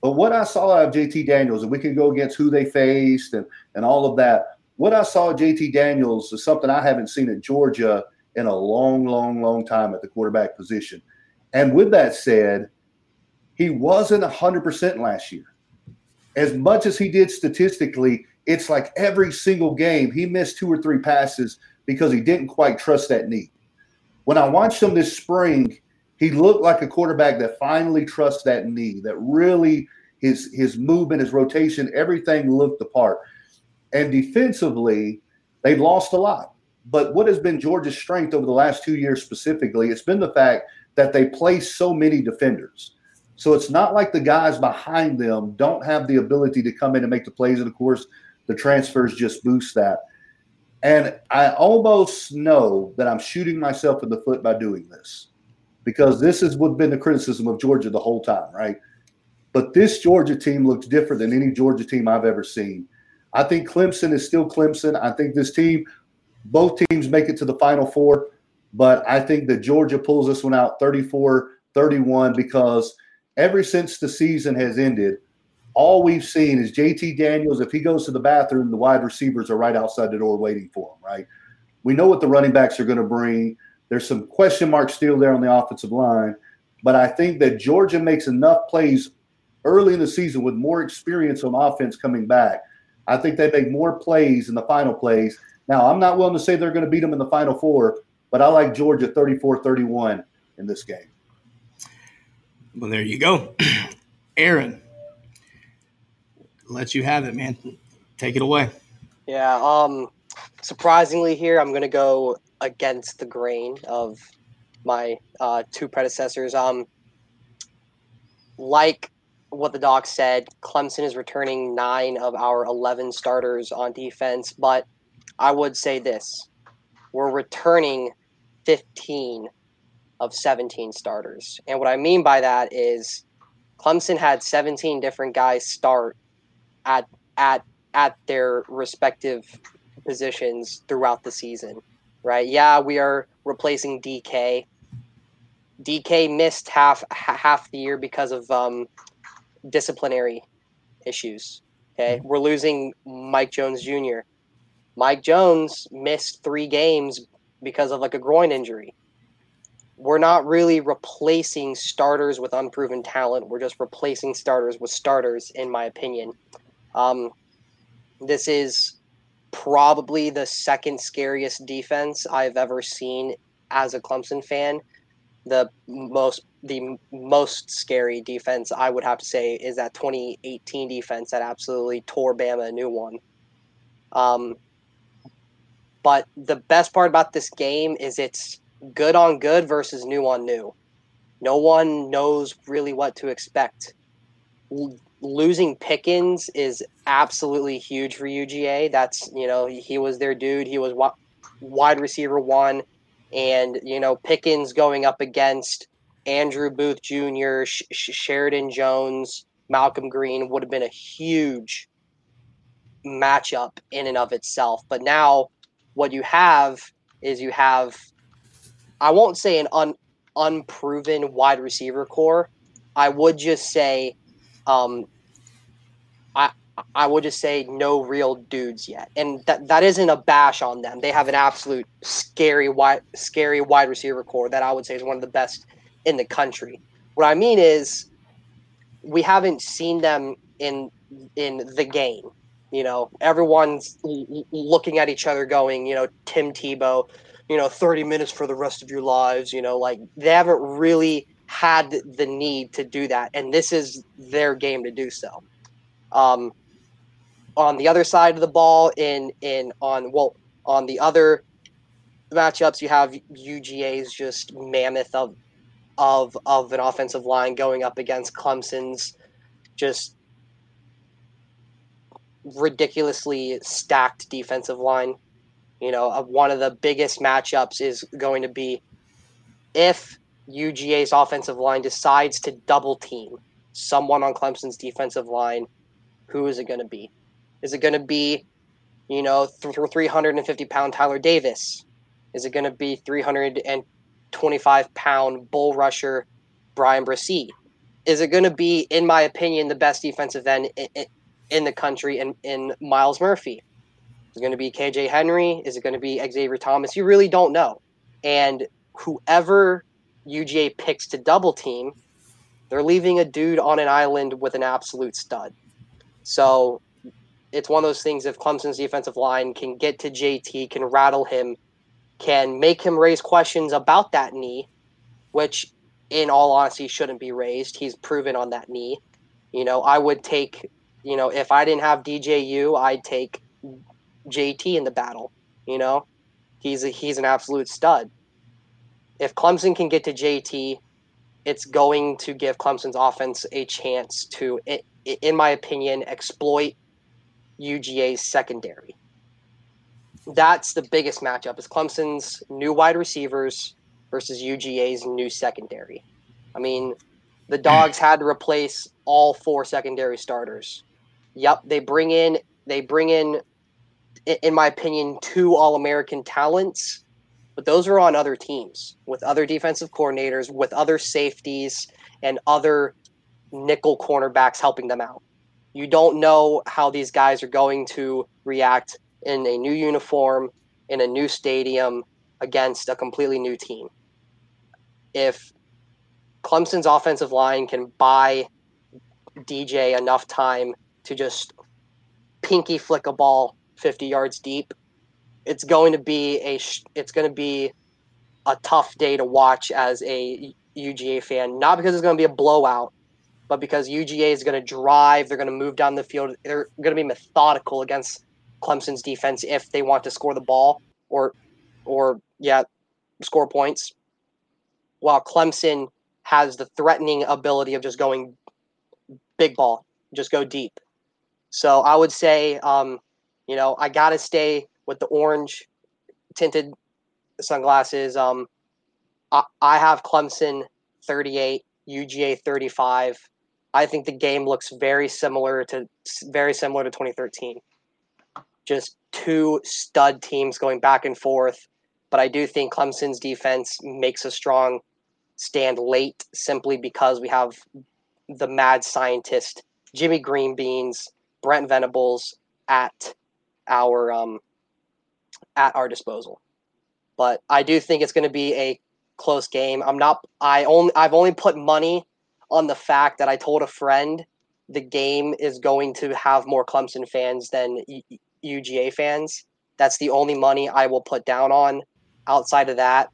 but what I saw out of JT Daniels, and we can go against who they faced and, and all of that, what I saw JT Daniels is something I haven't seen at Georgia in a long, long, long time at the quarterback position. And with that said, he wasn't 100% last year. As much as he did statistically, it's like every single game he missed two or three passes because he didn't quite trust that knee. When I watched him this spring, he looked like a quarterback that finally trusts that knee, that really his his movement, his rotation, everything looked the part. And defensively, they've lost a lot. But what has been Georgia's strength over the last two years specifically? It's been the fact that they play so many defenders. So it's not like the guys behind them don't have the ability to come in and make the plays. And of course, the transfers just boost that. And I almost know that I'm shooting myself in the foot by doing this because this has been the criticism of Georgia the whole time, right? But this Georgia team looks different than any Georgia team I've ever seen. I think Clemson is still Clemson. I think this team, both teams make it to the Final Four, but I think that Georgia pulls this one out 34 31 because ever since the season has ended, all we've seen is JT Daniels. If he goes to the bathroom, the wide receivers are right outside the door waiting for him, right? We know what the running backs are going to bring. There's some question marks still there on the offensive line, but I think that Georgia makes enough plays early in the season with more experience on offense coming back. I think they make more plays in the final plays. Now, I'm not willing to say they're going to beat them in the final four, but I like Georgia 34 31 in this game. Well, there you go. Aaron, let you have it, man. Take it away. Yeah. Um, surprisingly, here, I'm going to go against the grain of my uh, two predecessors. Um, like what the doc said, Clemson is returning nine of our 11 starters on defense, but I would say this we're returning 15 of 17 starters. And what I mean by that is Clemson had 17 different guys start at at at their respective positions throughout the season. Right? Yeah, we are replacing DK. DK missed half half the year because of um, disciplinary issues. Okay, we're losing Mike Jones Jr. Mike Jones missed three games because of like a groin injury. We're not really replacing starters with unproven talent. We're just replacing starters with starters, in my opinion. Um, this is probably the second scariest defense I've ever seen as a Clemson fan. The most the most scary defense I would have to say is that 2018 defense that absolutely tore Bama a new one. Um, but the best part about this game is it's good on good versus new on new. No one knows really what to expect. Losing Pickens is absolutely huge for UGA. That's, you know, he was their dude. He was wide receiver one. And, you know, Pickens going up against Andrew Booth Jr., Sh- Sheridan Jones, Malcolm Green would have been a huge matchup in and of itself. But now what you have is you have I won't say an un, unproven wide receiver core. I would just say um I I would just say no real dudes yet. And that that isn't a bash on them. They have an absolute scary wide scary wide receiver core that I would say is one of the best in the country. What I mean is we haven't seen them in in the game. You know, everyone's looking at each other going, you know, Tim Tebow, you know, 30 minutes for the rest of your lives, you know, like they haven't really had the need to do that. And this is their game to do so. Um, on the other side of the ball, in in on well, on the other matchups, you have UGA's just mammoth of of of an offensive line going up against Clemson's just ridiculously stacked defensive line. You know, uh, one of the biggest matchups is going to be if UGA's offensive line decides to double team someone on Clemson's defensive line, who is it going to be? Is it going to be, you know, 350 pound Tyler Davis? Is it going to be 325 pound bull rusher Bryan Bresee? Is it going to be, in my opinion, the best defensive end in the country in, in Myles Murphy? Is it going to be KJ Henry? Is it going to be Xavier Thomas? You really don't know. And whoever UGA picks to double team, they're leaving a dude on an island with an absolute stud. So it's one of those things if Clemson's defensive line can get to JT, can rattle him, can make him raise questions about that knee, which in all honesty shouldn't be raised. He's proven on that knee. You know, I would take you know, if I didn't have DJU, I'd take JT in the battle. You know, he's a, he's an absolute stud. If Clemson can get to JT, it's going to give Clemson's offense a chance to, in my opinion, exploit UGA's secondary. That's the biggest matchup: is Clemson's new wide receivers versus UGA's new secondary. I mean, the Dogs had to replace all four secondary starters. Yep, they bring in they bring in, in my opinion, two All American talents, but those are on other teams with other defensive coordinators, with other safeties, and other nickel cornerbacks helping them out. You don't know how these guys are going to react in a new uniform, in a new stadium, against a completely new team. If Clemson's offensive line can buy DJ enough time to just pinky flick a ball 50 yards deep. It's going to be a it's going to be a tough day to watch as a UGA fan. Not because it's going to be a blowout, but because UGA is going to drive. They're going to move down the field. They're going to be methodical against Clemson's defense if they want to score the ball or or yeah, score points. While Clemson has the threatening ability of just going big ball, just go deep. So I would say, um, you know, I got to stay with the orange tinted sunglasses. Um, I, I have Clemson 38, UGA 35. I think the game looks very similar to very similar to 2013. Just two stud teams going back and forth, but I do think Clemson's defense makes a strong stand late simply because we have the mad scientist Jimmy Greenbeans, Brent Venables at our um, at our disposal. But I do think it's going to be a close game. I'm not. I only. I've only put money on the fact that I told a friend the game is going to have more Clemson fans than UGA fans. That's the only money I will put down on. Outside of that,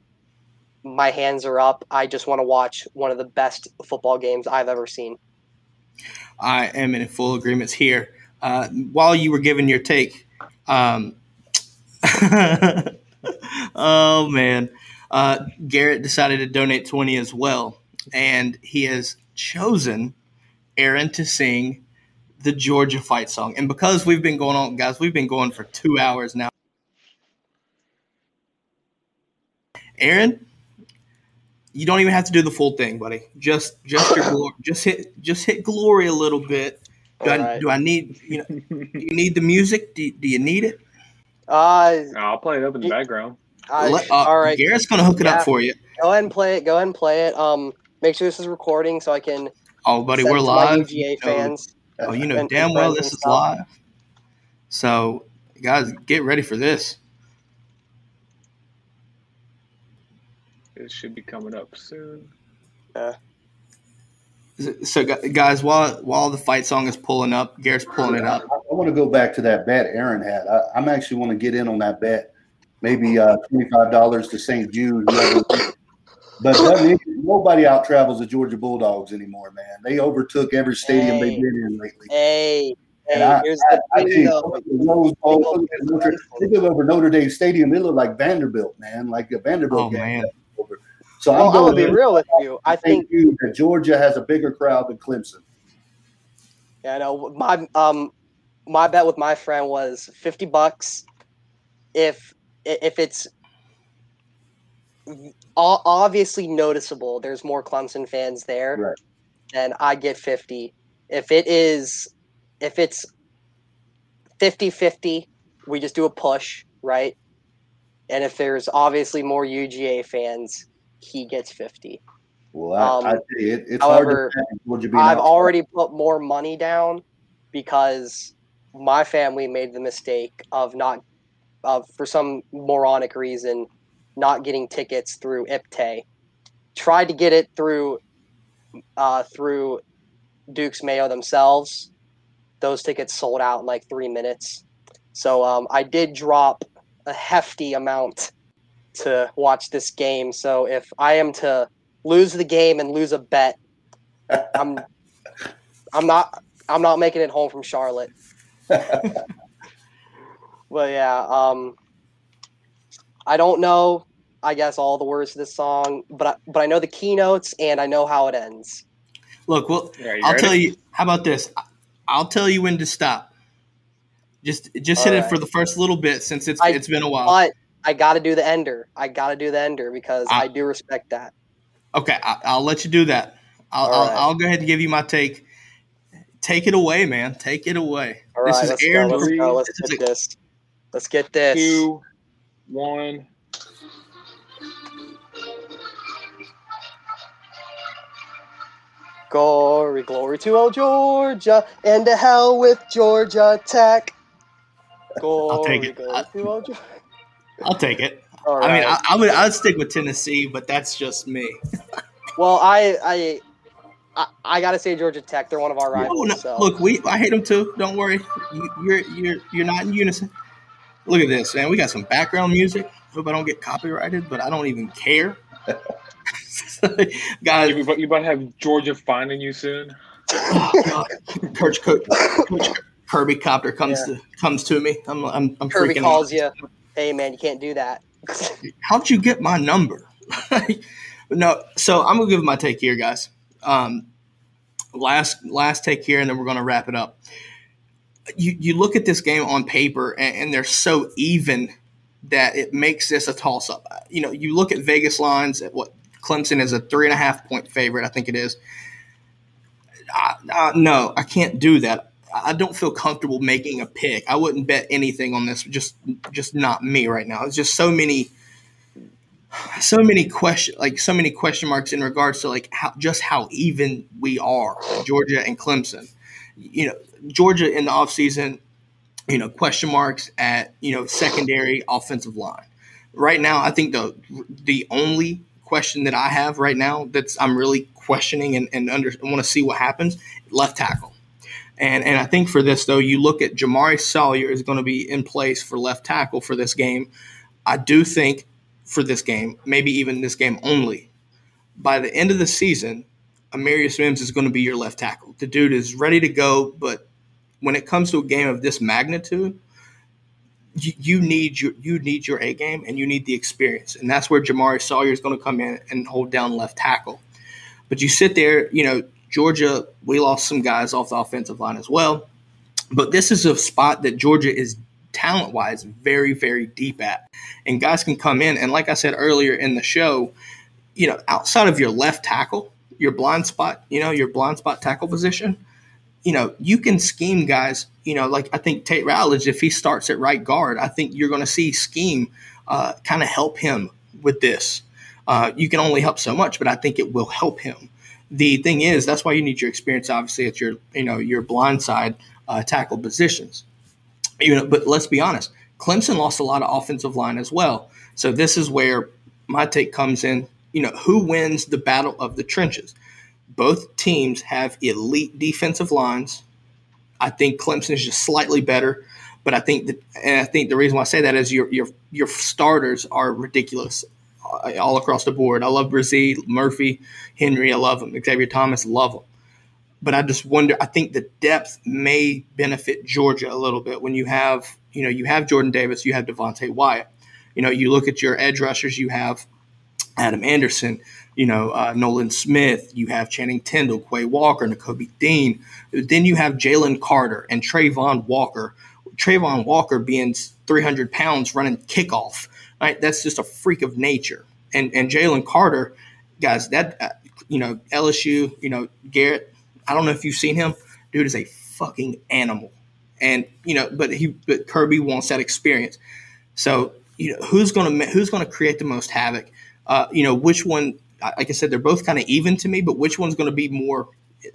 my hands are up. I just want to watch one of the best football games I've ever seen. I am in full agreement here. Uh, while you were giving your take, um, oh man, uh, Garrett decided to donate twenty as well, and he has chosen Aaron to sing the Georgia fight song. And because we've been going on, guys, we've been going for two hours now. Aaron, you don't even have to do the full thing, buddy. Just just your glory. Just hit just hit glory a little bit. Do I, Alright. do I need you know? Do you need the music? Do, do you need it? Uh, I'll play it up in the background. I, Let- uh, all right. Garrett's gonna hook it Yeah. up for you. Go ahead and play it. Go ahead and play it. Um, make sure this is recording so I can. Oh, buddy, send we're it to my live. UGA You know- fans. oh, you know and- damn and well this is live. So, guys, get ready for this. It should be coming up soon. So, guys, while while the fight song is pulling up, Garrett's pulling it up. I want to go back to that bet Aaron had. I, I'm actually want to get in on that bet. Maybe uh, twenty five dollars to St. Jude. But doesn't nobody out travels the Georgia Bulldogs anymore, man. They overtook every stadium they've been in lately. Hey, And hey, I, here's I, the I thing, think Rose Bowl, Notre- they look over Notre Dame Stadium. It looked like Vanderbilt, man, like a Vanderbilt Oh game. man, Over. So Well, I'm I'm gonna be real with you. I think think you that Georgia has a bigger crowd than Clemson. Yeah, no, my um, my bet with my friend was fifty bucks. If if it's obviously noticeable, there's more Clemson fans there. Right. Then I get fifty. If it is, if it's 50-50, we just do a push, right? And if there's obviously more UGA fans, he gets fifty. Well, I, Um, I tell it, it's however, hard to I've already put more money down because my family made the mistake of not, of for some moronic reason, not getting tickets through IPTAY. Tried to get it through, uh, through Duke's Mayo themselves. Those tickets sold out in like three minutes. So um, I did drop a hefty amount to watch this game. So if I am to lose the game and lose a bet, I'm I'm not I'm not making it home from Charlotte. well, yeah. Um, I don't know. I guess all the words to this song, but I, but I know the keynotes and I know how it ends. look, well, Yeah, I'll ready? tell you. How about this? I- I'll tell you when to stop. Just just hit it for the first little bit since it's I- it's been a while. But I got to do the ender. I got to do the ender because I- I do respect that. Okay, I, I'll let you do that. I'll, I'll, right. I'll go ahead and give you my take. Take it away, man. Take it away. All this right, is let's Aaron. go. Let's go. Let's this is get this. Let's get this. Two, one. Glory, glory to old Georgia, and to hell with Georgia Tech. Glory, take it. glory I- to old Georgia. I'll take it. All I mean. I, I would I'd stick with Tennessee, but that's just me. well, I, I, I, I gotta say Georgia Tech. They're one of our rivals. no, so. Look, we I hate them too. Don't worry. You, you're you're you're not in unison. Look at this, man. We got some background music. Hope I don't get copyrighted, but I don't even care. Guys, You about, you about to have Georgia finding you soon? God, Coach, Coach, Coach Kirby Copter comes Yeah. to comes to me. I'm I'm, I'm Kirby freaking calls out. you. Hey man, you can't do that. How'd you get my number? no, so I'm gonna give my take here, guys. Um, last last take here, and then we're gonna wrap it up. You you look at this game on paper, and, and they're so even that it makes this a toss up. You know, you look at Vegas lines at what Clemson is a three and a half point favorite. I think it is. I, I, no, I can't do that. I don't feel comfortable making a pick. I wouldn't bet anything on this. Just, just not me right now. It's just so many, so many question, like so many question marks in regards to like how just how even we are, Georgia and Clemson. You know, Georgia in the offseason, you know, question marks at you know secondary offensive line. Right now, I think the the only question that I have right now that's I'm really questioning and, and under, want to see what happens left tackle. And and I think for this though, you look at Jamaree Salyer is going to be in place for left tackle for this game. I do think for this game, maybe even this game only. By the end of the season, Amarius Mims is going to be your left tackle. The dude is ready to go, but when it comes to a game of this magnitude, you, you need your you need your A game and you need the experience, and that's where Jamaree Salyer is going to come in and hold down left tackle. But you sit there, you know, Georgia, we lost some guys off the offensive line as well. But this is a spot that Georgia is talent wise very, very deep at. And guys can come in. And like I said earlier in the show, you know, outside of your left tackle, your blind spot, you know, your blind spot tackle position, you know, you can scheme guys, you know, like I think Tate Ratledge, if he starts at right guard, I think you're going to see scheme uh, kind of help him with this. Uh, you can only help so much, but I think it will help him. The thing is, that's why you need your experience, obviously, at your, you know, your blind side uh, tackle positions. You know, but let's be honest, Clemson lost a lot of offensive line as well. So this is where my take comes in. You know, who wins the battle of the trenches? Both teams have elite defensive lines. I think Clemson is just slightly better, but I think that, and I think the reason why I say that is your your your starters are ridiculous all across the board. I love Bresee, Murphy, Henry. I love them. Xavier Thomas, love them but I just wonder. I think the depth may benefit Georgia a little bit when you have, you know, you have Jordan Davis, you have Devonte Wyatt. You know, you look at your edge rushers, you have Adam Anderson, you know, uh, Nolan Smith, you have Channing Tindall, Quay Walker, Nakobe Dean. Then you have Jalen Carter and Travon Walker. Travon Walker being 300 pounds running kickoff, right? That's just a freak of nature. And and Jalen Carter, guys, that uh, you know LSU, you know Garrett I don't know if you've seen him. Dude is a fucking animal. And you know, but he but Kirby wants that experience. So you know, who's gonna who's gonna create the most havoc? Uh, you know, which one? Like I said, they're both kind of even to me, but which one's going to be more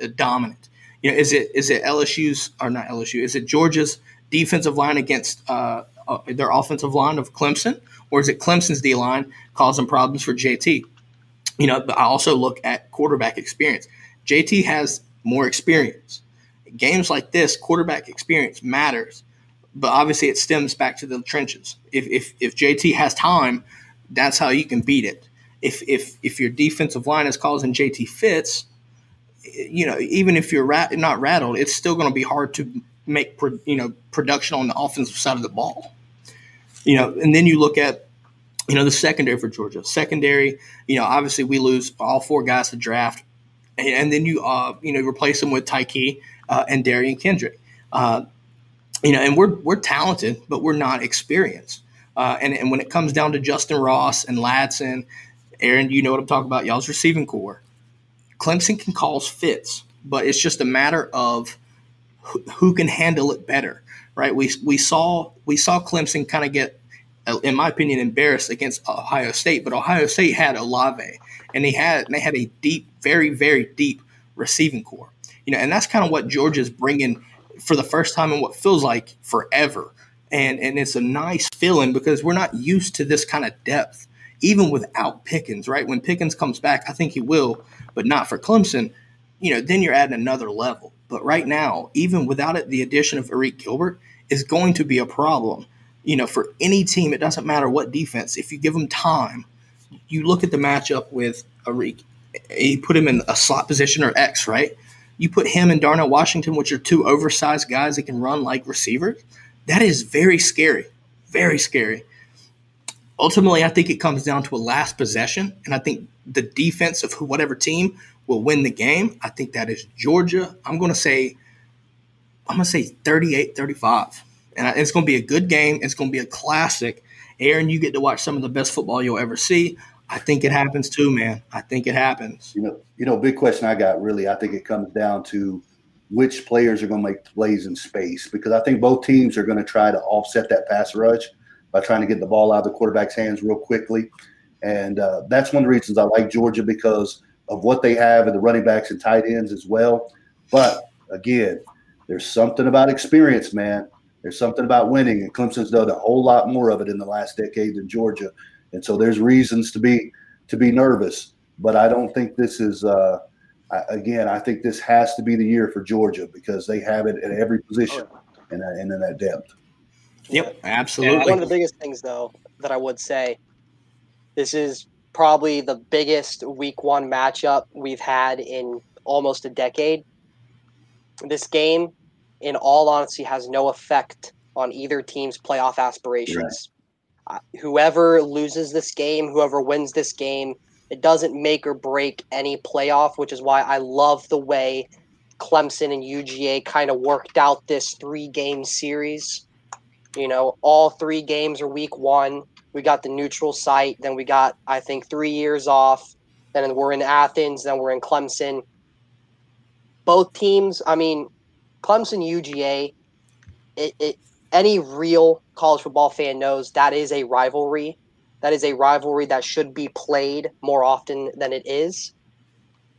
uh, dominant? You know, is it is it LSU's or not LSU? Is it Georgia's defensive line against uh, uh, their offensive line of Clemson, or is it Clemson's D line causing problems for JT? You know, but I also look at quarterback experience. JT has more experience. Games like this, quarterback experience matters, but obviously it stems back to the trenches. If, if, if JT has time, that's how you can beat it. If, if, if your defensive line is causing JT fits, you know, even if you're rat, not rattled, it's still going to be hard to make, pro, you know, production on the offensive side of the ball. You know, and then you look at, you know, the secondary for Georgia. Secondary, you know, obviously we lose all four guys to draft and then you uh, you know replace them with Tyke uh, and Derion Kendrick. Uh, you know, and we're we're talented, but we're not experienced. Uh, and and when it comes down to Justin Ross and Ladson, Aaron, you know what I'm talking about. Y'all's receiving corps. Clemson can cause fits, but it's just a matter of who, who can handle it better, right? We we saw we saw Clemson kind of get, Uh, in my opinion, embarrassed against Ohio State, but Ohio State had Olave and they had they had a deep, very very deep receiving corps. You know, and that's kind of what Georgia's bringing for the first time in what feels like forever. And and it's a nice feeling because we're not used to this kind of depth, even without Pickens. Right when Pickens comes back, I think he will, but not for Clemson. You know, then you're at another level. But right now, even without it, the addition of Arik Gilbert is going to be a problem. You know, for any team, it doesn't matter what defense. If you give them time, you look at the matchup with Arik, eh, you put him in a slot position or X, right? You put him and Darnell Washington, which are two oversized guys that can run like receivers. That is very scary, very scary. Ultimately, I think it comes down to a last possession, and I think the defense of whatever team will win the game. I think that is Georgia. I'm going to say, I'm going to say 38 35. And it's going to be a good game. It's going to be a classic. Aaron, you get to watch some of the best football you'll ever see. I think it happens too, man. I think it happens. You know, you know, big question I got really. I think it comes down to which players are going to make plays in space because I think both teams are going to try to offset that pass rush by trying to get the ball out of the quarterback's hands real quickly. And uh, that's one of the reasons I like Georgia because of what they have and the running backs and tight ends as well. But again, there's something about experience, man. There's something about winning, and Clemson's done a whole lot more of it in the last decade than Georgia, and so there's reasons to be to be nervous. But I don't think this is. Uh, I, again, I think this has to be the year for Georgia because they have it at every position and, and in that depth. Yep, absolutely. One of the biggest things, though, that I would say, this is probably the biggest Week One matchup we've had in almost a decade. This game, in all honesty, has no effect on either team's playoff aspirations. Right. Uh, whoever loses this game, whoever wins this game, it doesn't make or break any playoff, which is why I love the way Clemson and UGA kind of worked out this three game series. You know, all three games are week one. We got the neutral site, then we got, I think, three years off. Then we're in Athens, then we're in Clemson. Both teams, I mean, Clemson UGA, it, it any real college football fan knows that is a rivalry that is a rivalry that should be played more often than it is.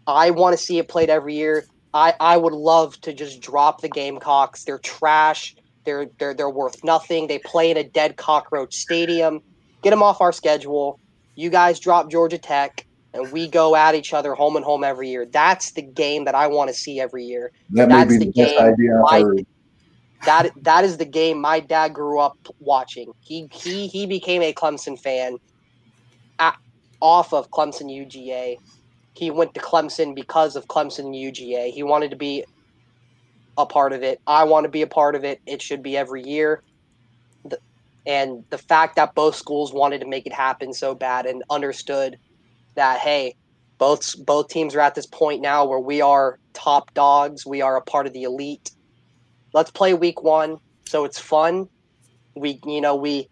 I want to see it played every year. I, I would love to just drop the Gamecocks. They're trash. They're they're they're worth nothing. They play in a dead cockroach stadium. Get them off our schedule. You guys drop Georgia Tech, and we go at each other home and home every year. That's the game that I want to see every year. That That's the, the best idea I've that that is the game my dad grew up watching. He he he became a Clemson fan at, off of Clemson UGA. He went to Clemson because of Clemson UGA. He wanted to be a part of it. I want to be a part of it. It should be every year. The, and the fact that both schools wanted to make it happen so bad and understood that hey, both both teams are at this point now where we are top dogs. We are a part of the elite let's play week one so it's fun. We you know we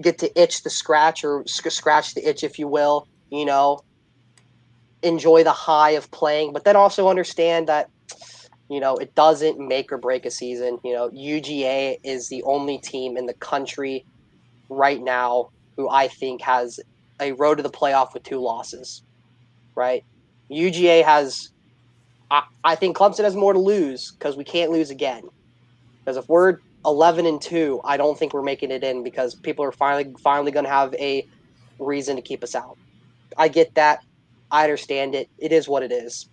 get to itch the scratch or scratch the itch if you will. You know, enjoy the high of playing, but then also understand that you know it doesn't make or break a season. You know, UGA is the only team in the country right now who I think has a road to the playoff with two losses. Right, UGA has I, I think Clemson has more to lose because we can't lose again. Because if we're 11 and 2, I don't think we're making it in because people are finally finally going to have a reason to keep us out. I get that. I understand it. It is what it is.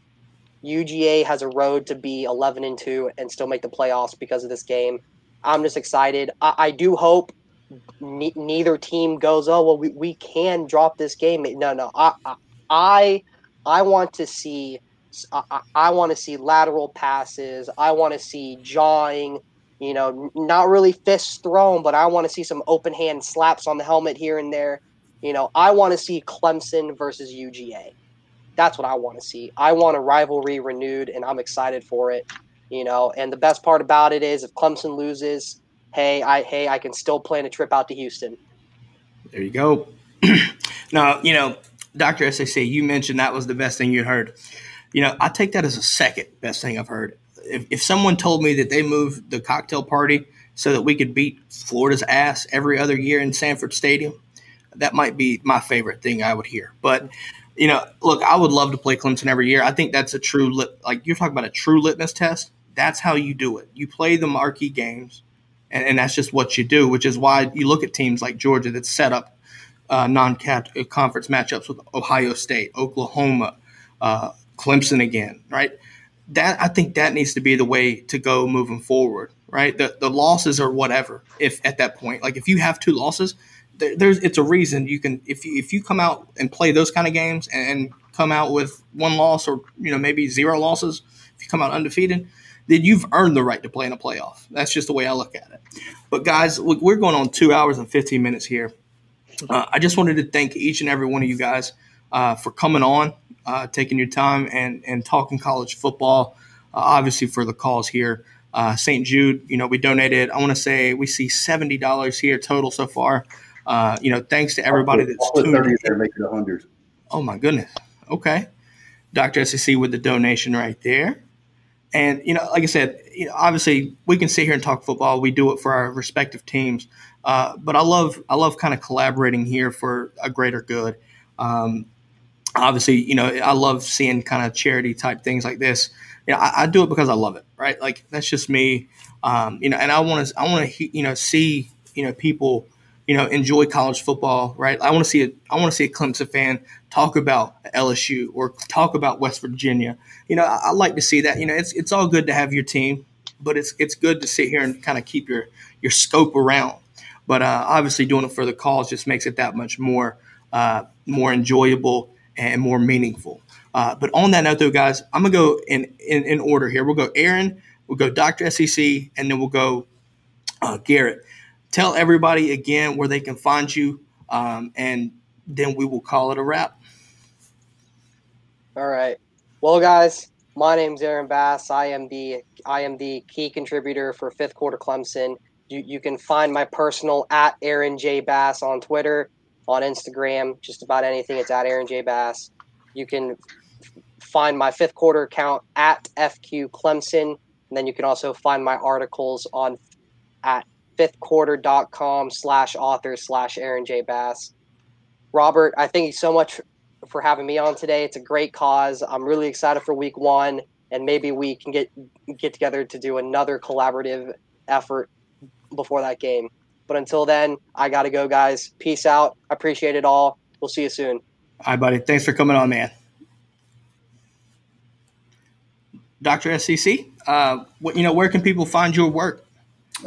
UGA has a road to be 11 and 2 and still make the playoffs because of this game. I'm just excited. I, I do hope ne- neither team goes, oh, well, we, we can drop this game. No, no. I, I, I want to see – I, I want to see lateral passes. I want to see jawing. You know, not really fists thrown, but I want to see some open hand slaps on the helmet here and there. You know, I want to see Clemson versus UGA. That's what I want to see. I want a rivalry renewed, and I'm excited for it. You know, and the best part about it is if Clemson loses, hey, I hey, I can still plan a trip out to Houston. There you go. now, you know, Dr. SEC, you mentioned that was the best thing you heard you know, I take that as a second best thing I've heard. If, if someone told me that they moved the cocktail party so that we could beat Florida's ass every other year in Sanford Stadium, that might be my favorite thing I would hear. But you know, look, I would love to play Clemson every year. I think that's a true lit, like you're talking about a true litmus test. That's how you do it. You play the marquee games, and, and that's just what you do. Which is why you look at teams like Georgia that set up uh, non-conference matchups with Ohio State, Oklahoma, uh, Clemson again, right? That I think that needs to be the way to go moving forward, right? The the losses or whatever. If at that point, like if you have two losses, there, there's it's a reason you can if you if you come out and play those kind of games and come out with one loss or you know maybe zero losses, if you come out undefeated, then you've earned the right to play in a playoff. That's just the way I look at it. But guys, look, we're going on two hours and fifteen minutes here. Uh, I just wanted to thank each and every one of you guys uh, for coming on uh, taking your time and, and talking college football. Uh, obviously, for the calls here, uh, St. Jude, you know, we donated, I want to say we see $70 here total so far. Uh, you know, thanks to everybody that's tuned 30 in. there, make it 100. Oh my goodness. Okay. Dr. SEC with the donation right there. And you know, like I said, you know, obviously we can sit here and talk football. We do it for our respective teams, uh, but I love I love kind of collaborating here for a greater good. Um, obviously, you know, I love seeing kind of charity type things like this. You know, I, I do it because I love it, right? Like that's just me. Um, you know, and I want to I want to you know see you know people you know enjoy college football, right? I want to see a I want to see a Clemson fan talk about LSU or talk about West Virginia. You know, I, I like to see that. You know, it's it's all good to have your team, but it's it's good to sit here and kind of keep your your scope around. But uh, obviously, doing it for the cause just makes it that much more uh, more enjoyable and more meaningful. Uh, but on that note, though, guys, I'm gonna go in, in in order here. We'll go Aaron, we'll go Dr. SEC, and then we'll go uh, Garrett. Tell everybody again where they can find you, um, and then we will call it a wrap. All right. Well, guys, my name's Aaron Bass. I am the I am the key contributor for Fifth Quarter Clemson. You you can find my personal at Aaron J Bass on Twitter, on Instagram, just about anything. It's at Aaron J Bass. You can find my Fifth Quarter account at FQ Clemson, and then you can also find my articles on at fifthquarter.com slash author slash Aaron J Bass. Robert, I thank you so much for having me on today. It's a great cause. I'm really excited for week one, and maybe we can get get together to do another collaborative effort before that game. But until then, I gotta go, guys. Peace out. Appreciate it all. We'll see you soon. All right, buddy. Thanks for coming on, man. Dr. SEC, uh, what, you know, where can people find your work?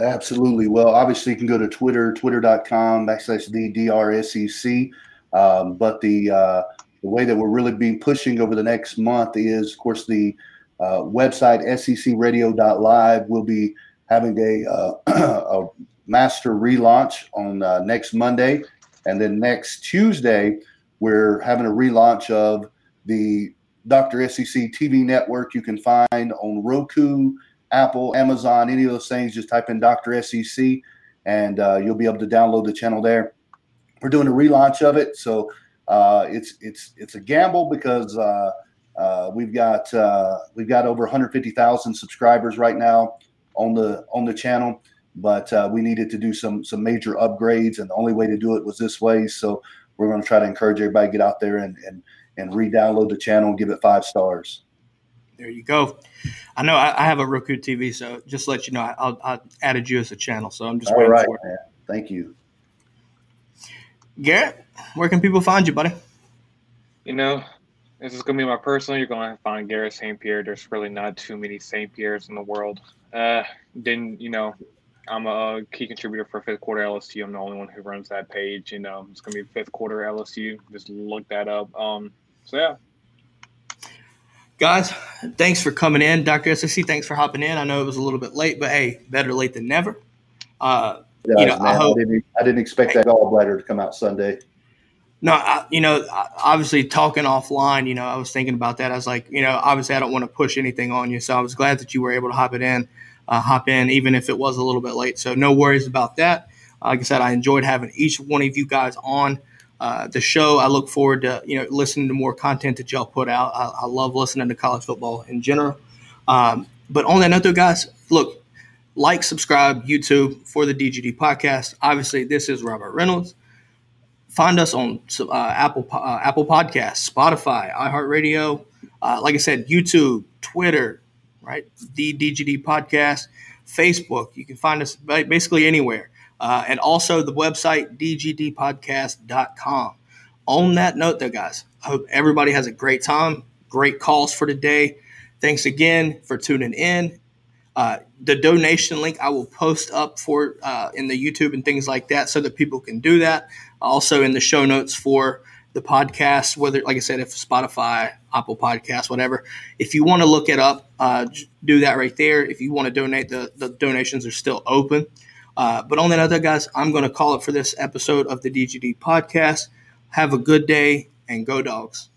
Absolutely. Well, obviously, you can go to Twitter, twitter.com backslash the DRSEC. Um, but the uh, the way that we're really being pushing over the next month is, of course, the uh, website secradio.live. We'll be having a, uh, a master relaunch on uh, next Monday. And then next Tuesday, we're having a relaunch of the Dr. SEC TV network you can find on Roku, Apple, Amazon, any of those things. Just type in Dr. SEC and uh, you'll be able to download the channel there. We're doing a relaunch of it, so uh, it's it's it's a gamble because uh, uh, we've got uh, we've got over 150,000 subscribers right now on the on the channel, but uh, we needed to do some some major upgrades, and the only way to do it was this way. So we're going to try to encourage everybody to get out there and and and re-download the channel and give it five stars. There you go. I know I, I have a Roku TV, so just let you know, I, I, I added you as a channel, so I'm just All waiting right, for it. man. Thank you. Garrett, where can people find you, buddy? You know, this is gonna be my personal. You're gonna find Garrett St. Pierre. There's really not too many St. Pierres in the world. Uh, then you know, I'm a key contributor for Fifth Quarter LSU. I'm the only one who runs that page. You know, it's gonna be Fifth Quarter LSU. Just look that up. Um, so yeah, Guys, thanks for coming in. Dr. SEC, thanks for hopping in. I know it was a little bit late, but hey, better late than never. Uh, Guys, You know, I man, I, hope- didn't, I didn't expect that gallbladder to come out Sunday. No, I, you know, obviously talking offline, you know, I was thinking about that. I was like, you know, obviously I don't want to push anything on you, so I was glad that you were able to hop it in, uh, hop in, even if it was a little bit late. So no worries about that. Like I said, I enjoyed having each one of you guys on uh, the show. I look forward to you know listening to more content that y'all put out. I, I love listening to college football in general. Um, but on that note, though, guys, look, like, subscribe, YouTube for the DGD podcast. Obviously, this is Robert Reynolds. Find us on uh, Apple uh, Apple Podcasts, Spotify, iHeartRadio. Uh, like I said, YouTube, Twitter, right? The DGD podcast, Facebook. You can find us basically anywhere. Uh, and also the website, dgdpodcast.com. On that note, though, guys, I hope everybody has a great time. Great calls for today. Thanks again for tuning in. Uh, the donation link I will post up for uh, in the YouTube and things like that so that people can do that. Also in the show notes for the podcast, whether, like I said, if Spotify, Apple Podcasts, whatever. If you want to look it up, uh, do that right there. If you want to donate, the, the donations are still open. Uh, but on that other, guys, I'm going to call it for this episode of the DGD podcast. Have a good day and go, dogs.